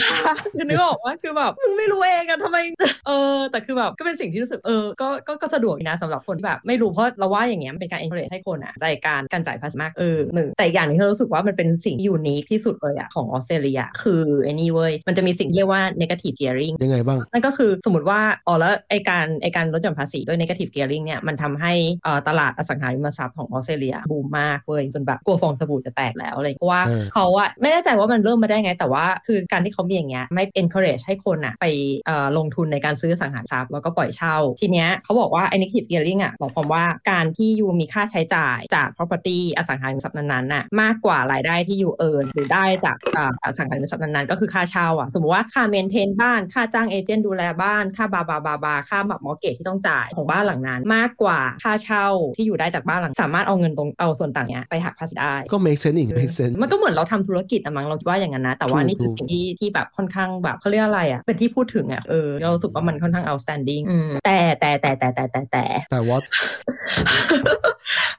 คือนึกออกว่าคือแบบมึงไม่รู้เองอะทำไมเออแต่คือแบบก็เป็นสิ่งที่รู้สึกเออก็ก็ก็สะดวกดีนะสำหรับคนที่แบบไม่รู้เพราะเราว่าอย่างเงี้ยมันเป็นการ encourage ให้คนอะใจการการจ่ายภาษีมากเออหนึ่งแต่อีกอย่างหนึงที่เรารู้สึกว่ามันเป็นสิ่งที่ยูนิคที่สุดเลยอะของออสเตรเลียคือไอ้นี่เว้ยมันจะมีสิ่งที่เรียกว่า negative gearing ยังไงบ้าง นั่นก็คือสมมติว่าอ๋อแล้วไอการไอการลดหย่อนภาษีด้วย negative gearing เนี่ยมันทำให้เอ่อตลาดอสังหาริมทรัพย์ของออสเตรเลียบูมมากเว้ยจนแบบกลัวฟองสบู่จะแตกแล้วอะไรเพราะว่าเออเขาอะไม่แน่ใจว่ามันเริ่มมาได้ไง แต่ว่าคือการที่เขามีอย่างเงี้ยไม่ encourage ให้คนอะไปเอ่อลงทุนในการซื้ออสังหาริมทรัพย์แล้วก็ปล่อยเช่า ทีเนี้ยเขาบอกว่าไอ้ negative gearing อะบอกความว่าการที่ยูมีค่าใช้จ่ายจาก property อสังหาริมทรัพย์นั้นๆน่ะมากกว่ารายได้ที่ยูเอิร์นหรือได้จากอ่าอสังหาริมทรัพย์นั้นๆก็คือค่าเช่าอะสมมติว่าค่า maintain บ้านค่าจ้างเอเจนต์ดูแลบ้านค่าบาบาบาบาค่าแบบมอเกตที่ต้องจ่ายของบ้านหลังนั้น มากกว่าค่าเช่าที่อยู่ได้จากบ้านหลัง สามารถเอาเงินตรงเอาส่วนต่างเนี้ยไปหักภาษีได้ก็ make sense อีก make sense มันก็เหมือนเราทำธุรกิจอะมั้งเราคิดว่าอย่างนั้นนะ แต่ว่าถูกนี่คือถูกสิ่งที่ที่แบบค่อนข้างแบบเขาเรียกอะไรอะเป็นที่พูดถึงอะเออเรารู้สึกว่ามันค่อนข้าง outstanding อืมแต่แต่แต่แต่แต่แต่แต่แต่ว่า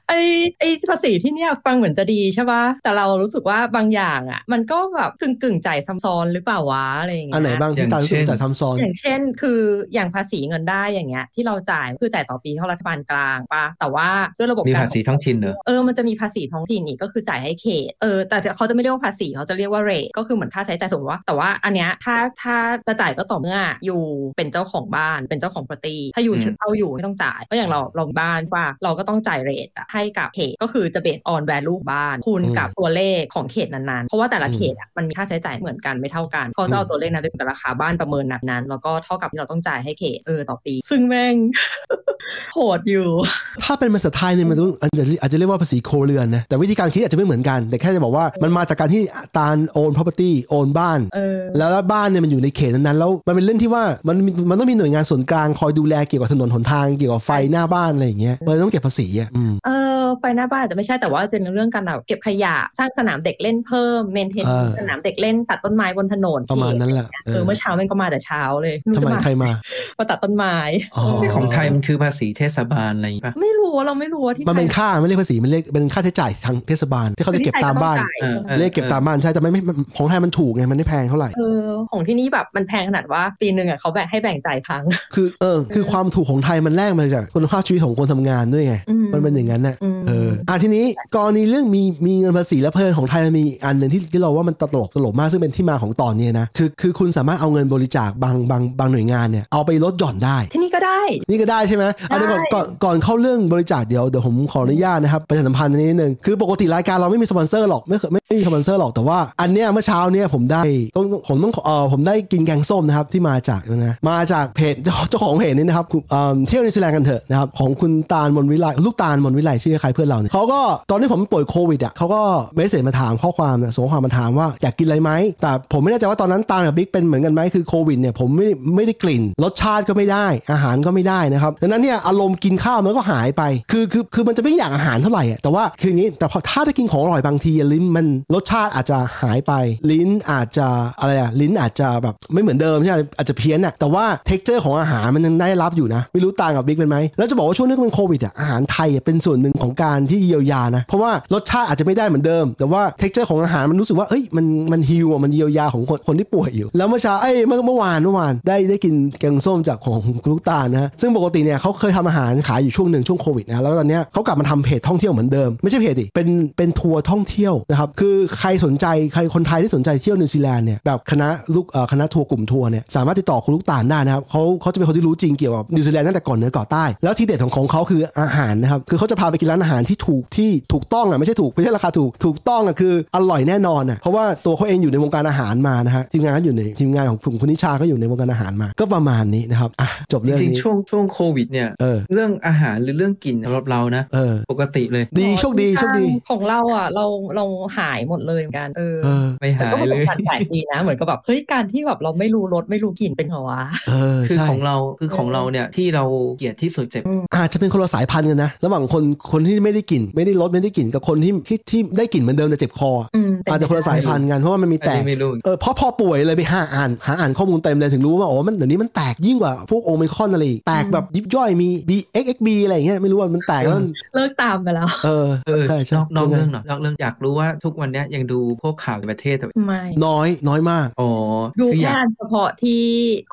ไอไอภาษีที่เนี่ยฟังเหมือนจะดีใช่ปะแต่เรารู้สึกว่าบางอย่างอะมันก็แบบกึ่งกึ่งๆจ่ายซ้ำซ้อนหรือเปล่าวะอะไรอย่างเงี้ยอันไหนบ้างที่ตารู้สึกจ่ายซ้ำซ้อน อย่างเช่น คืออย่างภาษีเงินได้อย่างเงี้ยที่เราจ่ายคือจ่ายต่อปีเข้ารัฐบาลกลางปะแต่ว่าด้วยระบบมีการภาษีท้องถิ่นเหรอเออมันจะมีภาษีท้องถิ่นนี่ก็คือจ่ายให้เขตเออแต่เขาจะไม่เรียกว่าภาษีเขาจะเรียกว่าเรทก็คือเหมือนค่าใช้จ่ายสมมติว่า แต่ว่าอันเนี้ยถ้าถ้าจะจ่ายก็ต่อเมื่ออยู่เป็นเจ้าของบ้านเป็นเจ้าของ property ถ้าอยู่อืมเอาอยู่ไม่ต้องจ่ายก็อย่างเราเราบ้านว่าเราก็ต้องจ่ายเรทอะให้กับเขตก็คือจะ based on value บ้านคูณกับตัวเลขของเขตนั้นๆ เพราะว่าแต่ละเขตอะมันมีค่าใช้จ่ายเหมือนกันไม่เท่ากันเขาจะเอาตัวเลขนั้นไปเป็นราคาบ้านประเมินแบบนั้นแล้วก็เท่ากับที่เราต้องจ่ายให้เขตเออต่อปี ซึ่งแม่งโหดอยู่ ถ้าเป็นภาษาไทยเนี่ยมันต้องอาจจะอาจจะเรียกว่าภาษีโครวเรือนนะแต่วิธีการคิดอาจจะไม่เหมือนกัน แต่แค่จะบอกว่ามันมาจากการที่ตาลโอน property โอนบ้านเออแล้วบ้านเนี่ยมันอยู่ในเขตนั้นๆแล้วมันเป็นเรื่องที่ว่ามันมีมันต้องมีหน่วยงานส่วนกลางคอยดูแลเกี่ยวกับถนนหนทางเกี่ยวกับไฟหน้าบ้านอะไรอย่างเงี้ยมันเลยต้องเก็บภาษีอะอืมเออไฟหน้าบ้านอาจจะไม่ใช่แต่ว่าจะเป็นเรื่องการแบบเก็บขยะสร้างสนามเด็กเล่นเพิ่มเมนเทนเออสนามเด็กเล่นตัดต้นไม้บนถนนประมาณนั้นแหละเออเมื่อเช้าแม่งก็มาแต่เช้าเลยทำไมจะมาใครมามาตัดต้นไม้อ๋อของไทยมันคือภาษีเทศบาลอะไรอย่างงี้ป่ะไม่รู้ว่าเราไม่รู้ว่าที่มันเป็นไทยค่าไม่เรียกภาษีมันเรียกเป็นค่าใช้จ่ายทางเทศบาลที่เขาจะเก็บตามบ้านที่ไทยก็ต้องจ่ายใช่ไหมเออเรียกเก็บตามบ้านใช่แต่ไม่ไม่ของไทยมันถูกไงมันไม่แพงเท่าไหร่เออของที่นี่แบบมันแพงขนาดว่าปีหนึ่งอะเขาแบ่งให้แบ่งจ่ายครั้ง คือเออคือความถูกของไทยมันแลกมาจากคุณภาพชีวิตของคนทำงานด้วยไงอืมมันเป็นอย่างนั้นน่ะอืมเอออะทีนี้กรณีเรื่องมีมีเงินภาษีและเพลินของไทยมันมีอันหนึ่งที่ที่เราว่ามันตลกตลกมากซึ่งเป็นที่มาของตอนนี้นะคือคือคุณสามารถเอาเงินบริจาคบางบางบางหน่วยงานเนี่ยเอาไปลดหย่อนได้ ที่นี่ก็ได้ นี่ก็ได้ใช่ไหมอะเดี๋ยวก่อนก่อนก่อนเข้าเรื่องบริจาคเดี๋ยวเดี๋ยวผมขออนุญาตนะครับประชาสัมพันธ์นิดนึงคือปกติรายการเราไม่มีสปอนเซอร์หรอกไม่เคยไม่ไม่มีสปอนเซอร์หรอกแต่ว่าอันเนี้ยเมื่อเช้าเนี่ยผมได้ต้องผมต้องเออผมได้กินแกงส้มนะครับที่มาจากนะมาจากเพจเจ้าเจ้าของเพจนี้นะครับคุณเอ่อเที่ยวนิวซีแลนด์กันเถอะนะครับของคุณตาลมนวิไลลูกตาลมนวิไลชื่อใครเพื่อนเราเนี่ยเขาก็ตอนที่ผมป่วยโควิดอะเขาก็ message มาถามข้อความเนี่ยส่งความมาถามว่าอยากกินอะไรไหมแต่ผมไม่แน่ใจว่าตอนนั้นตาลกับบิ๊กเป็นเหมือนกันไหมคือโควิดเนี่ยผมไม่ไม่ได้กลิ่น รสชาติก็ไม่ได้ อาหารก็ไม่ได้นะครับดังนั้นเนี่ยอารมณ์กินข้าวมันก็หายไป คือคือคือมันจะไม่อยากอาหารเท่าไหร่อะแต่ว่าคืออย่างนี้แต่พอถ้าได้กินของอร่อยบางทีลิ้นมันรสชาติอาจจะหายไป ลิ้นอาจจะอะไรอะลิ้นอาจจะแบบไม่เหมือนเดิมใช่ไหมอาจจะเพี้ยนอะแต่ว่า texture ของอาหารมันยังได้รับอยู่นะไม่รู้ต่างกับบิ๊กเป็นไหมแล้วจะบอกว่าช่วงนี้เป็นโควิดอะอาหารไทยเป็นส่วนหนึ่งของการที่เยียวยานะ เพราะว่ารสชาติอาจจะไม่ได้เหมือนเดิม แต่ว่า texture ของอาหารมันรู้สึกว่าเอ้ยมันมันฮิวอะมันเยียวยาของคนคนที่ป่วยอยู่ แล้วเมื่อเช้าเอ้ยเมื่อเมื่อวานเมื่อวานได้ได้กินแกงส้มจากของคุณลูกตาลนะซึ่งปกติเนี่ยเขาเคยทำอาหารขายอยู่ช่วงหนึ่งช่วงโควิดนะแล้วตอนเนี้ยเขากลับมาทำเพจท่องเที่ยวเหมือนเดิมไม่ใช่เพจดิเป็นเป็นทัวร์ท่องเที่ยวนะครับคือใครสนใจใครคนไทยที่สนใจเที่ยวนิวซีแลนด์เนี่ยแบบคณะลูกเอ่อคณะทัวร์กลุ่มทัวร์เนี่ยสามารถติดต่อคุณลูกตาลได้นะครับเขาเขาจะเป็นคนที่รู้จริงเกี่ยวกับนิวซีแลนด์ตั้งแต่เกาะเหนือเกาะใต้แล้วทีเด็ดของของเขาคืออาหารนะครับคือเขาจะพาไปกินร้านอาหารที่ถูกที่ถูกต้องอะไม่ใช่ถูกไม่ใช่ราคาถูกถูกต้องอะคืออร่อยแน่นอนอะเพราะว่าตัวเขาเองอยู่ในวงการอาหารมานะฮะทีมงานก็อยู่ในทีมงานของคุณนิชาก็อยู่ในวงการอาหารมา ก็ประมาณนี้นะครับอะจบจเรื่องริงนี้ๆช่วงช่วงโควิดเนี่ยเออเรื่องอาหารหรือเรื่องกินสำหรับเรานะเออปกติเลย ดีโชคดีโชคดีของเราอะเราเราหายหมดเลยเหมือนกันเออเออไม่แต่หายก็ประเลสบยการณ์แปลกดีนะ เหมือนกับแบบเฮ้ยการที่แบบเราไม่รู้รสไม่รู้กลิ่นเป็นเหรอวะเออคือใช่ของเราคือของเราเนี่ยที่เราเกลียดที่สุดเจ็บอาจจะเป็นคนละสายพันธุ์กันนะระหว่างคนคนที่ไม่ได้กลิ่นไม่ได้รสไม่ได้กลิ่นกับคนที่ที่ที่ได้กลิ่นเหมือนเดิมแต่เจ็บคออะอืมเป็นอาจจะคนละสายพันธุ์กันเพราะว่ามันมีอันแตกนี้ไม่รู้เออเพราะพอป่วยเลยไปหาอ่านหาอ่านข้อมูลเต็มเลยถึงรู้ว่าอ๋อมันเดี๋ยวนี้มันแตกยิ่งกว่าพวกโอไมครอนอะไรอีกแตกแบบยิบย่อยมี B X X B อะไรอย่างเงี้ยไม่รู้ว่ามันแตกแล้วมันเลิกตามไปแล้วเออเออใช่ใช่นอกนอกยังไงเรื่องหน่อยนอกเรื่องอยากรู้ว่าทุกวันเนี้ยยังดูพวกข่าวในประเทศแต่ไม่น้อยน้อยมากอ๋อดูคืออแค่ยากอันเฉพาะที่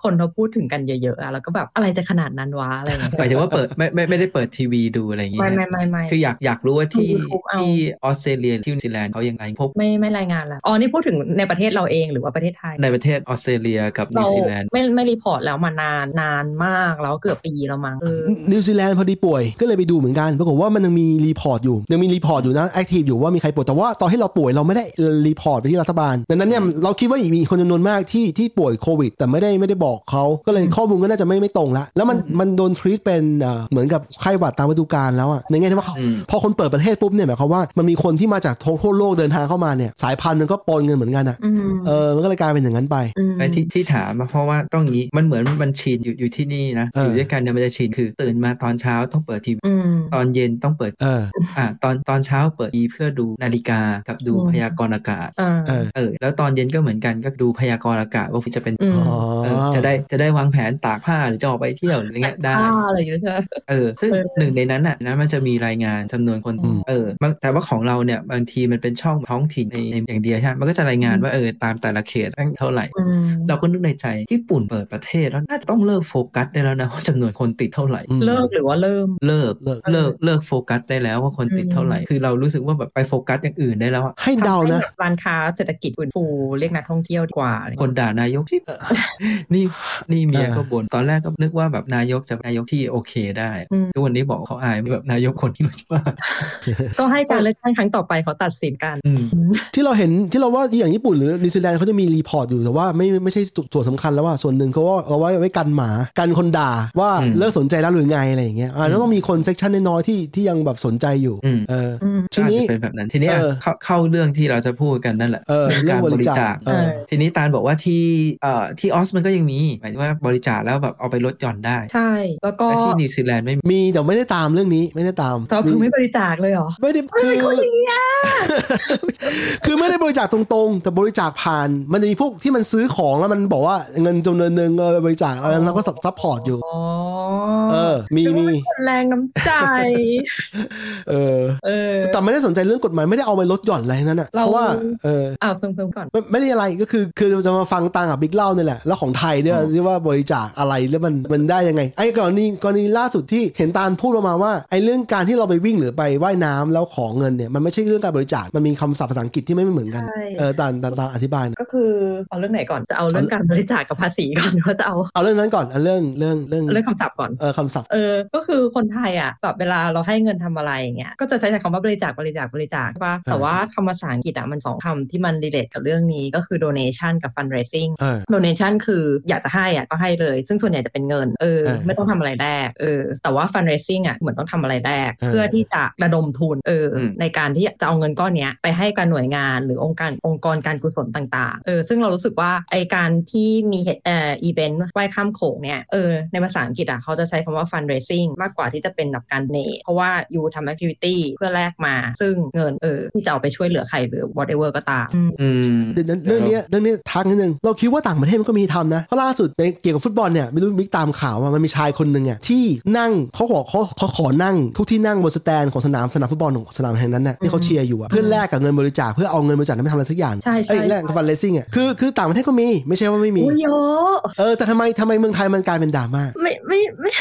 คนเขาพูดถึงกันเยอะๆอะแล้วก็แบบอะไรจะขนาดนั้นวะอะไรอย่างเงี้ยหมายถึงว่าเปิดไม่ไม่ไม่ได้เปิดทีวีดูอะไรอย่างเงี้ไม่ยไม่ไม่ไม่คืออยากอยากรู้ว่าที่ดู YouTube เอาที่ออสเตรเลียที่นิวซีแลนด์เขายังไงพบไม่ไม่รายงานแล้วอ๋อนี่พูดถึงในประเทศเราเองหรือว่าประเทศไทย ในประเทศออสเตรเลียกับนิเราวซีแลนด์ไม่ไม่ report แล้วมานานนานมากแล้วเกือบปีแล้วมั้งเออนิวซีแลนด์พอดีป่วยก็เลยไปดูเหมือนกันปรากฏว่ามันยังมี report อยู่ยังมี report อยู่นะ active อยู่ว่ามีใครป่วยแต่ว่าตอนที่เราป่วยเราไม่ได้ report ไปที่รัฐบาลดังนั้นเนี่ยเราคิดว่ามีคนจำนวนมากที่ที่ป่วยโควิด แต่ไม่ได้ไม่ได้บอกเขาก็เลยข้อมูลก็น่าจะไม่ไม่ตรงละแล้วมันมันโดน treat เป็นเอ่อเหมือนกับไข้หวัดตามฤดูกาลแล้วอะในแง่ที่ว่าอืมพอคนเปิดประเทศปุ๊บเนี่ยหมายความว่ามันมีคนที่มาจากทั่วโลกเดินทางเข้ามาเนี่ยสายพันธุ์มันก็ปนกันเหมือนกันอะอืมเออมันก็เลยกลายเป็นอย่างนั้นไปอืมไอ้ที่ที่ถามมาเพราะว่าต้องงี้มันเหมือนมันชินอยู่อยู่ที่นี่นะเออออยู่ด้วยกันเนี่ยมันจะชินคือตื่นมาตอนเช้าต้องเปิดทีวีอืม ตอนเย็นต้องเปิดเอออ่าตอนตอนเช้าเปิดทีวีเพื่อดูนาฬิกากับดูอืมพยากรณ์อากาศอ่าเออเออ แล้วตอนเย็นก็เหมือนกันก็ดูพยากรณ์อากาศว่าจะเป็นอืมอ๋อเออจะได้จะได้วางแผนตากผ้าหรือจะออกไปเที่ยวหรืออะไรเงี้ยได้ผ้าอะไรอย่างเงี้ยใช่ไหมเออซึ่งเออหนึ่งในนั้นน่ะนะมันจะมีรายงานจำนวนคนอืมเออบางแต่ว่าของเราเนี่ยบางทีมันเป็นช่องท้องถิ่นในในอย่างเดียวใช่ไหมมันก็จะรายงานว่าเออตามแต่ละเขตเท่าไหร่อืมเราก็นึกในใจญี่ปุ่นเปิดประเทศแล้วน่าจะต้องเลิกโฟกัสได้แล้วนะว่าจำนวนคนติดเท่าไหร่อืมเลิกหรือว่าเริ่มเลิกเลิกเลิกเลิกโฟกัสได้แล้วว่าคนติดเท่าไหร่อืมคือเรารู้สึกว่าแบบไปโฟกัสอย่างอื่นได้แล้วอะให้เดานะทำให้แบบร้านค้าเศรษฐกิจฟื้นฟูเรียกนักท่องเที่ยวดีกว่าอะไรอย่างคเงี้ยนด่านายกที่นี่นี่เมียเออก็บ่นตอนแรกก็นึกว่าแบบนายกจะนายกที่โอเคได้อืมทุกวันนี้บอกเขาอายแบบนายกคนที่รู้ว่าก็ให้การเลือกตั้งครั้งต่อไปเขาตัดสินกันอืมที่เราเห็นที่เราว่าอย่างญี่ปุ่นหรือนิวซีแลนด์เขาจะมี report อยู่แต่ว่าไม่ไม่ใช่ส่วนสำคัญแล้วว่าส่วนหนึ่งเขาว่าเอาไว้ไว้กันหมากันคนด่าว่าอืมเลิกสนใจแล้วหรือไงอะไรอย่างเงี้ยอาจจะต้องมีคน section น้อยๆที่ที่ยังแบบสนใจอยู่อืมเอออืมทีนี้อาจจะเป็นแบบนั้นทีนี้อะเออเข้าเข้าเรื่องที่เราจะพูดกันนั่นแหละเออเรื่องการเรื่องบบริริจาจาคคเออทีนี้ตาลบอกว่าที่เอ่อที่ออสมันก็ยังมีหมายถึงว่าบริจาคแล้วแบบเอาไปลดหย่อนได้ ใช่ แล้วก็แต่ที่นิวซีแลนด์ไม่มีมีแต่ไม่ได้ตามเรื่องนี้ไม่ได้ตาม soft คือไม่บริจาคเลยเหรอไม่ได้คือคนอย่างเงี้ยคือไม่ได้บริจาคตรงๆ แต่บริจาคผ่าน มันจะมีพวกที่มันซื้อของแล้วมันบอกว่าเงินจำนวนหนึ่งเออบริจาคอะไรนั้นเราก็ support อยู่อ๋อเออมีมีคนแรงน้ำใจเออเออแต่ไม่ได้สนใจเรื่องกฎหมายไม่ได้เอาไปลดหย่อนอะไรทั้งนั้นอะเพเราราะว่าเอออ่าเพิ่มเพิ่มก่อนไม่ไม่ได้อะไรก็คือคือจะมาฟังตาลกับบิ๊กเล่าเนี่ยแหละแล้วของไทยเนี่ยที่ว่าบริจาคอะไรแล้วมันมันได้ยังไง ไอ้กรณีกรณีล่าสุดที่เห็นตาลพูดออกมาว่าไอ้เรื่องการที่เราไปวิ่งหรือไปว่ายน้ำแล้วของเงินเนี่ยมันไม่ใช่เรื่องการบริจาคมันมีคำศัพท์ภาษาอังกฤษที่ไม่เหมือนกันใช่เออตาลตาลตาลอธิบายหนะก็คือเอาเรื่องไหนก่อนจะเอาเรื่องการบริจาคกับภาษีก่อนหรือว่าจะเอาเอาเรื่องนั้นก่อนเอาเรื่องเรื่องเรื่องเรื่องคำศัพท์ก่อนเออคำศัพท์เออก็คือคนไทยอะแบบเวลาเราให้เงินทำอะไรอย่างเงี้ยก็จะใช้คำว่าบริจาคบริจาคบริจาคใช่ปะแต่ว่าคำภาษาอังกฤษอะมันสองคำที่มัน relate กับเรื่องนี้ก็คือ donation กับ fundraising เออ donation คืออยากจะให้อะก็ให้เลย ซึ่งส่วนใหญ่จะเป็นเงินเออเออไม่ต้องทำอะไรแลกเออแต่ว่า fundraising อะเหมือนต้องทำอะไรแลกเออเพื่อที่จะระดมทุนเอออมในการที่จะเอาเงินก้อนเนี้ยไปให้กับหน่วยงานหรือองค์การองค์กรการกุศลต่างๆเออซึ่งเรารู้สึกว่าไอการที่มีเหตุเอ่ออีเวนต์ว่ายข้ามโขงเนี่ยเออในภาษาอังกฤษอะเขาจะใช้คำว่า fundraising มากกว่าที่จะเป็นแบบการเนเพราะว่าyou ทำ activity เพื่อแลกมา ซึ่งเงินเออที่จะเอาไปช่วยเหลือใครหรือ whatever ก็ตามอืมอืมเดี๋ยวนั้นเรื่องเนี้ยเรื่องเนี้ยทักนิดนึง เราคิดว่าต่างประเทศมันก็มีทำนะ เพราะล่าสุดในเกี่ยวกับฟุตบอลเนี่ยไม่รู้มิกตามข่าวว่ามันมีชายคนหนึ่งอะที่นั่งเขาบอกเขาเขาขอนั่ง ทุกที่นั่งบนสแตนของสนามสนามฟุตบอลของสนามแห่งนั้นน่ะที่เขาเชียร์อยู่อะเพื่อแลกกับเงินบริจาคเพื่อเอาเงินบริจาคนั้นไปทำอะไรสักอย่างใช่ใช่เอ้ยแลกกับ fundraising อะคือคือต่างประเทศก็มีไม่ใช่ว่าไม่มีอุ้ยเยอะเออแต่ทำไมทำไมเมืองไทยมันกลายเป็นดราม่าไม่ไม่ไม่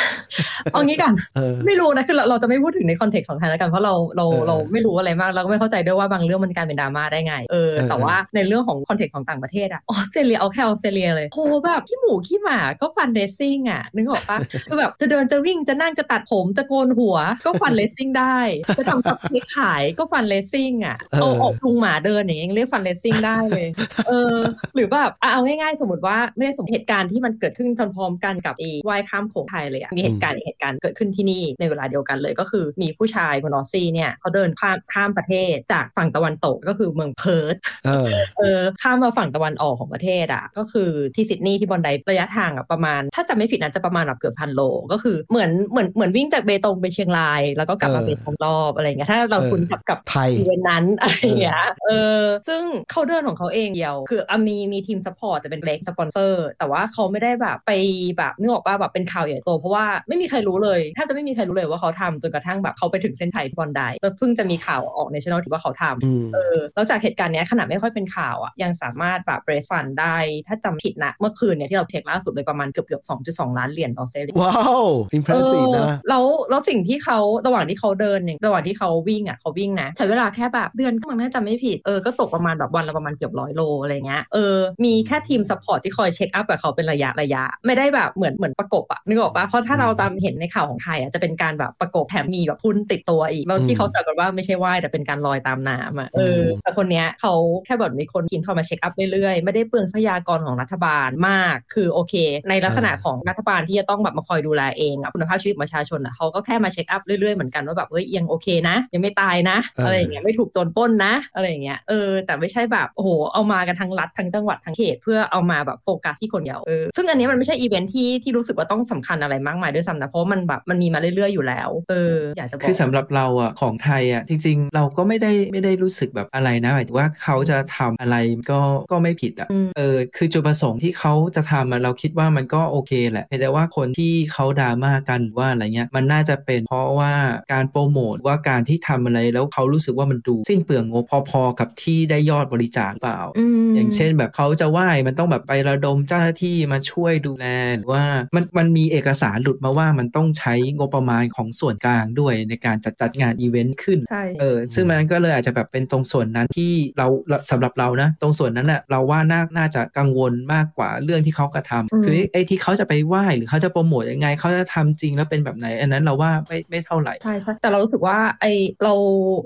เอางี้กันเออไม่รู้นะคือเราเราจะไม่พูดถึงใน context ของไทยแล้วกันเพราะเราเราเออเราไม่รู้อะไรมากเราก็ไม่เข้าใจด้วยว่าบางเรื่องมันกลายเป็นดราม่าได้ไงเออเออแต่ว่าในเรื่องของ context ของต่างประเทศอะออสเตรเลียเอาแค่ออสเตรเลียเลยโหแบบขี้หมูขี้หมาก็ fundraising อะนึกออกปะคือแบบจะเดินจะวิ่งจะนั่งจะตัดผมจะโกนหัวก็ fundraising ได้จะทำคัพเค้กขายก็ fundraising อะเอาออกลุงหมาเดินอย่างเงี้ยยังเรียก fundraising ได้เลยเออหรือแบบอะเอาง่ายๆ สมมติว่าไม่ได้สมมติเหตุการณ์ที่มันเกิดขึ้นพร้อมๆกันกับไอ้ว่ายข้ามโขงไทยเลยอะมีเหตุการณ์อีกเหตุการณ์เกิดขึ้นที่นี่ในเวลาเดียวกันเลยก็คือมีผู้ชายคนออสซี่เนี่ยเขาเดินข้ามข้ามประเทศจากฝั่งตะวันตกก็คือเมืองเพิร์ธเออเออข้ามมาฝั่งตะวันออกของประเทศอะก็คือที่ซิดนีย์ที่บอนไดระยะทางอะประมาณ ถ้าจำไม่ผิดนะจะประมาณแบบเกือบพันโล ก็คือเหมือนเหมือนเหมือนวิ่งจากเบตงไปเชียงราย แล้วก็กลับมาเออเบตงรอบอะไรเงี้ยถ้าเราเออคุ้นกับกับไทยอีเวนต์นั้นอะไรอย่างเงี้ยเออซึ่งเขาเดินของเขาเองเดียว คืออะมีมีทีม support แต่เป็นเล็กสปอนเซอร์แต่ว่าเขาไม่ได้แบบไปแบบนึกออกป่ะแบบเป็นข่าวใหญ่โตเพราะว่าไม่มีใครรู้เลยถ้าจะไม่มีใครรู้เลยว่าเขาทำจนกระทั่งแบบเขาไปถึงเส้นชัยที่บอนไดแล้วเพิ่งจะมีข่าวออกในช่องที่ว่าเขาทำอืมเออแล้วจากเหตุการณ์เนี้ยขนาดไม่ค่อยเป็นข่าวอะยังสามารถแบบ raise fund ได้ ถ้าจำผิดนะ เมื่อคืนเนี่ยที่เราเช็กล่าสุดเลยประมาณเกือบเกือบ2.2ล้านเหรียญออสเตรเลียว้าว impressive เออนะแล้วแล้วสิ่งที่เขาระหว่างที่เขาเดินเนี่ยระหว่างที่เขาวิ่งอะเขาวิ่งนะใช้เวลาแค่แบบเดือนก็มันน่าจะไม่ผิดเออก็ตกประมาณแบบวันละประมาณเกือบร้อยโลอะไรเงี้ยเออมีแค่ทีม support ที่คอย check up กับเขาเป็นระยะระยะ ไม่ได้แบบเหมือนเหมือนประกบอะนึกออกปะเพราะถ้าเราตามเห็นในข่าวของไทยอะจะเป็นการแบบประกบแถมมีแบบทุนติดตัวอีกแล้วที่เขาแซวกันว่าไม่ใช่ว่ายแต่เป็นการลอยตามน้ำอะเออมแต่คนเนี้ยเขาแค่แบบมีคนกินเข้ามา check up เรื่อยๆ ไม่ได้เปลืองทรัพยากรของรัฐบาลมาก คือโอเค ในลักษณะของรัฐบาลที่จะต้องแบบมาคอยดูแลเองอะคุณภาพชีวิตของประชาชนอะเขาก็แค่มา check up เรื่อยๆเหมือนกันว่าแบบเฮ้ยยังโอเคนะ ยังไม่ตายนะเออออะไรอย่างเงี้ยไม่ถูกโจรปล้นนะอะไรอย่างเงี้ยเออแต่ไม่ใช่แบบโอ้โหเอามากันทั้งรัฐทั้งจังหวัดทั้งเขตเพื่อเอามาแบบโฟกัสที่คนเดียวเออซึ่งอันนี้มันไม่ใช่อีเวนท์ที่ที่รู้สึกว่าต้องสำคัญอะไรมากมายด้วยซ้ำนะเพราะว่ามันแบบมันมีมาเรื่อยๆอยู่แล้วเอออยากจะบอกคือสำหรับเราอะของไทยอะจริง ๆ เราก็ไม่ได้ไม่ได้รู้สึกแบบอะไรนะหมายถึงว่าเขาจะทำอะไรก็ก็ไม่ผิดอะอืมเออคือจุดประสงค์ที่เขาจะทำอะเราคิดว่ามันก็โอเคแหละเพียงแต่ว่าคนที่เขาดราม่ากันหรือว่าอะไรเงี้ยมันน่าจะเป็นเพราะว่าการโปรโมทว่าการที่ทำอะไรแล้วเขารู้สึกว่ามันดูสิ้นเปลืองงบพอๆกับที่ได้ยอดบริจาคหรือเปล่ามอย่างเช่นแบบเขาจะไหว้มันต้องแบบไประดมเจ้าหน้าที่มาช่วยดูแลหรือว่ามันมันมีเอกสารหลุดมาว่ามันต้องใช้งบประมาณของส่วนกลางด้วยในการจัดจัดงานอีเวนต์ขึ้นใช่เออซึ่งมันก็เลยอาจจะแบบเป็นตรงส่วนนั้นที่เราเราสำหรับเรานะ ตรงส่วนนั้นน่ะเราว่าน่าน่าจะกังวลมากกว่าเรื่องที่เขากระทำอืมคือไอ้ที่เขาจะไปว่ายหรือเขาจะโปรโมทยังไงเขาจะทำจริงแล้วเป็นแบบไหน อันนั้นเราว่าไม่ไม่เท่าไหร่ใช่ใช่แต่เรารู้สึกว่าไอเรา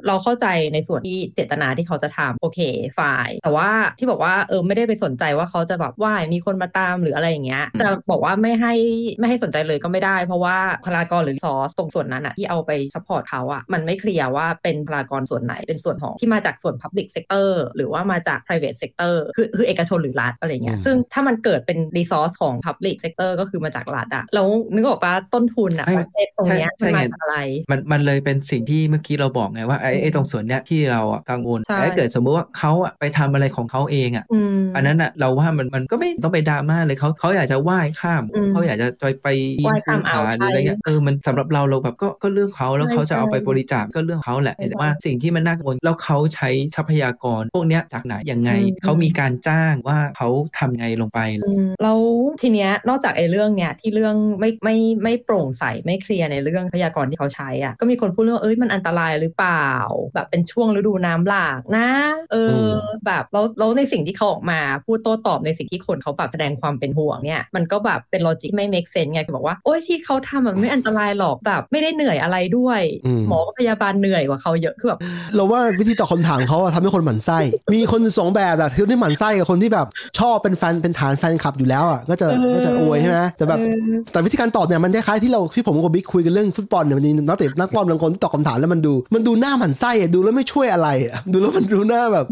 เราเข้าใจในส่วนที่เจตนาที่เขาจะทำโอเค fine แต่ว่าที่บอกว่าเออไม่ได้ไปสนใจว่าเขาจะแบบว่ายมีคนมาตามหรืออะไรอย่างเงี้ยอืมจะบอกว่าไม่ให้ไม่ให้สนใจเลยก็ไม่ได้ เพราะว่าบุคลากรหรือซอสตรงส่วนนั้นอะที่เอาไป support เขาอะมันไม่ clear ว่าเป็นบุคลากรส่วนไหนเป็นส่วนของที่มาจากส่วน Public Sector หรือว่ามาจาก private sector คือคือเอกชนหรือรัฐอะไรเงี้ยอืมซึ่งถ้ามันเกิดเป็น resource ของ Public Sector ก็คือมาจากรัฐอะแล้วนึกออกปะต้นทุนอะใช่ประเทศตรงเนี้ยใช่มันมาใช่จากอะไร มันมันเลยเป็นสิ่งที่เมื่อกี้เราบอกไงว่าไอ้ไอ้ตรงส่วนเนี้ยที่เราอะกังวลใช่แต่ถ้าเกิดสมมติว่าเขาอะไปทำอะไรของเขาเองอะอืมอันนั้นอะเราว่ามันมันก็ไม่ต้องไปดราม่าเลยเขาเขาอยากจะไหว้ข้ามอืมเขาอยากจะไปไปไหว้ข้ามอ่าวหรืออะไรเงี้ยไทยเออมันสำหรับเราเราแบบก็ก็เรื่องเขาแล้วใช่เขาจะเอาไปใช่บริจาคก็เรื่องเขาแหละใช่แต่ว่าสิ่งที่มันน่ากังวลแล้วเขาใช้ทรัพยากร พวกเนี้ยจากไหนยังไงอืมเขามีการจ้างว่าเขาทำไงลงไปอืมแล้วทีเนี้ยนอกจากไอ้เรื่องเนี้ยที่เรื่องไม่ไม่ไม่โปร่งใสไม่เคลียร์ในเรื่องทรัพยากรที่เขาใช้อะก็มีคนพูดเรื่องว่าเอ้ยมันอันตรายหรือเปล่า แบบเป็นช่วงฤดูน้ำหลากนะ เอออมแบบแล้วแล้วในสิ่งสิ่งที่เขาออกมาพูดโต้ตอบในสิ่งที่คนเขาแบบแสดงความเป็นห่วงเนี่ยมันก็แบบเป็นลอจิกไม่ make sense ไงคือบอกว่าโอ้ยที่เขาทำมันไม่อันตรายหรอกแบบไม่ได้เหนื่อยอะไรด้วยอืมหมอกับพยาบาลเหนื่อยกว่าเขาเยอะคือแบบเราว่าวิธีตอบคำถามเขาอะทำให้คนหมั่นไส้ มีคนสองแบบอะคือที่หมั่นไส้กับคนที่แบบชอบเป็นแฟนเป็นฐานแฟนคลับอยู่แล้วอะก็จะเออก็จะอวยใช่ไหมแต่แบบเออแต่วิธีการตอบเนี่ยมันคล้ายๆที่เราที่ผมกับบิ๊กคุยกันเรื่องฟุตบอลเนี่ยมันมีนักเตะนักบอลบางคนที่ตอบคำถามแล้วมันดู มันดูหน้าหมั่นไส้อะดูแล้วไม่ช่วยอะไรอะดูแล้วมันดูหน้าแบบ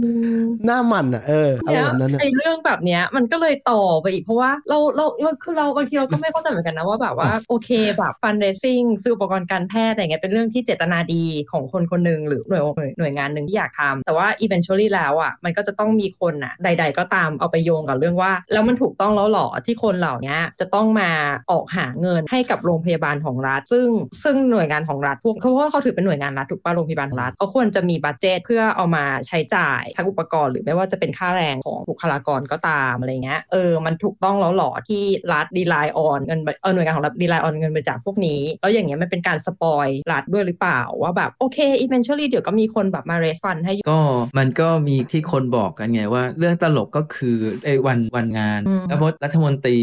หน้าหมันอะเอออะไรเนี่ยแบบนั้นอะไอ้เรื่องแบบเนี้ยมันก็เลยต่อไปอีกเพราะว่าเราเราเราคือเราบางทีเราก็ไม่เข้าใจเหมือนกันนะว่าแบบว่าโอเคแบบฟันเรซิ่งซื้ออุปกรณ์การแพทย์อะไรเงี้ยเป็นเรื่องที่เจตนาดีของคนคนหนึ่งหรือหน่วยหน่วยหน่วยงานหนึ่งที่อยากทำแต่ว่า eventually แล้วอะมันก็จะต้องมีคนอะใด ๆ ก็ตามเอาไปโยงกับเรื่องว่า แล้วมันถูกต้องแล้วหรอที่คนเหล่านี้จะต้องมาออกหาเงินให้กับโรงพยาบาลของรัฐ ซึ่งซึ่งหน่วยงานของรัฐพวกเพราะว่าเขาถือเป็นหน่วยงานรัฐถูกป่ะโรงพยาบาลของรัฐเขาควรจะมีบัตเจตเพื่อเอามาใช้จ่ายทั้งอุปกรณ์หรือไม่ว่าจะเป็นค่าแรงของบุคลากรก็ตามอะไรเงี้ยเออมันถูกต้องแล้วหรอที่รัฐดีไลออนเงินเออหน่วยงานของรัฐดีไลออนเงินบริจาคพวกนี้แล้วอย่างเงี้ยมันเป็นการสปอยรัฐด้วยหรือเปล่า ว่าแบบโอเค eventually เดี๋ยวก็มีคนแบบมาเรสฟันให้อยู่ก็มันก็มีที่คนบอกกันไงว่า เรื่องตลกก็คือไอ้วันวันงานอืมแล้วพรัฐมนตรี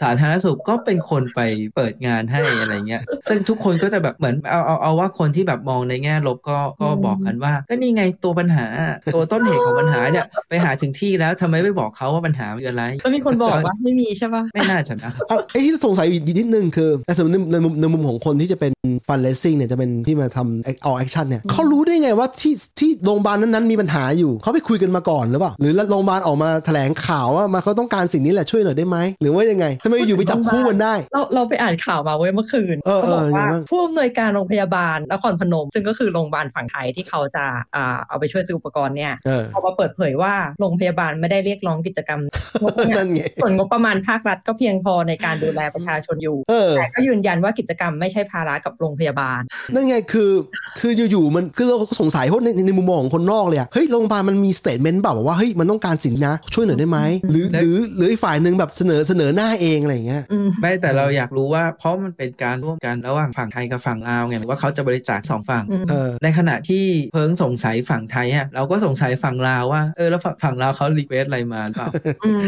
สาธารณสุขก็เป็นคนไปเปิดงานให้อะไรเงี้ย ซึ่งทุกคนก็จะแบบเหมือนเอาเอาเอาว่าคนที่แบบมองในแง่ลบก็ก็บอกกันว่า ก็นี่ไงตัวปัญหา ตัวต้นเหตุของปัญหาเนี่ยไปหาถึงที่แล้วทำไมไม่บอกเขาว่าปัญหาคืออะไรแล้วมีคนบอกว่าไม่มีใช่ปะไม่น่าจะนะอะไอ้ที่สงสัยอีกนิดนึงคือในสมมติในมุมในมุมของคนที่จะเป็น fundraising เนี่ยจะเป็นที่มาทำเอา action เนี่ยเขารู้ได้ไงว่าที่ที่โรงพยาบาลนั้นๆมีปัญหาอยู่เขาไปคุยกันมาก่อนหรือเปล่าหรือโรงพยาบาลออกมาแถลงข่าวว่ามาเขาต้องการสิ่งนี้แหละช่วยหน่อยได้ไหมหรือว่ายังไงทำไมอยู่ไปจับคู่กันได้ เราเราไปอ่านข่าวมาเว้ยเมื่อคืนเออเขาบอกเออว่ายังไงบ้างผู้อำนวยการโรงพยาบาลนครพนม ซึ่งก็คือโรงพยาบาลฝั่งไทยที่เขาจะอ่าเอาไปช่วยซื้ออุปกรณ์เนี่ยเออออกมาเปิดเผยว่าโรงพยาบาลไม่ได้เรียกร้องกิจกรรมงบประมานั่ณนไงส่วนงบประมาณภาครัฐก็เพียงพอในการดูแลประชาชนอยู่เออแต่ก็ยืนยันว่ากิจกรรมไม่ใช่ภาระกับโรงพยาบาล นั่นไงคือคืออยู่ๆมันคือเราก็สงสัยเพราะในในมุมมองของคนนอกเลยอะเฮ้ยโรงพยาบาลมันมีสเตทเมนต์แบบว่าเฮ้ยมันต้องการสิ่งนะ ช่วยหน่อยได้ไหมหรือหรือหรืออีกฝ่ายหนึ่งแบบเสนอเสนอหน้าเองอะไรอย่างเงี้ยอืมไม่แต่เราอยากรู้ว่า เพราะมันเป็นการร่วมกันระหว่างฝั่งไทยกับฝั่งลาวไงว่าเขาจะบริจาคสองฝั่งอืมเออในขณะที่เพิ่งสงสัยฝั่งไทยอะเราก็สงสัยฝั่งลาวว่าเออแล้วฝั่งฝั่งลาวเขา request อะไรมาหรือเปล่าอืม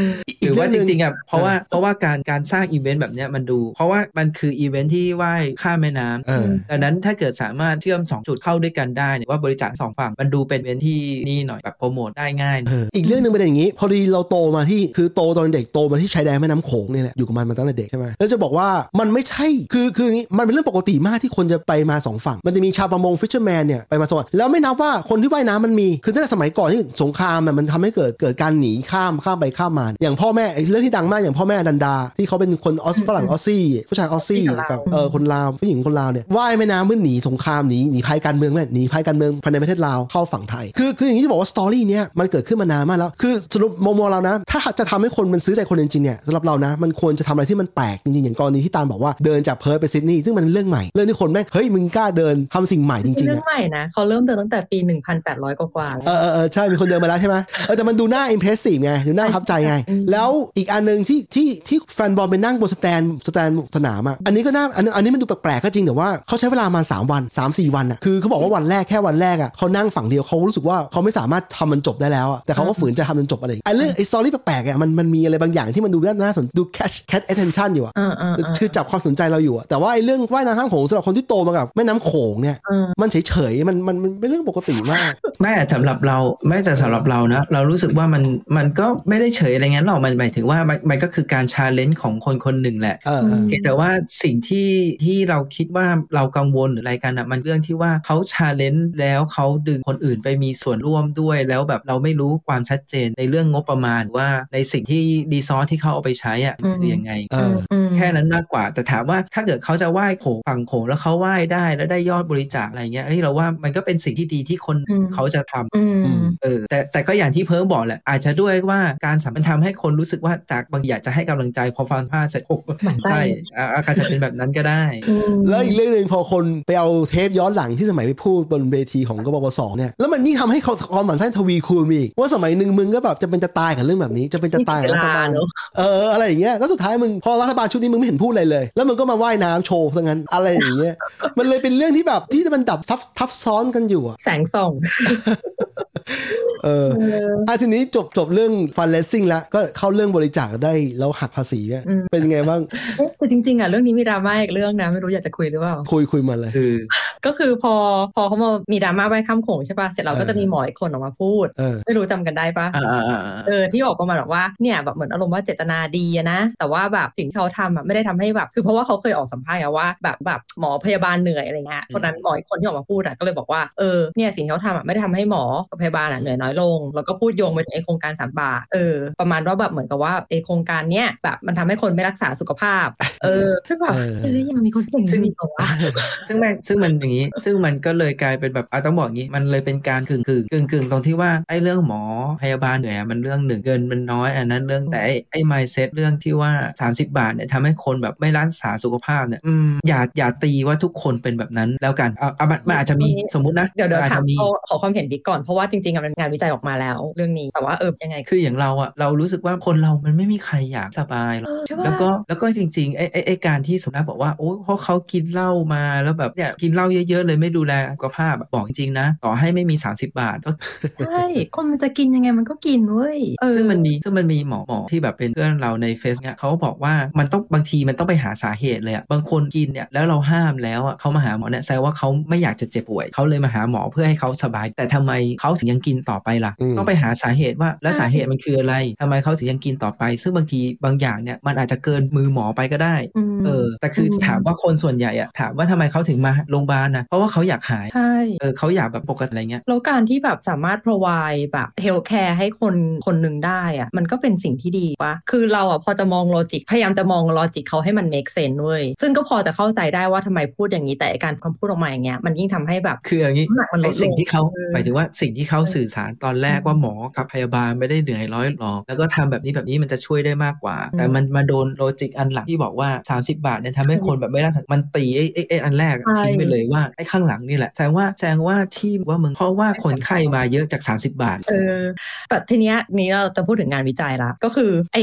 หรือว่าจริงๆอะเพราะว่าเออเพราะว่าการการสร้างอีเวนต์แบบเนี้ยมันดู เพราะว่ามันคืออีเวนต์ที่ว่ายข้ามแม่น้ำเออดังนั้นถ้าเกิดสามารถเชื่อม 2 จุดเข้าด้วยกันได้เนี่ยว่าบริจาคสองฝั่งมันดูเป็นอีเวนต์ที่นี่หน่อยแบบโปรโมทได้ง่ายเอออีกเรื่องหนึ่งเป็นอย่างนี้ พอดีเราโตมาที่คือโตตอนเด็กโตมาที่ชายแดนแม่น้ำโขงเนี่ยแหละอยู่กับมันมาตั้งแต่เด็กใช่ไหมแล้วจะบอกว่ามันไม่ใช่คือคืออย่างนี้มันเป็นเรื่องปกติมากที่คนจะไปมาสองฝั่ง มันจะมีชาวประมง fisherman เนี่ยไปมาสองฝั่งแล้วไม่นับว่าคนที่ว่ายน้ำมันมี คือตั้งแต่สมัยก่อนที่สงครามอะมันทำให้เกิดเกิดการหนีข้ามข้ามไปข้ามมา อย่างพ่อแม่ไอ้เรื่องที่ดังมากอย่างพ่อแม่อนันดา ที่เขาเป็นคนออสฝรั่งออสซี่ผู้ชายออสซี่ที่กับกับเราเออคนลาวผู้หญิงคนลาวเนี่ยว่ายแม่น้ำเพื่อหนีสงครามหนีหนีภัยการเมืองแม่หนีภัยการเมืองภายในประเทศลาวเข้าฝั่งไทยคือคืออย่างนี้จะบอกว่า story เนี้ยมันเกิดขึ้นมานานมากแล้ว คือสรุปมองมองเรานะ ถ้าจะทำให้คนมันซื้อใจคนจริงๆเนี่ยสำหรับเรานะมันควรจะทำอะไรที่มันแปลกจริงๆอย่างกรณีที่ตามบอกว่าเดินจากเพิร์ทไปซิดนีย์ซึ่งมันเป็นเรื่องใหม่เรื่องที่คนแม่งเฮ้ยมึงกล้าเดินทำสิ่งใหม่จริงๆเรื่ออะงใหม่นะเขาเริ่มเดินตั้งแต่ปี 1,800 กว่าๆแล้วเออเออเออใช่มีคนเดินมาแล้วใช่ไหมเออแต่มันดูน่า impressive ไงดูน่าประทับใจไงอืมแล้วอีกอันหนึ่งที่ที่ที่แฟนบอลไปนั่งบนสแตนสแตนสนามอะอันนี้ก็น่าอันนี้อันนี้มันดูแปลกๆก็จริงแต่ว่าเขาใช้เวลามา3วัน3 4 วันอะคือเขาบอกว่าวันแรกแค่วันแรกอะเขานั่งฝั่งเดียวเขารู้สึกว่าเขาไม่สามารถทำมันจบได้แล้วอะแต่เขาก็ฝืนจะทำมันจบอะไรอย่างเงี้ยไอ้เรื่องไอ้ story แปลกๆอะมันมันมีอะไรบางอย่างที่มันดูน่าน่าสนดู catch catch attention อยู่อะเออเออเออคือจับความสนใจเราอยู่อะแต่ว่าไอ้เรื่องว่ายน้ำข้ามโขงสำหรับคนที่โตมากับแม่น้ำโขงเนี่ยเออมันเฉยๆมันมันมันเป็นเรื่องปกติมากแต่สำหรับเราแม่งแต่สำหรับเรานะเรารู้สึกว่ามันมันก็ไม่ได้เฉยอะไรเงี้ยหรอกมันหมายถึงว่ามันมันก็คือการ challenge ของคนคนหนึ่งแหละเออเออเพียงแต่ว่าสิ่งที่ที่เราคิดว่าเรากังวลหรืออะไรกันอะมันเรื่องที่ว่าเขา challenge แล้วเขาดึงคนอื่นไปมีส่วนร่วมด้วย แล้วแบบเราไม่รู้ความชัดเจนในเรื่องงบประมาณว่าในสิ่งที่ดีซอสที่เขาเอาไปใช้อะมันคือยังไงเออมแค่นั้นมากกว่า แต่ถามว่าถ้าเกิดเขาจะว่ายโขงฝั่งโขงแล้วเขาว่ายได้แล้วได้ยอดบริจาคอะไรเงี้ยเฮ้ยเราว่ามันก็เป็นสิ่งที่ดีที่คนอืมเขาจะทำอืมเออแต่แต่ก็อย่างที่เพิ่งบอกแหละอาจจะด้วยว่าการสัมพันธ์ทำให้คนรู้สึกว่าจากบางอยากจะให้กำลังใจพอฟังผ้าเสร็จโอ้หมั่นไส้ใช่อะอาการจะเป็นแบบนั้นก็ได้อืมแล้วอีกเรื่องหนึ่งพอคนไปเอาเทปย้อนหลังที่สมัยไปพูดบนเวทีของกบพศเนี่ยแล้วมันยิ่งทำให้เขาความหมั่นไส้ทวีคูณมีอีกว่าสมัยหนึ่งมึงก็แบบจะเป็นจะตายกับเรื่องแบบนี้จะเป็นจะตายกับรัฐบาลเวลาเนอะเอออะไรอย่างเงี้ยแล้วสุดท้ายมึงพอรัฐบาลชุดนี้มึงไม่เห็นพูดอะไรเลย แล้วมึงก็มาว่ายน้ำโชว์ซะงั้นอะไรอย่างเงี้ยมันเลยเป็นเรื่องที่แบบที่มันดับซับทับซ้อนกันอยู่อะแสงส่อง เอออะทีนี้จบจบเรื่องฟันเลสซิ่งแล้ว ก็เข้าเรื่องบริจาคได้แล้วหักภาษีเนี่ยอืมเป็นไงบ้างเอ๊ะแต่จริงๆอะเรื่องนี้มีดราม่าอีกเรื่องนะไม่รู้อยากจะคุยหรือเปล่าคุยคุยมาเลยคือก็คือพอพอเขามามีดราม่าใบข้ามโขงใช่ป่ะเสร็จเราก็เออจะมีหมออีกคนออกมาพูดเออไม่รู้จำกันได้ปะอ่าอ่าอ่าอ่าเออที่บอกประมาณแบบว่าเนี่ยแบบเหมือนอารมณ์ว่าเจตนาดีอะนะ แต่ว่าแบบสิ่งที่เขาทำอะไม่ได้ทำให้แบบ คือเพราะว่าเขาเคยออกสัมภาษณ์ไงว่าแบบแบบหมอพยาบาลเหนื่อยอะไรเงี้ยคนนั้นหมออีกคนที่ออกมาพูดอะก็เลยบอกว่าเออเนี่ยสิ่งที่เขาทำอะไม่ได้ทำให้หมอกับพยาบาลอะเหนื่อยน้อยลง แล้วก็พูดโยงไปถึงไอโครงการสามบาทเออประมาณว่าแบบเหมือนกับว่าไอโครงการเนี้ยแบบมันทำให้คนไม่รักษาสุขภาพ เออซึ่งแบบเออเฮ้ยยังมีคนเก่งซึ่งมีตัววะซึ่งมันซึ่งมันอย่างนี้ ซึ่งมันก็เลยกลายเป็นแบบอะต้องบอกอย่างนี้ มันเลยเป็นการกึ่งกึ่งกึ่งกึ่งตรงที่ว่าไอ้เรื่องหมอพยาบาลเหนื่อยอะมันเรื่องหนึ่งเงินมันน้อย อันนั้นเรื่องแต่ไอ้ไอ้ mindset เรื่องที่ว่า 30 บาทเนี่ยทำให้คนแบบไม่รักษาสุขภาพเนี่ยอืมอย่าอย่าตีว่าทุกคนเป็นแบบนั้นแล้วกันเอาเอามันมันอาจจะมีสมมุตินะเดี๋ยวเดี๋ยวอาจถามจะมีขอขอความเห็นบิ๊กก่อนเพราะว่าจริงๆอะมันงานวิจัยออกมาแล้ว เรื่องนี้แต่ว่าเออยังไงคืออย่างเราอะเรารู้สึกว่าคนเรามันไม่มีใครอยากสบายหรอกใช่ปะแล้วก็แล้วก็จริงๆไอ้ไอ้ไอ้การที่สมนักบอกว่าโอ้เพราะเขากินเหล้ามาแล้วแบบเนี่ยกินเหล้าเยอะๆเลยไม่ดูแลสุขภาพอะบอกจริงๆนะ ต่อให้ไม่มี 30 บาทก็ใช่คนมันจะกินยังไงมันก็กินเว้ยเออซึ่งมันมีซึ่งมันมีหมอหมอที่แบบเป็นเพื่อนเราในเฟซเนี่ยเขาบอกว่ามันต้องบางทีมันต้องไปหาสาเหตุเลยอะบางคนกินเนี่ยแล้วเราห้ามแล้วอะเขามาหาหมอเนี่ยแสดงว่าเขาไม่อยากจะเจ็บป่วยเขาเลยมาหาหมอเพื่อให้เขาสบาย แต่ทำไมเขาถึงยังกินต่อไปล่ะอืมต้องไปหาสาเหตุว่าแล้วสาเหตุมันคืออะไรทำไมเขาถึงยังกินต่อไป ซึ่งบางทีบางอย่างเนี่ยมันอาจจะเกินมือหมอไปก็ได้มเออแต่คืออมถามว่าคนส่วนใหญ่อะถามว่าทำไมเขาถึงมาโรงพยาบาลนะเพราะว่าเขาอยากหายใช่เออเขาอยากแบบปกติอะไรเงี้ยแล้วการที่แบบสามารถ provide แบบ health care ให้คนคนหนึ่งได้อะมันก็เป็นสิ่งที่ดีปะคือเราอะพอจะมอง logic พยายามจะมอง logic เขาให้มัน make sense เว้ยซึ่งก็พอจะเข้าใจได้ว่าทำไมพูดอย่างนี้แต่ไอ้การคำพูดออกมาอย่างเงี้ยมันยิ่งทำให้แบบคืออย่างนี้น้ำหนักมันลไอดลงสิ่งที่เขาเออหมายถึงว่าสิ่งที่เขาเออสื่อสารตอนแรกว่าหมอกับพยาบาลไม่ได้เหนื่อยร้อยหรอกแล้วก็ทำแบบนี้แบบนี้มันจะช่วยได้มากกว่าอืมแต่มันมาโดน logic อันหลังที่บอกว่า 30 บาทเนี่ยทำให้คนแบบไม่รักษามันตีไอ้ไอ้ไอ้อันแรกอะใช่ทิ้งไปเลยว่าไอ้ข้างหลังนี่แหละแสดงว่าแสดงว่าที่ว่ามึงเพราะว่าคนไข้มาเยอะจาก 30 บาท เออแต่ทีเนี้ยนี้เราจะพูดถึงงานวิจัยละก็คือไอ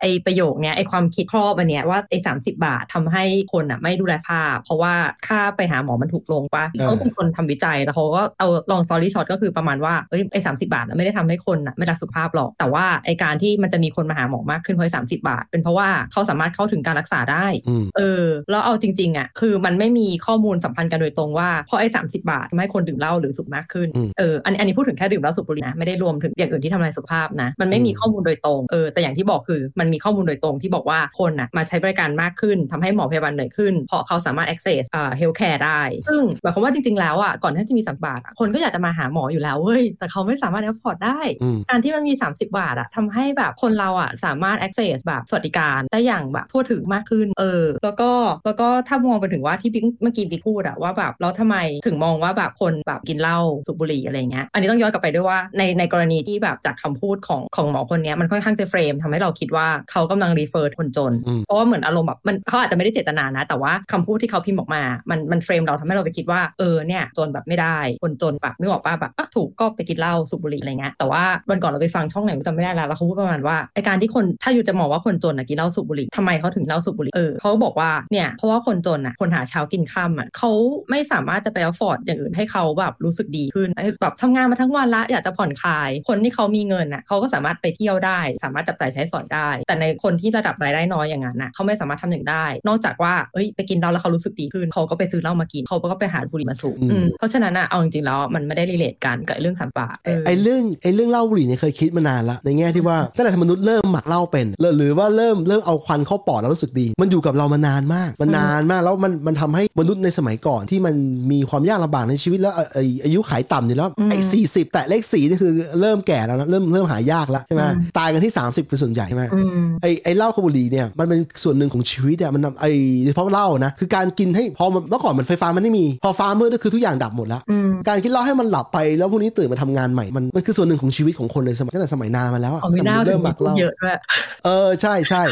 ไอประโยคเนี้ยไอความคิดครอบอันเนี้ยว่าไอสามสิบาททำให้คนอะไม่ดูแลภาพ เพราะว่าค่าไปหาหมอมันถูกลงปะเออเขาเป็นคนทำวิจัยแล้วเขาก็เอาลองสตอรี่ช็อตก็คือประมาณว่าเอ้ยไอสามสิบาทน่ะไม่ได้ทำให้คนอะไม่รักสุขภาพหรอก แต่ว่าไอการที่มันจะมีคนมาหาหมอมากขึ้นเพราะสามสิบาท เป็นเพราะว่าเขาสามารถเข้าถึงการรักษาได้อืมเออ แล้วเอาจริงๆอะคือมันไม่มีข้อมูลสัมพันธ์กันโดยตรงว่าเพราะไอ้สาบาททำให้คนดื่มเหล้าหรือสูบมากขึ้นอืมเออ อันอันนี้พูดถึงแค่ดื่มเหล้าสูบบุหรี่นะ ไม่ได้รวมถึงอย่างอื่นที่ทำลายสุขภาพนะ มันไม่มีอืมข้อมูลโดยตรง เออ แต่อย่างที่บอกคือมันมีข้อมูลโดยตรงที่บอกว่าคนอะมาใช้บริการมากขึ้นทำให้หมอพยาบาลเหนื่อยขึ้น เพราะเขาสามารถ access อ่า health care ได้ ซึ่งหมายความว่าจริงๆแล้วอะก่อนที่จะมีสามบาทอะคนก็อยากจะมาหาหมออยู่แล้วเว้ยแต่เขาไม่สามารถ afford ได้อืมการที่มันมี 30 บาทอะทำให้แบบคนเราอะสามารถ access แบบสวัสดิการได้อย่างแบบทั่วถึงมากขึ้น เออ แล้วก็แล้วก็ถ้ามองไปถึงว่าที่บิ๊กเมื่อกี้บิ๊กพูดอะว่าแบบแล้วทำไมถึงมองว่าแบบคนแบบกินเหล้าสูบบุหรี่อะไรเงี้ยอันนี้ต้องย้อนกลับไปด้วยว่าในในกรณีที่แบบจากคำพูดของของหมอคนเนี้ยมันค่อนข้างจะ frame ทำให้เราคิดว่าเขากำลัง refer คนจนอืมเพราะว่าเหมือนอารมณ์แบบมันเขาอาจจะไม่ได้เจตนานะ แต่ว่าคำพูดที่เขาพิมพ์ออกมา มันมัน frame เราทำให้เราไปคิดว่าเออเนี่ยจนแบบไม่ได้คนจนแบบนึกออกป่ะแบบอะถูกก็ไปกินเหล้าสูบบุหรี่อะไรเงี้ยแต่ว่าวันก่อนเราไปฟังช่องไหนก็จำไม่ได้แล้วแล้วเขาพูดประมาณว่าไอการที่คนถ้าอยู่จะมองว่าคนจนอะกินเหล้าสูบบุหรี่ทำไมเขาถึงเหล้าสูบบุหรี่เออเขาบอกว่าเนี่ยเพราะว่าคนจนอะคนหาเช้ากินค่ำอะเขาไม่สามารถจะไปเอาฟอร์ดอย่างอื่นให้เขาแบบรู้สึกดีขึ้นไอ้แบบทำงานมาทั้งวันละอยากจะผ่อนคลาย คนที่เขามีเงินอะเขาก็สามารถไปเที่ยวได้ สามารถจับจ่ายใช้สอยได้ แต่ในคนที่ระดับรายได้น้อยอย่างนั้นน่ะเขาไม่สามารถทำอย่างได้ นอกจากว่าเอ้ยไปกินเหล้าแล้วเขารู้สึกดีขึ้นเขาก็ไปซื้อเหล้ามากินเขาก็ไปหาบุหรี่มาสูบอืมอืมเพราะฉะนั้นอะเอาจริงๆแล้วมันไม่ได้รีเลทกันกับเรื่องสัมปะเออไอ้เรื่องไอ้เรื่องเหล้าบุหรี่เนี่ยเคยคิดมานานละในแง่ที่ว่าตั้งแต่มนุษย์เริ่มหมักเหล้าเป็นหรือหรือว่าเริ่มเริ่มเอาควันเข้าปอดแล้วรู้สึกดี มันอยู่กับเรามานานมาก มันนานมากแล้วมันมันทำให้มนุษย์ในสมัยก่อนที่มันมีความยากลำบากในชีวิตแล้วเอ่อไอ้อายุขัยต่ำอยู่แล้วอืมไอ้สี่สิบแต่เลขสี่นี่คือเริ่มแก่แล้วนะเริ่มเริ่มหายากแล้วใช่ไหมอืมตายกันที่ 30เป็นส่วนใหญ่ใช่ไหมอืมไอ้ไอ้เหล้ากับบุหรี่เนี่ยมันเป็นส่วนหนึ่งของชีวิตอะมันทำไอ้เฉพาะเหล้านะคือการกินให้พอมันเมื่อก่อนมันไฟฟ้ามันไม่มี พอฟ้ามืดก็คือทุกอย่างดับหมดแล้วอืมการกินเหล้าให้มันหลับไปแล้วพรุ่งนี้ตื่นมาทำงานใหม่มันมันคือส่วนหนึ่งของชีวิตของคนในสมัยตั้งแต่สมัยนานมาแล้วอะอ๋อมีหน้าตั้งแต่ถึเริ่งมหมักเหล้าเยอะด้วยเออใช่ใช่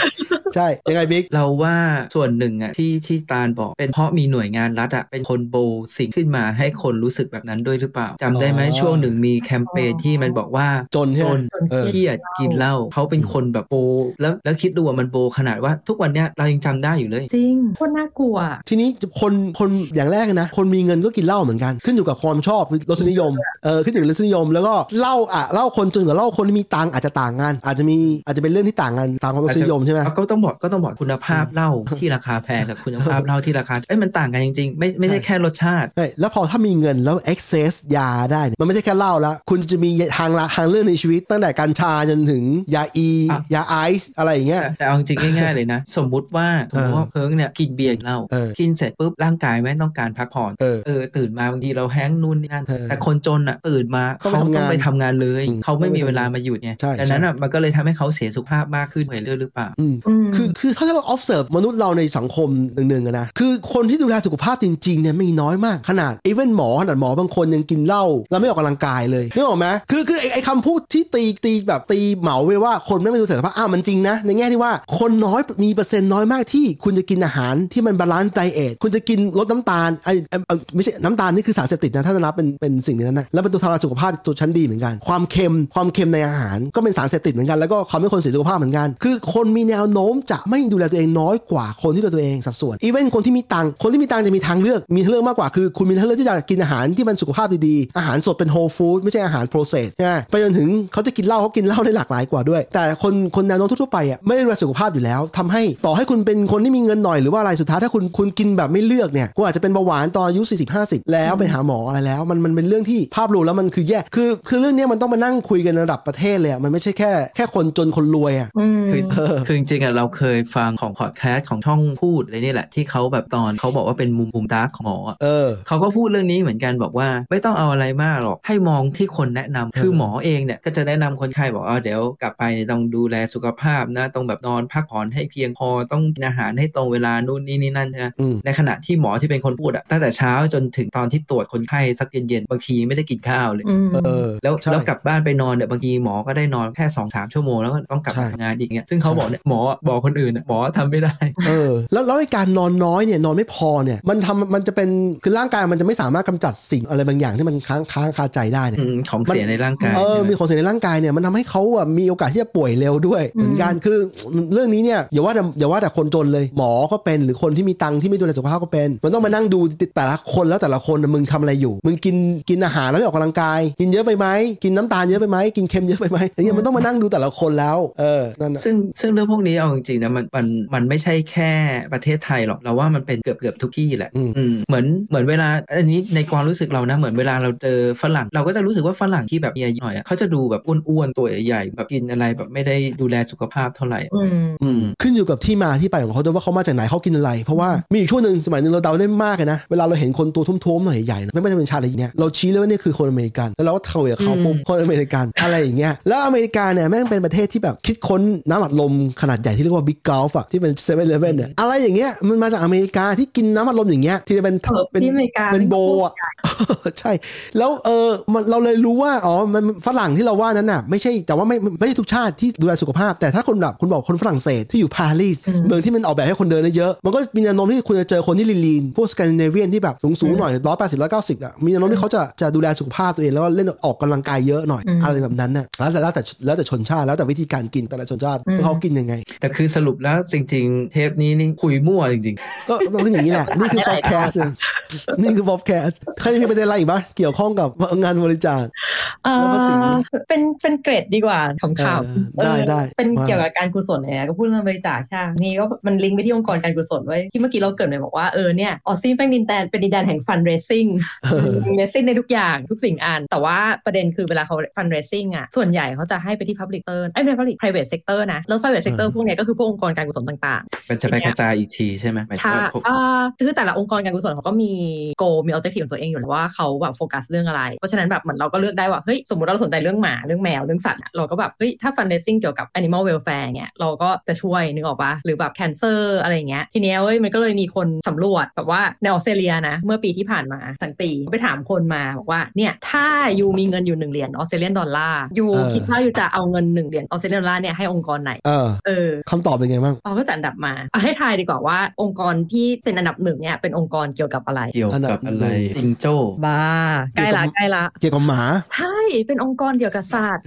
ใช่ยังไงบิ๊กเราว่าส่วนหนึ่งอะที่ที่ตาลบอกเป็นเพราะมีหน่วยงานรัฐอะเป็นคนโบสิ่งขึ้นมาให้คนรู้สึกแบบนั้นด้วยหรือเปล่าจำได้ไหมอ๋อช่วงหนึ่งมีแคมเปญที่มันบอกว่าจนใช่ไหมจนเออเครียดกินเหล้าเขาเป็นคนแบบโบแล้วแล้วคิดดูว่ามันโบขนาดว่าทุกวันเนี้ยเรายังจำได้อยู่เลย จริงโคตรน่ากลัว ทีนี้คนคนอย่างแรกนะ คนมีเงินก็กินเหล้าเหมือนกันขึ้นอยู่กับความชอบรสนิยมเออขึ้นอยู่กับรสนิยมแล้วก็เล้าอะเล้าคนจนกับเล้าคนที่มีตังอาจจะต่างกันอาจจะมีอาจจะเป็นเรื่องที่ต่างกันตามความรสนิยมใช่ไหมก็ต้องบอกก็ต้องบอกคุณภาพเล้าที่ราคาแพงกับคุณภาพเล้าที่ราคาเอ้ยมันต่างกันจริงๆ ไม่ไม่ใช่แค่รสชาติใช่แล้วพอถ้ามีเงินแล้ว access ยาได้มันไม่ใช่แค่เล้าแล้ว คุณจะมีทางละทางเลือกในชีวิต ตั้งแต่กัญชาจนถึงยาอียาไอซ์อะไรอย่างเงี้ยแต่เอาจริงง่ายๆเลยนะ สมมุติว่าสมมติว่าเพิงเนี่ยกินเบียร์เล้ากินเสร็จปุ๊บร่างกายไม่ต้องการพักผ่อนเออตื่นมาบางทีเราแห้งนู่นนี่นั่นแต่คนจนอะตื่นมาเขาำงานต้องไปทำงานเลยอืมเขาไม่มีต้องไปเวลามาหยุดไงใช่ดังนั้นใช่อะมันก็เลยทำให้เขาเสียสุขภาพมากขึ้นเห็นด้วยหรือเปล่าอืมอืมคือคือถ้าเรา observe มนุษย์เราในสังคมหนึ่งๆอะนะคือคนที่ดูแลสุขภาพจริงๆเนี่ยมีน้อยมากขนาด even หมอขนาดหมอบางคนยังกินเหล้าแล้วไม่ออกกำลังกายเลยนึกออกไหมคือคือไอ้ไอ้คำพูดที่ตีตีแบบตีเหมาไปว่าคนไม่ไปดูแลสุขภาพอ้าวมันจริงนะ ในแง่ที่ว่าคนน้อยมีเปอร์เซ็นต์น้อยมากที่คุณจะกินอาหารที่มัน balanced diet คุณจะกินลดน้ำตาลไอ้ไอ้ไอ้ไม่ใช่น้ำตาลนี่คือสารเสพติดนะถ้าจะนับเป็นเป็นสิ่งนี้นะแล้วเป็นตัวทำลายสุขภาพตัวชั้นดีเหมือนกัน ความเค็มความเค็มในอาหารก็เป็นสารเสพติดเหมือนกันแล้วก็ทำให้คนเสียสุขภาพเหมือนกัน คือคนมีแนวโน้มจะไม่ดูแลตัวเองน้อยกว่าคนที่ดูแลตัวเองสัดส่วน even คนที่มีตังค์คนที่มีตังค์จะมีทางเลือกมีทางเลือกมากกว่าคือ คุณมีทางเลือกที่จะกินอาหารที่มันสุขภาพดีๆอาหารสดเป็น whole food ไม่ใช่อาหาร process ใช่ไหมไปจนถึงเขาจะกินเหล้าเขากินเหล้าได้หลากหลายกว่าด้วย แต่คนคนแนวโน้มทั่วไปอะไม่ได้ดูแลสุขภาพอยู่แล้วทำให้ต่อให้คุณเป็นคนที่มีเงินหน่อยหรือว่าอะไรสุดท้ายถ้าคุณคุณกินแบบไม่เลือกเนี่ยคุณอาจจะเป็นเบาหวานตอนอายุ40 50 แล้วไปหาหมออะไรแล้ว มันมันเป็นเรื่องที่ภาพรวมแล้วมันคือแย่คือคือเรื่องเนี้ยมันต้องมานั่งคุยกันระดับประเทศเลยอะมันไม่ใช่แค่แค่คนจนคนรวยอะอืมคือคือจริงๆอะเราเคยฟังของพอดแคสต์ของช่องพูดอะไรนี่แหละที่เขาแบบตอนเขาบอกว่าเป็นมุมมุมดาร์กของหมออะเออเขาก็พูดเรื่องนี้เหมือนกันบอกว่าไม่ต้องเอาอะไรมากหรอกให้มองที่คนแนะนำคือหมอเองเนี่ยก็จะแนะนำคนไข้บอกว่าเดี๋ยวกลับไปเนี่ยต้องดูแลสุขภาพนะต้องแบบนอนพักผ่อนให้เพียงพอต้องกินอาหารให้ตรงเวลานู่นนี่นี่นั่นใช่ไหมอืมในขณะที่หมอที่เป็นคนพูดอะตั้งแต่เช้าจนถึงตอนที่ตรวจคนไข้สักเย็นๆบางทีไม่ได้กินข้าวเลยอืมเออแล้วใช่แล้วกลับบ้านไปนอนเนี่ยบางทีหมอก็ได้นอนแค่สองสามชั่วโมงแล้วก็ต้องกลับใช่มาทำงานอีกเนี่ยซึ่งเขาใช่บอกเนี่ยหมอบอกคนอื่นอะหมอทำไม่ได้เออแล้วแล้วไอ้การนอนน้อยเนี่ยนอนไม่พอเนี่ยมันทำมันจะเป็นคือร่างกายมันจะไม่สามารถกำจัดสิ่งอะไรบางอย่างที่มันค้างค้างคาใจได้เนี่ยอืมของเสียในร่างกายเออใช่ไหมมีของเสียในร่างกายเนี่ยมันทำให้เขาอะมีโอกาสที่จะป่วยเร็วด้วยเหมือนกันคือเรื่องนี้เนี่ยอย่าว่าแต่อย่าว่าแต่คนจนเลยหมอก็เป็นหรือคนที่มีตังค์ที่ไม่ดูแลสุขภาพก็เป็น มันต้องมานั่งดูแต่ละคนแล้วแต่ละคนน่ะมึงทำอะไรอยู่ มึงกินกินอาหารแล้วไม่ออกกำลังกายกินเยอะไปไหมกินน้ำตาลเยอะไปไหมกินเค็มเยอะไปไหมอย่างเงี้ยมันต้องมานั่งดูแต่ละคนแล้วเออนั่นน่ะซึ่งซึ่งเรื่องพวกนี้เอาจริงๆนะมันมันมันไม่ใช่แค่ประเทศไทยหรอกเราว่ามันเป็นเกือบเกือบทุกที่แหละอืมอืมเหมือนเหมือนเวลาอันนี้ในความรู้สึกเรานะเหมือนเวลาเราเจอฝรั่ง เราก็จะรู้สึกว่าฝรั่งที่แบบมีอายุหน่อยอะเขาจะดูแบบอ้วนๆตัวใหญ่ๆแบบกินอะไรแบบไม่ได้ดูแลสุขภาพเท่าไหร่อืมอืม ขึ้นอยู่กับที่มาที่ไปของเขาด้วยว่าเขามาจากไหนเขากินอะไร เพราะว่ามีอีกช่วงหนึ่งสมัยหนึ่งเราเดาได้มากเลยนะ เวลาเราเห็นคนตัวท้วมๆหน่อยใหญ่ๆนะไม่ว่าจะเป็นชาติอะไรอย่างเงี้ยเราชี้เลยว่านี่คือคนอเมริกัน แล้วเราก็เทากับเขาปุ๊บคนอเมริกันอะไรอย่างเงี้ยแล้วอเมริกาเนี่ยแม่งเป็นประเทศที่แบบคิดค้นน้ำอัดลมขนาดใหญ่ที่เรียกว่า Big Gulp อะที่เป็นเซเว่นเลเว่นเนี่ยอะไรอย่างเงี้ยมันมาจากอเมริกาที่กินน้ำอัดลมอย่างเงี้ยที่จะเป็นเออเป็นที่อเมริกาเป็นโบว์อะใช่ แล้วเออมันเราเลยรู้ว่าอ๋อมันฝรั่งที่เราว่านั้นน่ะไม่ใช่แต่ว่าไม่ไม่ใช่ทุกชาติที่ดูแลสุขภาพ แต่ถ้าคนแบบคุณบอกคนฝรั่งเศสที่อยู่ปารีสเมืองที่มันออกแบบให้คนเดินได้เยอะ มันก็มีแนวโน้มที่คุณจะเจอคนที่ lean ๆพวกสแกนดิเนเวียนที่แบบสูงสูงๆหน่อยร้อยแปดสิบร้อยเก้าสิบอะมีแนวโน้มที่เขาจะจะดูแลสุขภาพตัวเองแล้วก็เล่นออกกำลังกายเยอะหน่อยอืมอะไรแบบนั้นน่ะแล้วแต่แล้วแต่แล้วแต่ชนชาติแล้วแต่วิธีการกินแต่ละชนชาติว่าเขากินยังไง แต่คือสรุปแล้วจริง ๆ เทปนี้นี่คุยมั่วจริงก็ต้องอย่างนี้แหละนี่คือ podcast นี่คือ podcast ใครจะมีประเด็นอะไรอีกบ้างเกี่ยวข้องกับงานบริจาคเอ่อแล้วภาษีเป็นเป็นเกรดดีกว่าขำเออๆได้เออได้เป็นว่าเกี่ยวกับการกุศลเนี่ยก็พูดเรื่องบริจาคใช่ไหมนี่ก็มันลิงก์ไปที่องค์กรการกุศลไว้ยที่เมื่อกี้เราเกริดไปบอกว่าเออเนี่ยออซซี่เป็นดินแดนเป็นดินแดนแห่งฟันเรซิ่งเออเรซิ่งในทุกอย่างทุกสิ่งอัน แต่ว่าประเด็นคือเวลาเขาฟันเรซิ่งอะส่วนใหญ่เขาจะให้ไปที่ public sector ไอ้ยไม่ใช่ public private sector นะ แล้ว private sector พวกเนี้ยก็คือพวกองค์กรการกุศลต่างๆมันจะไปกระจายอีกทีใช่ไหมหมายถึงใช่ว่าพวกอ่าคือแต่ละองค์กรการกุศลเขาก็มี goal มี objective ของตัวเองอยู่แล้วว่าเขาแบบโฟกัสเรื่องอะไร เพราะฉะนั้นแบบเหมือนเราก็เลือกได้ว่าเฮ้ยสมมติเราสนใจเรื่องหมาเรื่องแมวเรื่องสัตว์อะเราก็แบบเฮ้ยถ้า fundraising เกี่ยวกับ animal welfare เนี่ยเราก็จะช่วยนึกออกปะหรือแบบ cancer อะไรอย่างเงี้ยทีเนี้ยเว้ยมันก็เลยมีคนสำรวจแบบว่าในออสเตรเลียนะ เมื่อปีที่ผ่านมาทั้งปีไปถามคนมาบอกว่าเนี่ยถ้า you มีเงินอยู่หนึ่งเหรียญ Australian dollar you เออคิดว่า you จะเอาเงินหนึ่งเหรียญ Australian dollar เนี่ยให้องค์กรไหนเออเออคำตอบเป็นไงบ้างเราก็จัดอันดับมาเอาให้ทายดีกว่าว่าองค์กรที่เป็นอันดับหนึ่งเนี่ยเป็นองค์กรเกี่ยวกับอะไรเกี่ยวกับอะไรอันดับหนึ่งจิงโจ้บ้าใกล้ละใกล้ละเกี่ยวกับหมาใช่เป็นองค์กรเกี่ยวกับสัตว์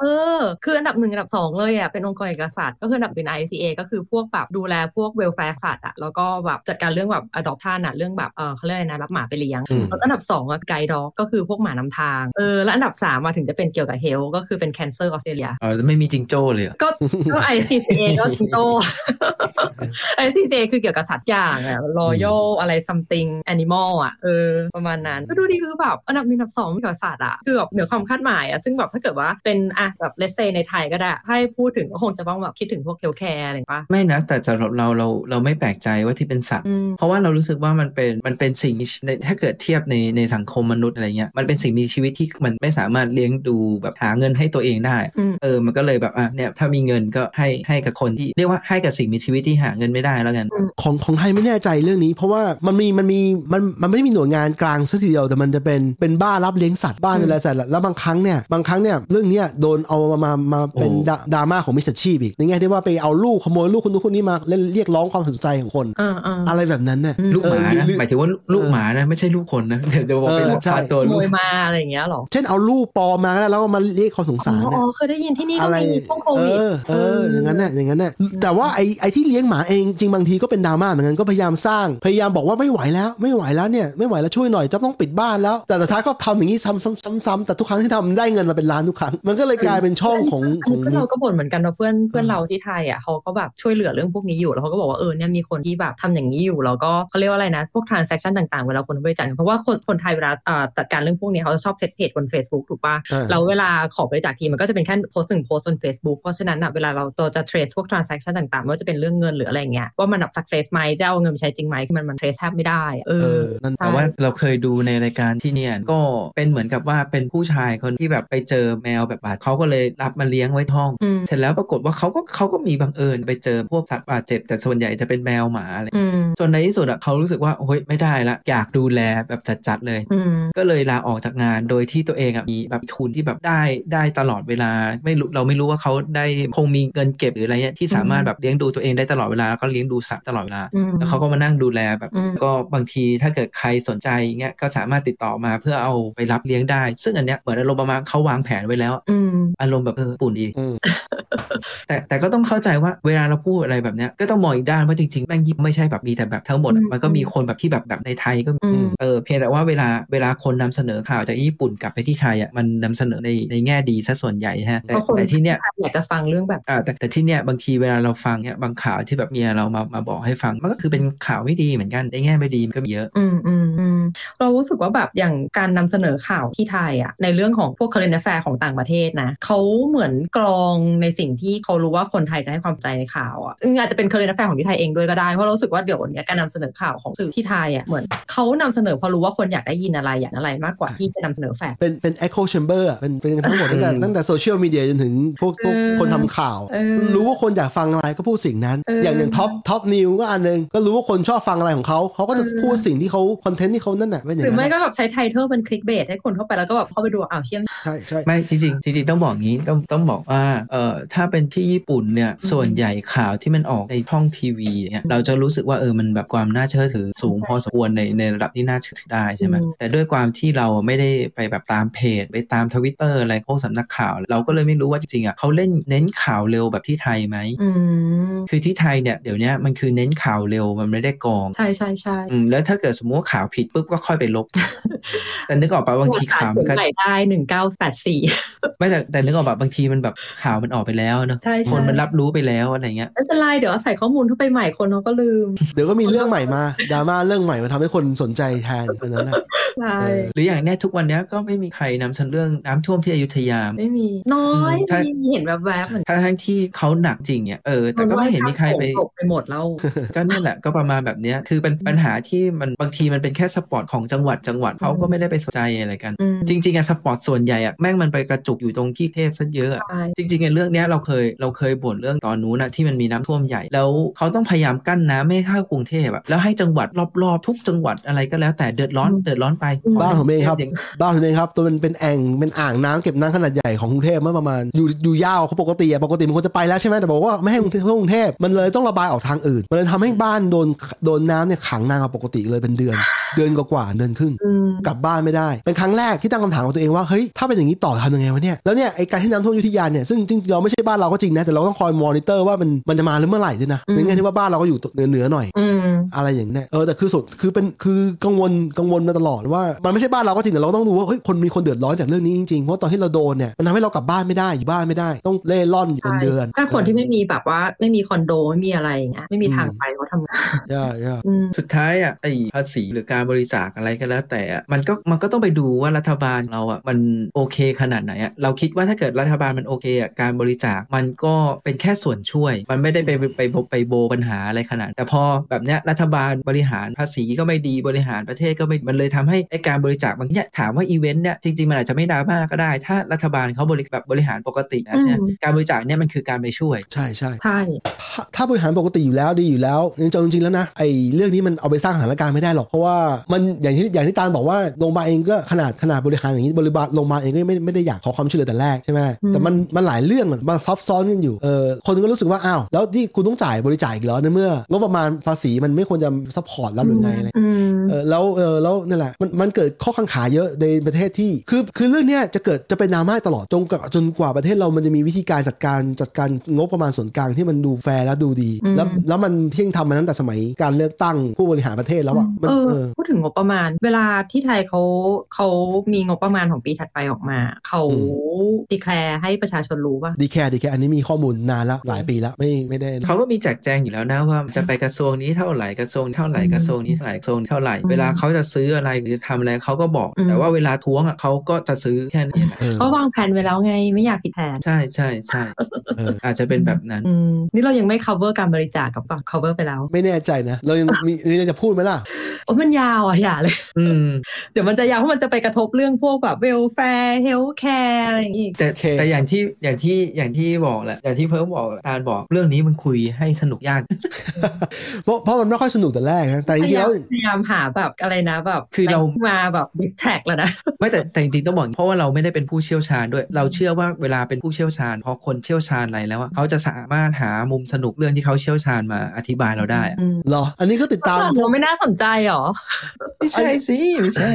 เออ คืออันดับหนึ่งอันดับสองเลยอะเป็นองค์กรเกี่ยวกับสัตว์ก็คืออันดับเป็น RSPCA ก็คือพวกแบบดูแลพวก welfare สัตว์อะแล้วก็แบบจัดการเรื่องแบบ adoption อะเรื่องแบบเออเขาเรียกอะไรนะรับหมาไปเลี้ยงอืมแล้วก็อันดับสองอะ Guide Dogs ก็คือพวกหมานำทางเออแล้วอันดับสามมาถึงจะเป็นเกี่ยวกับ health ก็คือเป็น cancer ออสเตรเลียอ๋อไม่มีจิงโจ้เลยเหรอก็ก็ ICCA ก็จิงโต ICCA คือเกี่ยวกับสัตว์อย่างอะ Royal อะไร something animal อะเออประมาณนั้นก็ดูดีคือแบบอันดับหนึ่งอันดับสองเกี่ยวกับสัตว์อะคือแบบเหนือความคาดหมายอะซึ่งแบบถ้าเกิดว่าเป็นอะแบบเลสเซในไทยก็ได้ถ้าให้พูดถึงก็คงจะต้องแบบคิดถึงพวกเ a ลแคร์อะไรปะไม่นะ แต่สำหรับเราเราเราไม่แปลกใจว่าที่เป็นสัตว์อืมเพราะว่าเรารู้สึกว่ามันเป็นมันเป็นสิ่งมีในถ้าเกิดเทียบในในสังคมมนุษย์อะไรเงี้ยมันเป็นสิ่งมีชีวิตที่มันไม่สามารถเลี้ยงดูแบบหาเงินให้ตัวเองได้อืมเออมันก็เลยแบบอะเนี่ยถ้ามีเงินก็ให้ให้กับคนที่เรียกว่าให้กับสิ่งมีชีวิตที่หาเงินไม่ได้แล้วกันของของไทยไม่แน่ใจเรื่องนี้ เพราะว่ามันมีมันมีมันมันไม่ได้มีหน่วยงานกลางซะทีเดียวแต่มันจะเป็นเป็นบ้านรับเลี้ยงสัตว์บ้านดูแลสัตว์แล้วบางครั้งเนี่ยบางครั้งเนี่ยเรื่องเนี้ยโดนเอามามามาเป็นโอ้ดราดราม่าของมิจฉาชีพอีกในแง่ที่ว่าไปเอาลูกขโมยลูกคนนู้นคนนี้มาเล่นเรียกร้องความสนใจของคนอ่าอ่าอะไรแบบนั้นเนี่ยอืมลูกหมาเออนะหรือหมายถึงว่าลูกหมานะไม่ใช่ลูกคนนะเดี๋ยวเดี๋ยวบอกไปเออลักใช่พาตัวขลูโมกยมาอะไรอย่างเงี้ยเหรอเช่นเอารูปปลอมมาแล้วก็มาเรียกความสงอ๋สารอเนี่ยเคยได้ยินที่นี่อะก็ไรมีช่วงโคเอวิดอเอออย่างนั้นน่ะอย่างนั้นน่ะแต่ว่าไอ้ไอ้ที่เลี้ยงหมาเองจริงบางทีก็เป็นดราม่าเหมือนกันก็พยายามสร้างพยายามบอกว่าไม่ไหวแล้วไม่ไหวแล้วเนี่ยไม่ไหวแล้วช่วยหน่อยจะต้องปิดบ้านแล้ว แต่สุดท้ายก็ทำอย่างนี้ซ้ำซ้ำซ้ำซ้ำแต่ทุกครั้งที่ทำได้เงินมาเป็นล้านทุกครั้งมันก็เลยกลายเป็นช่องของของเพื่อนเราก็บ่นเหมือนกันว่าเพื่อนเพื่อนเราที่ไทยอะเขาก็แบบช่วยเหลือเรื่องพวกนี้อยู่แล้วเขาก็บอกว่าเออเนี่ยมีคนที่แบบทำอย่างนี้อยู่แล้วก็เขาเรียกว่าอะไรนะพวก transaction ต่างๆเวลาคนบริจาคเพราะว่าคนคนไทยเวลาอ่าจัดการเรื่องพวกนี้เขาจะชอบเซตเพจบน Facebook ถูกปะเออเราเวลาขอบริจาคทีมันก็จะเป็นแค่โพสต์หนึ่งโพสต์บน Facebook เพราะฉะนั้นอะเวลาเราตัวจะ trace พวก transaction ต่างๆไม่ว่าจะเป็นเรื่องเงินหรืออะไรอย่างเงี้ยว่ามันแบบ success ไหมได้เอาเงินไปใช้จริงไหมคือมันมัน trace แทบไม่ได้เอเอออนั่นแต่ว่าเราเคยดูในรายการที่เนี่ยก็เป็นเหมือนกับว่าเป็นผู้ชายคนที่แบบไปเจอแมวแบบบาดเขาก็เลยรับมาเลี้ยงไว้ที่ห้องอืม เสร็จแล้วปรากฏว่าเขาก็เขาก็มีบังเอิญไปเจอพวกสัตว์บาดเจ็บ แต่ส่วนใหญ่จะเป็นแมวหมาอะไรอืมจนในที่สุดอะเขารู้สึกว่าโอ้ยไม่ได้ละ อยากดูแลแบบจัดๆเลยอืมก็เลยลาออกจากงานโดยที่ตัวเองอะมีแบบทุนที่แบบได้ได้ตลอดเวลาไม่รู้เราไม่รู้ว่าเขาได้คงมีเงินเก็บหรืออะไรเงี้ยที่สามารถแบบเลี้ยงดูตัวเองได้ตลอดเวลาแล้วก็เลี้ยงดูสัตว์ตลอดเวลาอืมแล้วเขาก็มานั่งดูแลแบบอืมก็บางทีถ้าเกิดใครสนใจเงี้ยก็สามารถติดต่อมาเพื่อเอาไปรับเลี้ยงได้ ซึ่งอันเนี้ยเหมือนอารมณ์ประมาณเขาวางแผนไว้แล้วอืมอารมณ์แบบเออปุ่นดีอืมแต่แต่ก็ต้องเข้าใจว่าเวลาเราพูดอะไรแบบเนี้ยก็ต้องมองอีกด้านว่าจริงๆแม่งยิบไม่ใช่แบบมีแต่แบบทั้งหมดอะอืมมันก็มีคนแบบที่แบบแบบในไทยก็มีอืมเออเพียงแต่ว่าเวลาเวลาคนนำเสนอข่าวจากญี่ปุ่นกลับไปที่ไทยอะมันนำเสนอในในแง่ดีซะส่วนใหญ่ฮะแต่เพราะคนแต่ที่เนี้ยอยากจะฟังเรื่องแบบอ่าแต่แต่ที่เนี้ยบางทีเวลาเราฟังเนี้ยบางข่าวที่แบบเมียเรามามาบอกให้ฟังมันก็คือเป็นข่าวไม่ดีเหมือนกันในแง่ไม่ดีมันก็มีเยอะ อืมอืมอืม เรารู้สึกว่าแบบอย่างการนำเสนอข่าวที่ไทยอะในเรื่องของพวก current affair ของต่างประเทศนะเขาเหมือนกรองในสิ่งที่เขารู้ว่าคนไทยจะให้ความสนใจในข่าวอะอืมอาจจะเป็น current affair ของที่ไทยเองด้วยก็ได้เพราะเรารู้สึกว่าเดี๋ยวนี้การนำเสนอข่าวของสื่อที่ไทยอะเหมือนเขานำเสนอเพราะรู้ว่าคนอยากได้ยินอะไรอยากอะไรมากกว่าที่จะนำเสนอแฟกต์เป็นเป็น echo chamber อะเป็นเป็นทั้งหมดตั้งแต่อืมตั้งแต่โซเชียลมีเดียจนถึงพวกพวกเออคนทำข่าวเออรู้ว่าคนอยากฟังอะไรก็พูดสิ่งนั้นเออออย่างอย่าง Top Top News ก็อันหนึงก็รู้ว่าคนชอบฟังอะไรของเขาเขาก็จะเออพูดสิ่งที่เขาคอนเทนต์ที่เขานั่นน่ะเป็นอย่าหรืงอนั้ไม่นก็น่ะแบบใช้ title เป็น clickbait ให้คนเข้าไปแล้วก็แบบเข้าไปดูอ้าวเชี่ยใช่ใช่ไม่จริงๆจริงๆต้องบอกงี้ต้องต้องบอกว่าเอ่อถ้าเป็นที่ญี่ปุ่นเนี่ยอืมส่วนใหญ่ข่าวที่มันออกในช่องทีวีเนี่ยเราจะรู้สึกว่าเออมันแบบความน่าเชื่อถือสูงพอสมควรในในระดับที่น่าเชื่อถือได้ใช่ไหมอืมแต่ด้วยความที่เราไม่ได้ไปแบบตามเพจ ไปตามทวิตเตอร์อะไรพวกสำนักข่าว เราก็เลยไม่รู้ว่าจริงๆอะเขาเล่นเน้นข่าวเร็วแบบที่ไทยไหมอืมคือที่ไทยเนี่ยเดี๋ยวเนี้ยมันคือเน้นข่าวเร็วมันไม่ได้กรอง ใช่ใช่ใช่อืมแล้วถ้าเกิดสมมติว่าข่าวผิดปุ๊บก็ค่อยไปลบ แต่นึกออกปะบางทีข่าวมันก็ไหนได้หนึ่งเก้าแปดสี่ไม่แต่แต่นึกออกแบบบางทีมันแบบข่าวมันออกไปแล้วเนอะใช่ใช่คนมันรับรู้ไปแล้วอะไรเงี้ยไม่เป็นไรเดี๋ยวใส่ข้อมูลเข้าไปใหม่คนเขาก็ลืม เดี๋ยวก็มีเรื่องใหม่มาดราม่าเรื่องใหม่มาทำให้คนสนใจแทนอันนั้นน่ะใช่เออหรืออย่างเนี้ยทุกวันเนี้ยก็ไม่มีใครนำเสนอเรื่องน้ำท่วมที่อยุธยาไม่มี น้อยอืมถ้ามีเห็นแวบๆเหมือนทั้งทั้งที่เขาหนักจริงเนี่ยเออแต่ก็ไม่เห็นมีใครไปตกไปหมดแล้วก็เนี่ยแหละก็ประมาณแบบเนี้ยคือเป็นปัญหาที่มันบางทีมันเป็นแค่ spot ของจังหวัดจังหวัดเขาก็ไม่ได้ไปสนใจอะไรกันอืมจริงๆอะ spot ส่วนใหญ่อะแม่งมันไปกระจุกอยู่ตรงกรุงเทพซะเยอะอะใช่จริงๆไอ้เรื่องเนี้ยเราเคยเราเคยบ่นเรื่องตอนนู้นอะที่มันมีน้ำท่วมใหญ่ แล้วเขาต้องพยายามกั้นน้ำไม่ให้เข้ากรุงเทพอะแล้วให้จังหวัดรอบๆ ทุกจังหวัดอะไรก็แล้วแต่เดือดร้อนเดือดร้อนไปบ้านผมเองครับย่างบ้านผมเองครับตัวเป็นเป็นแอ่งเป็นอ่างน้ำเก็บน้ำขนาดใหญ่ของกรุงเทพเมื่อประมาณอยู่อยู่ยาวเขาปกติอะปกติมันควรจะไปแล้วใช่ไหมแต่บอกว่าไม่ให้กรุงเทพเข้ากรุงเทพมันเลยต้องระบายออกทางอื่น มันเลยทำให้บ้านโดนโดนน้ำเนี่ยขังนานกว่าปกติเลยเป็นเดือน เดือนกว่าๆเดือนครึ่งอืมกลับบ้านไม่ได้ เป็นครั้งแรกที่ตั้งคำถามกับตัวเองว่าเฮ้ยถ้าเป็นอย่างนี้ต่อทำยังไงวะเนี่ยแล้วเนี่ยไอการที่น้ำท่วมอยุธยาเนี่ยซึ่งจริงๆเราไม่ใช่บ้านเราก็จริงนะแต่เราต้องคอยมอนิเตอร์ว่ามันมันจะมาหรือเมื่อไหร่ด้วยนะอืมในแง่ที่ว่าบ้านเราก็อยู่เหนือเหนือๆหน่อย อืมอะไรอย่างเนี้ยเออแต่คือสุดคือเป็นคือกังวลกังวลมาตลอดว่ามันไม่ใช่บ้านเราก็จริงแต่เราต้องดูว่าเฮ้ยคนมีคนเดือดร้อนจากเรื่องนี้จริงๆเพราะตอนที่เราโดนเนี่ยมันทำให้เรากลับบ้านไม่ได้อยู่บ้านไม่ได้ ต้องเล่ร่อนอยู่เป็นเดือน ถ้าคนที่ไม่มีแบบว่าไม่มีคอนโดไม่มีอะไรอย่างเงี้ยไม่มีทางไปเขาทำงานย่าย่าอืมสุดท้ายอะไอ้ภาษีหรือการบริจาคอะไรก็แล้ว แต่อะมันก็มันก็ต้องไปดูว่ารัฐบาลเราอะมันโอเคขนาดไหนอะเราคิดว่าถ้าเกิดรัฐบาลมันโอเคอะการบริจาคมันก็เป็นแค่ส่วนช่วย มันไม่ได้ไปไปไปไปโบปัญหาอะไรขนาด แต่พอแบบเนี้ยรัฐบาลบริหารภาษีก็ไม่ดีบริหารประเทศก็ไม่มันเลยทำให้ไอ้การบริจาคบางอย่างถามว่าอีเวนต์เนี่ยจริงๆมันอาจจะไม่ดราม่าก็ได้ ถ้ารัฐบาลเขาบริแบบบริหารปกตินะใช่ไหมอืมการบริจาคเนี่ยมันคือการไปช่วย ใช่ใช่ใช่ถ้าถ้าบริหารปกติอยู่แล้วดีอยู่แล้วจริงๆจริงๆแล้วนะไอ้เรื่องนี้มันเอาไปสร้างสถานการณ์ไม่ได้หรอกเพราะว่ามันอย่างที่อย่างที่ตาลบอกว่าโรงพยาบาลเองก็ขนาดขนาดบริหารอย่างนี้บริบาลโรงพยาบาลเองก็ไม่ไม่ได้อยากขอความช่วยเหลือแต่แรกใช่ไหมอืมแต่มันมันหลายเรื่องอะมันซับซ้อนกันอยู่เออคนก็รู้สึกว่าอ้าวแล้วที่คุณต้องจ่ายบริจาคอีกเหรอในเมื่องบประมาณภาษีมันไม่ควรจะsupport แล้วหรือไงอะไรอืมเออแล้วเออแล้วนั่นแหละมันมันเกิดข้อกังขาเยอะในประเทศที่ คือคือเรื่องเนี้ยจะเกิดจะเป็นดราม่าตลอดจนกว่าจนกว่าประเทศเรามันจะมีวิธีการจัดการจัดการงบประมาณส่วนกลางที่มันดูแฟร์และดูดีอืมแล้วแล้วมันเที่ยงทำมาตั้งแต่สมัยการเลือกตั้งผู้บริหารประเทศแล้วอะมันเออเออพูดถึงงบประมาณ เวลาที่ไทยเขาเขามีงบประมาณของปีถัดไปออกมา เขาอื declare ให้ประชาชนรู้ป่ะ declare declare อันนี้มีข้อมูลนานแล้วหลายปีแล้วไม่ไม่ได้เขาก็มีแจกแจงอยู่แล้วนะว่าจะไปกระทรวงนี้เท่าไหร่กระทรวงเท่าไหร่อืมกระทรวงนี้เท่าไหร่กระทรวงนี้เท่าไหร่อืมเวลาเขาจะซื้ออะไรหรือทำอะไรเขาก็บอกอืมแต่ว่าเวลาท้วงอะเขาก็จะซื้อแค่นี้แหละเออก็วางแผนไว้แล้วไงไม่อยากผิดแผนใช่ใช่ใช่เอออาจจะเป็นแบบนั้นอืมนี่เรายังไม่ cover การบริจาคกับฝั่ง cover ไปแล้ว ไม่แน่ใจนะเรายังมีมีอะไรจะพูดไหมล่ะโอ้มันยาวอะอย่าเลยอืมเดี๋ยวมันจะยาวเพราะมันจะไปกระทบเรื่องพวกแบบ welfare healthcare อะไรอย่างงี้อีกแต่โอเคแต่อย่างที่อย่างที่อย่างที่บอกแหละอย่างที่เพิ่มบอกตาลบอกเรื่องนี้มันคุยให้สนุกยากเพราะเพราะมันไม่ค่อยสนุกแต่แรกนะแต่จพริงๆยายาแล้มวพยายามหาแบบอะไรนะแบบคือเรามาแบบดิสแท็กแล้วนะไม่แต่แต่จริงๆต้องบอกเพราะว่าเราไม่ได้เป็นผู้เชี่ยวชาญด้วย เราเชื่อว่าเวลาเป็นผู้เชี่ยวชาญพอคนเชี่ยวชาญอะไรแล้วอะเขาจะสามารถหามุมสนุกเรื่องที่เขาเชี่ยวชาญมาอธิบายเราได้อะอืมเหรอ อันนี้ก็ติดตามเราไม่น่าสนใจหรอไม่ใช่สิไม่ใช่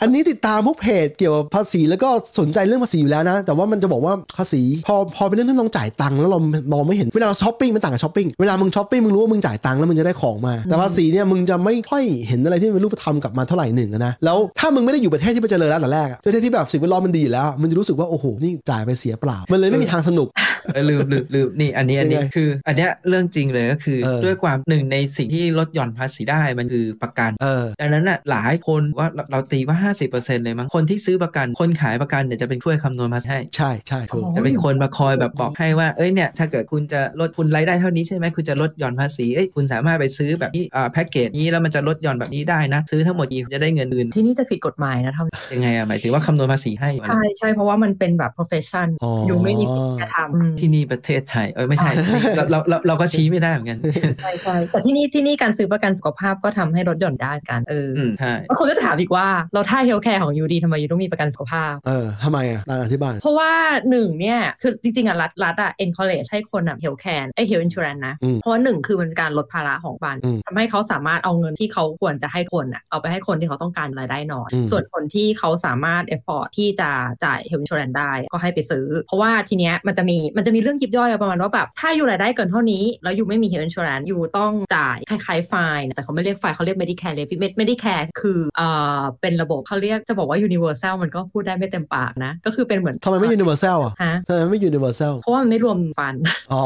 อันนี้ติดตามพวกเพจเกี่ยวกับภาษีแล้วก็สนใจเรื่องภาษีอยู่แล้วนะ แต่ว่ามันจะบอกว่าภาษีพอพอเป็นเรื่องที่ต้องจ่ายตังค์แล้วเรามองไม่เห็นเวลาเราช้อปปิ้งมันต่างกับช้อปปิ้งเวลามึงช้อปปิ้งมึงรู้ว่ามึงจ่ายตังค์แล้วมึงจะได้ของมาแต่ภาษีเนี่ยมึงจะไม่ค่อยเห็นอะไรที่เป็นรูปธรรมกลับมาเท่าไหร่หนึ่งอะนะแล้วถ้ามึงไม่ได้อยู่ประเทศที่มันเจริญแล้วแต่แรกอะประเทศที่แบบสิ่งแวดล้อมมันดีอยู่แล้วอะมึงจะรู้สึกว่าโอ้โหนี่จ่ายไปเสียเปล่า มันเลยไม่มีทางสนุกเออลืมลืมลืมนี่อันนี้อันนี้ยังไงคือ อันเนี้ยเรื่องจริงเลยก็คือเออด้วยความหนึ่งในสิ่งที่ลดหย่อนภาษีได้มันคือประกันเออดังนั้นน่ะหลายคนว่าเราเราตีว่า 50%เลยมั้งคนที่ซื้อประกันคนขายประกันเนี่ยจะเป็นช่วยคำนวณภาษีให้ใช่ใช่ถูกอ๋อจะเป็นคนมาคอยแบบบอกให้ว่าเอ้ยเนี่ยถ้าเกิดคุณจะลดคุณรายได้เท่านี้ใช่ไหมคุณจะลดหย่อนภาษีเอ้ยคุณสามารถไปซื้อแบบนี้อ่าแพ็กเกจนี้แล้วมันจะลดหย่อนแบบนี้ได้นะ ซื้อทั้งหมดนี้คุณจะได้เงินอื่นที่นี่จะผิดกฎหมายนะทำยังไงอะหมายถึงว่าคำนวณภาษีให้เหรอใช่ใช่เพราะว่ามันเป็นแบบ profession อ๋อออยู่ไม่มีสิทธิ์จะทำอืมที่นี่ประเทศไทยเออไม่ใช่เราเราเราเราก็ชี้ไม่ได้เหมือนกันใช่ใช่แต่ที่นี่ที่นี่การซื้อประกันสุขภาพก็ทำให้ลดหย่อนได้กันเออออืมใช่บางคนก็จะถามอีกว่าเราถ้า healthcare ของ you ดีทำไม you ต้องมีประกันสุขภาพเออทำไมอะตาอธิบาย เพราะว่าหนึ่งเนี่ยคือจริงๆอะรัฐรัฐอะ encourage ให้คนอะ health care ไอ้ health insurance นะอืมเพราะว่าหนึ่งคือมันการลดภาระของบันอืมทำให้เขาสามารถเอาเงินที่เขาควรจะให้คนอะเอาไปให้คนที่เขาต้องการรายได้น้อยอืมส่วนคนที่เขาสามารถ afford ที่จะจ่าย health insurance ได้ก็ให้ไปซื้อ เพราะว่าทีเนี้ยมันจะมีมันจะมีเรื่องยิบย่อยประมาณว่าแบบถ้าอยู่รายได้เกินเท่านี้ แล้วอยู่ไม่มี health insurance อยู่ต้องจ่ายคล้ายๆไฟน์แต่เขาไม่เรียกไฟน์เขาเรียก medicare levy medicare คือเอ่อเป็นระบบเขาเรียกจะบอกว่า universal มันก็พูดได้ไม่เต็มปากนะ ก็คือเป็นเหมือนทำไมไม่ universal อะฮะทำไมไม่ universal เพราะว่ามันไม่รวมฟันอ๋อ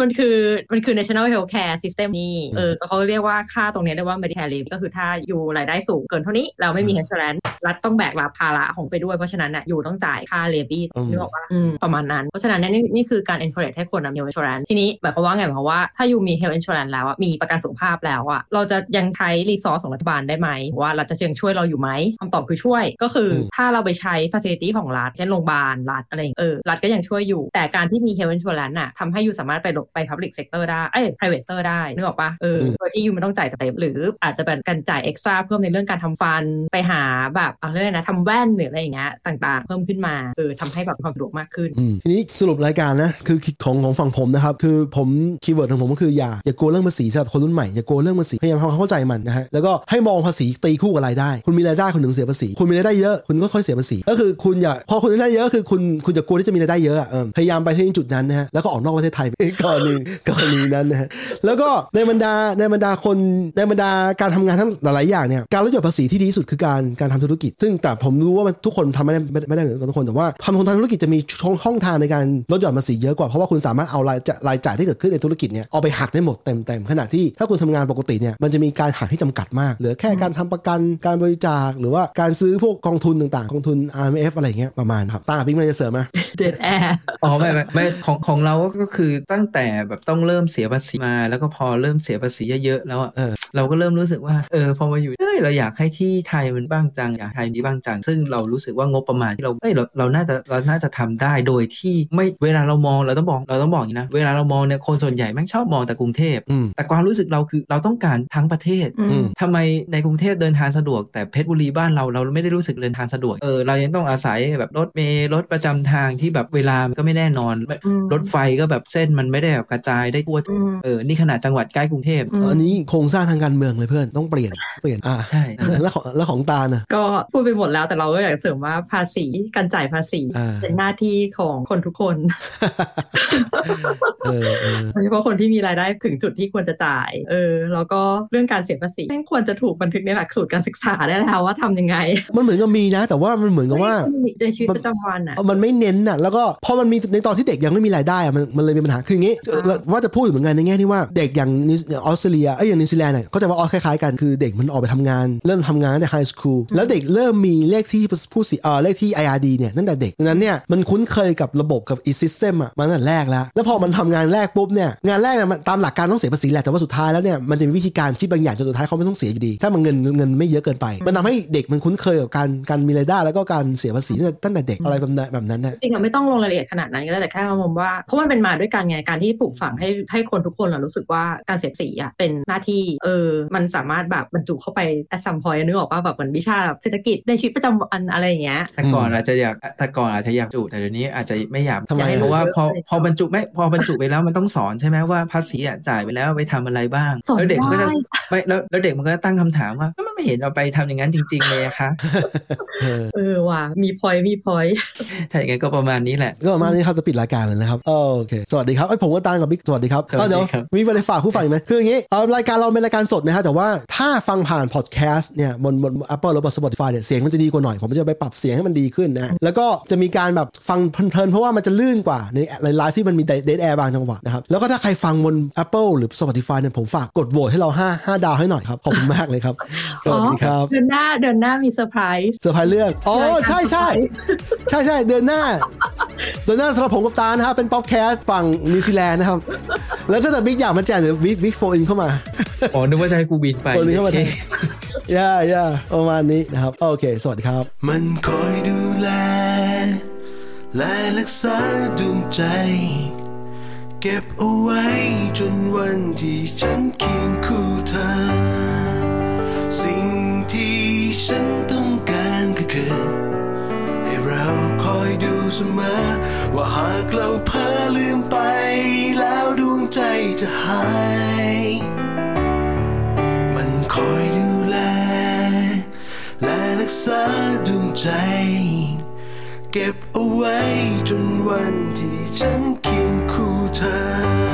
มันคือมันคือ national health care system นี่อืมเออเขาเรียกว่าค่าตรงเนี้ยเรียกว่า medicare levy ก็คือถ้าอยู่รายได้สูงเกินเท่านี้เราไม่มีอืม insurance รัฐต้องแบกรับภาระของไปด้วย เพราะฉะนั้นน่ะอยู่ต้องจ่ายค่า levy อืมนึกออกว่าประมาณนั้น เพราะฉะนั้นเนี่ยนี่นี่คือการ encourage ให้คนนำ health insurance ทีนี้หมายความว่าไงหมายความว่าถ้าอยู่มี health insurance แล้วอะมีประกันสุขภาพแล้วอะเราจะยังใช้ resource ของรัฐบาลได้ไหมว่ารัฐจะยังช่วยเราอยู่ไหมคำตอบคือช่วยก็คืออมถ้าเราไปใช้ facility ของรัฐเช่นโรงพยาบาลรัฐอะไรอย่างเงี้ยเออรัฐก็ยังช่วยอยู่ แต่การที่มี health insurance น่ะทำให้อยู่สามารถไปลงไป public sector ได้เอ้ย private sector ได้นึกออกปะเอออืมโดยที่อยู่ไม่ต้องจ่ายเต็มหรืออาจจะเป็นการจ่าย extra เพิ่มในเรื่องการทำฟันไปหาแบแบบอะไรนะทำแว่นหรืออะไรอย่างเงี้ยต่างๆ เพิ่มขึ้นมาเออทำให้แบบความสะดวกมากขึ้นอืมทีนี้สรุปรายการนะคือของของฝั่งผมนะครับคือผมคีย์เวิร์ดของผมก็คืออย่าอย่ากลัวเรื่องภาษีสำหรับคนรุ่นใหม่อย่ากลัวเรื่องภาษีพยายามทำความเข้าใจมันนะฮะแล้วก็ให้มองภาษีตีคู่กับรายได้ คุณมีรายได้คุณถึงเสียภาษีคุณมีรายได้เยอะคุณก็ค่อยเสียภาษีก็คือคุณอย่าพอคุณมีรายได้เยอะคือคุณคุณจะกลัวที่จะมีรายได้เยอะอะเออพยายามไปที่จุดนั้นนะฮะแล้วก็ออกนอกประเทศไทยกรณีกรณีนั้นนะฮะแล้วก็ในบรรดาในบรรดาคนในบรรดาการทำงานทั้งหลายๆอย่างเนี่ยการลดหย่อนภาษีที่ดีที่สุดคือการการทำธุรกิจ ซึ่งแต่ผมรู้ว่ามันทุกคนทำไม่ได้ไม่ได้ไม่ได้เหมือนกันทุกคนแต่ว่าทำธุรกิจจะมีช่องช่องทางในการลดหย่อนภาษีเยอะกว่าเพราะว่าคุณสามารถเอารายจ่ายรายจ่ายที่เกิดขึ้นในธุรกิจเนี่ยเอาไปหักได้หมดเต็มๆขณะที่ถ้าคุณทำงานปกติเนี่ยมันจะมีการหักที่จำกัดมากเหลือแค่การทำประกันการบริจาคหรือว่าการซื้อพวกกองทุนต่างๆกองทุน RMF อะไรอย่างเงี้ยประมาณครับตาปิ๊งมันจะเสริมไหมเดดแอร์อ๋อไม่ไม่ไม่ของของเราก็คือตั้งแต่แบบต้องเริ่มเสียภาษีมาแล้วก็พอเริ่มเสียภาษีเยอะๆแล้วอะเออเราก็เริ่มรู้สึกว่าเออพอมาอยู่เอ้ยเราอยากให้ที่ไทยมันบ้างจังอยากให้ดีบ้างจัง ซึ่งเรารู้สึกว่างบประมาณที่เราเอ้ยเราเราน่าจะเราน่าจะทำได้โดยที่ไม่เวลาเรามองเราต้องบอกเราต้องบอกอย่างนี้นะเวลาเรามองเนี่ยคนส่วนใหญ่แม่งชอบมองแต่กรุงเทพอืมแต่ความรู้สึกเราคือเราต้องการทั้งประเทศอือืมมทำไมในกรุงเทพเดินทางสะดวก แต่เพชรบุรีบ้านเราเราไม่ได้รู้สึกเดินทางสะดวกเออเรายังต้องอาศัยแบบรถเมล์รถประจำทางที่แบบเวลามันก็ไม่แน่นอนอืมรถไฟก็แบบเส้นมันไม่ได้แบบกระจายได้ทั่วอืมเออนี่ขนาดจังหวัดใกล้กรุงเทพอืมอันนี้โครงสร้างทางการเมืองเลยเพื่อนต้องเปลี่ยนเปลี่ยนอ่าใช่แล้วของแล้วของตาน่ะก็พูดไปหมดแล้วแต่เราก็อยากเสริมว่าภาษีการจ่ายภาษีอ่าเป็นหน้าที่ของคนทุกคนเออเออโดยเฉพาะคนที่มีรายได้ถึงจุดที่ควรจะจ่าย เออ แล้วก็เรื่องการเสียภาษีแม่งควรจะถูกบันทึกในหลักสูตรการศึกษาได้แล้วว่าทำยังไง มันเหมือนกับมีนะ แต่ว่ามันเหมือนกับว่าในชีวิตประจำวันอะมันไม่เน้นน่ะแล้วก็พอมันมีในตอนที่เด็กยังไม่มีรายได้อะมันมันเลยมีปัญหาคืออย่างงี้อ่าว่าจะพูดอยู่เหมือนกันในแง่ที่ว่าเด็กอย่างออสเตรเลียเอ้ยอย่างนิวซีแลนด์เนี่ยก็จะว่าออสคล้ายๆกันคือเด็กมันออกไปทำงาน เริ่มทำงานตั้งแต่ high school แล้วเด็กเริ่มมีเลขที่ผู้เสียเออเลขที่ IRD เนี่ยตั้งแต่เด็กดังนั้นเนี่ยมันคุ้นเคยกับระบบกับไอ้ system อะมาตั้งแต่แรกแล้ว แล้วพอมันทำงานแรกปุ๊บเนี่ยงานแรกเนี่ยมันตามหลักการต้องเสียภาษีแหละแต่ว่าสุดท้ายแล้วเนี่ยมันจะมีวิธีการคิดบางอย่างจนสุดท้ายเขาไม่ต้องเสียอยู่ดี ถ้ามันเงินเงินไม่เยอะเกินไป มันทำให้เด็กมันคุ้นเคยกับการการมีรายได้แล้วก็การเสียภาษีตั้งแต่เด็กอะไรแบบนั้นแบบนั้นนะจริงอะไม่ต้องลงรายละเอียดขนาดนั้นก็ได้แต่แค่มองว่าเพราะมันเป็นมาด้วยกันไงการที่ปลูกฝังให้ให้คนทุกคนอะรู้สึกว่าการเสียภาษีอะเป็นหน้าที่เออมันสามารถแบบบรรจุเข้าไปแอสซัมพอยนึกออกว่าแบบเหมือนวิชาเศรษฐกิจในชีวิตประจำวันอะไรอย่างเงี้ยแต่ก่อนอาจจะอยากแต่ก่อนอาจจะอยากจุแต่เดี๋ยวนี้อาจจะไม่อยากทำไมเพราะว่าพอเยอะพอบรรจุไม่พอบรรจุไปแล้วมันต้องสอนใช่ไหมว่าภาษีอะจ่ายไปแล้วไปทำอะไรบ้างสอนแล้วเด็กมันก็จะได้ไม่แล้วแล้วเด็กมันก็ตั้งคำถามว่ามันไม่เห็นเอาไปทำอย่างนั้นจริง ๆ เลยอะคะเออเออว่ะมีพอยมีพอยถ้าอย่างนั้นก็ประมาณนี้แหละ ก็ประมาณนี้ครับจะปิดรายการเลยนะครับโอเค สวัสดีครับไอ้ยผมก็ตามกับบิ๊กสวัสดีครับสวัสดีเดี๋ยวครับมีอะไรฝากผู้ฟังอีกไหมคืออย่างนี้เอ่อรายการเราเป็นรายการสดนะฮะแต่ว่าถ้าฟังผ่านพอดแคสต์เนี่ยบนบน Apple หรือบน Spotify เนี่ยเสียงมันจะดีกว่าหน่อยผมจะไปปรับเสียงให้มันดีขึ้นนะฮะแล้วก็จะมีการแบบฟังเพลินๆเพราะว่ามันจะลื่นกว่าในในไลฟ์ที่มันมี dead air บางจังหวะนะครับแล้วก็ถ้าใครฟังบน Apple หรือ Spotify เนี่ยผมฝากกดโหวตให้เรา5 5ดาวให้หน่อยครับขอบคุณมากเลยครับสวัสดีครับเดือนหน้าเดือนหน้ามีเซอร์ไพรส์เซอร์ไพรส์เรื่องอ๋อใช่ใช่ใช่ใช่เดือนหน้าเดือนหน้าสำหรับผมกับตานะครับเป็นป๊อปแคสต์ฝั่งนิวซีแลนด์นะครับแล้วก็แต่บิ๊กอยากมาแจกเดี๋ยวบิ๊กบิ๊ก phone in เข้ามาอ๋อนึกว่าจะให้กูบินไป phone in เข้ามาโอเค yeah yeah ประมาณนี้นะครับ โอเค สวัสดีครับ มันคอยดูแล และรักษาดวงใจ เก็บเอาไว้จนวันที่ฉันเคียงคู่เธอ สิ่งที่ฉันต้องการก็คือ ให้เราคอยดูเสมอ ว่าหากเราเพ้อลืมไป แล้วดวงใจจะหาย มันคอยดูแล และรักษาดวงใจ เก็บเอาไว้จนวันที่ฉันเคียงคู่เธอ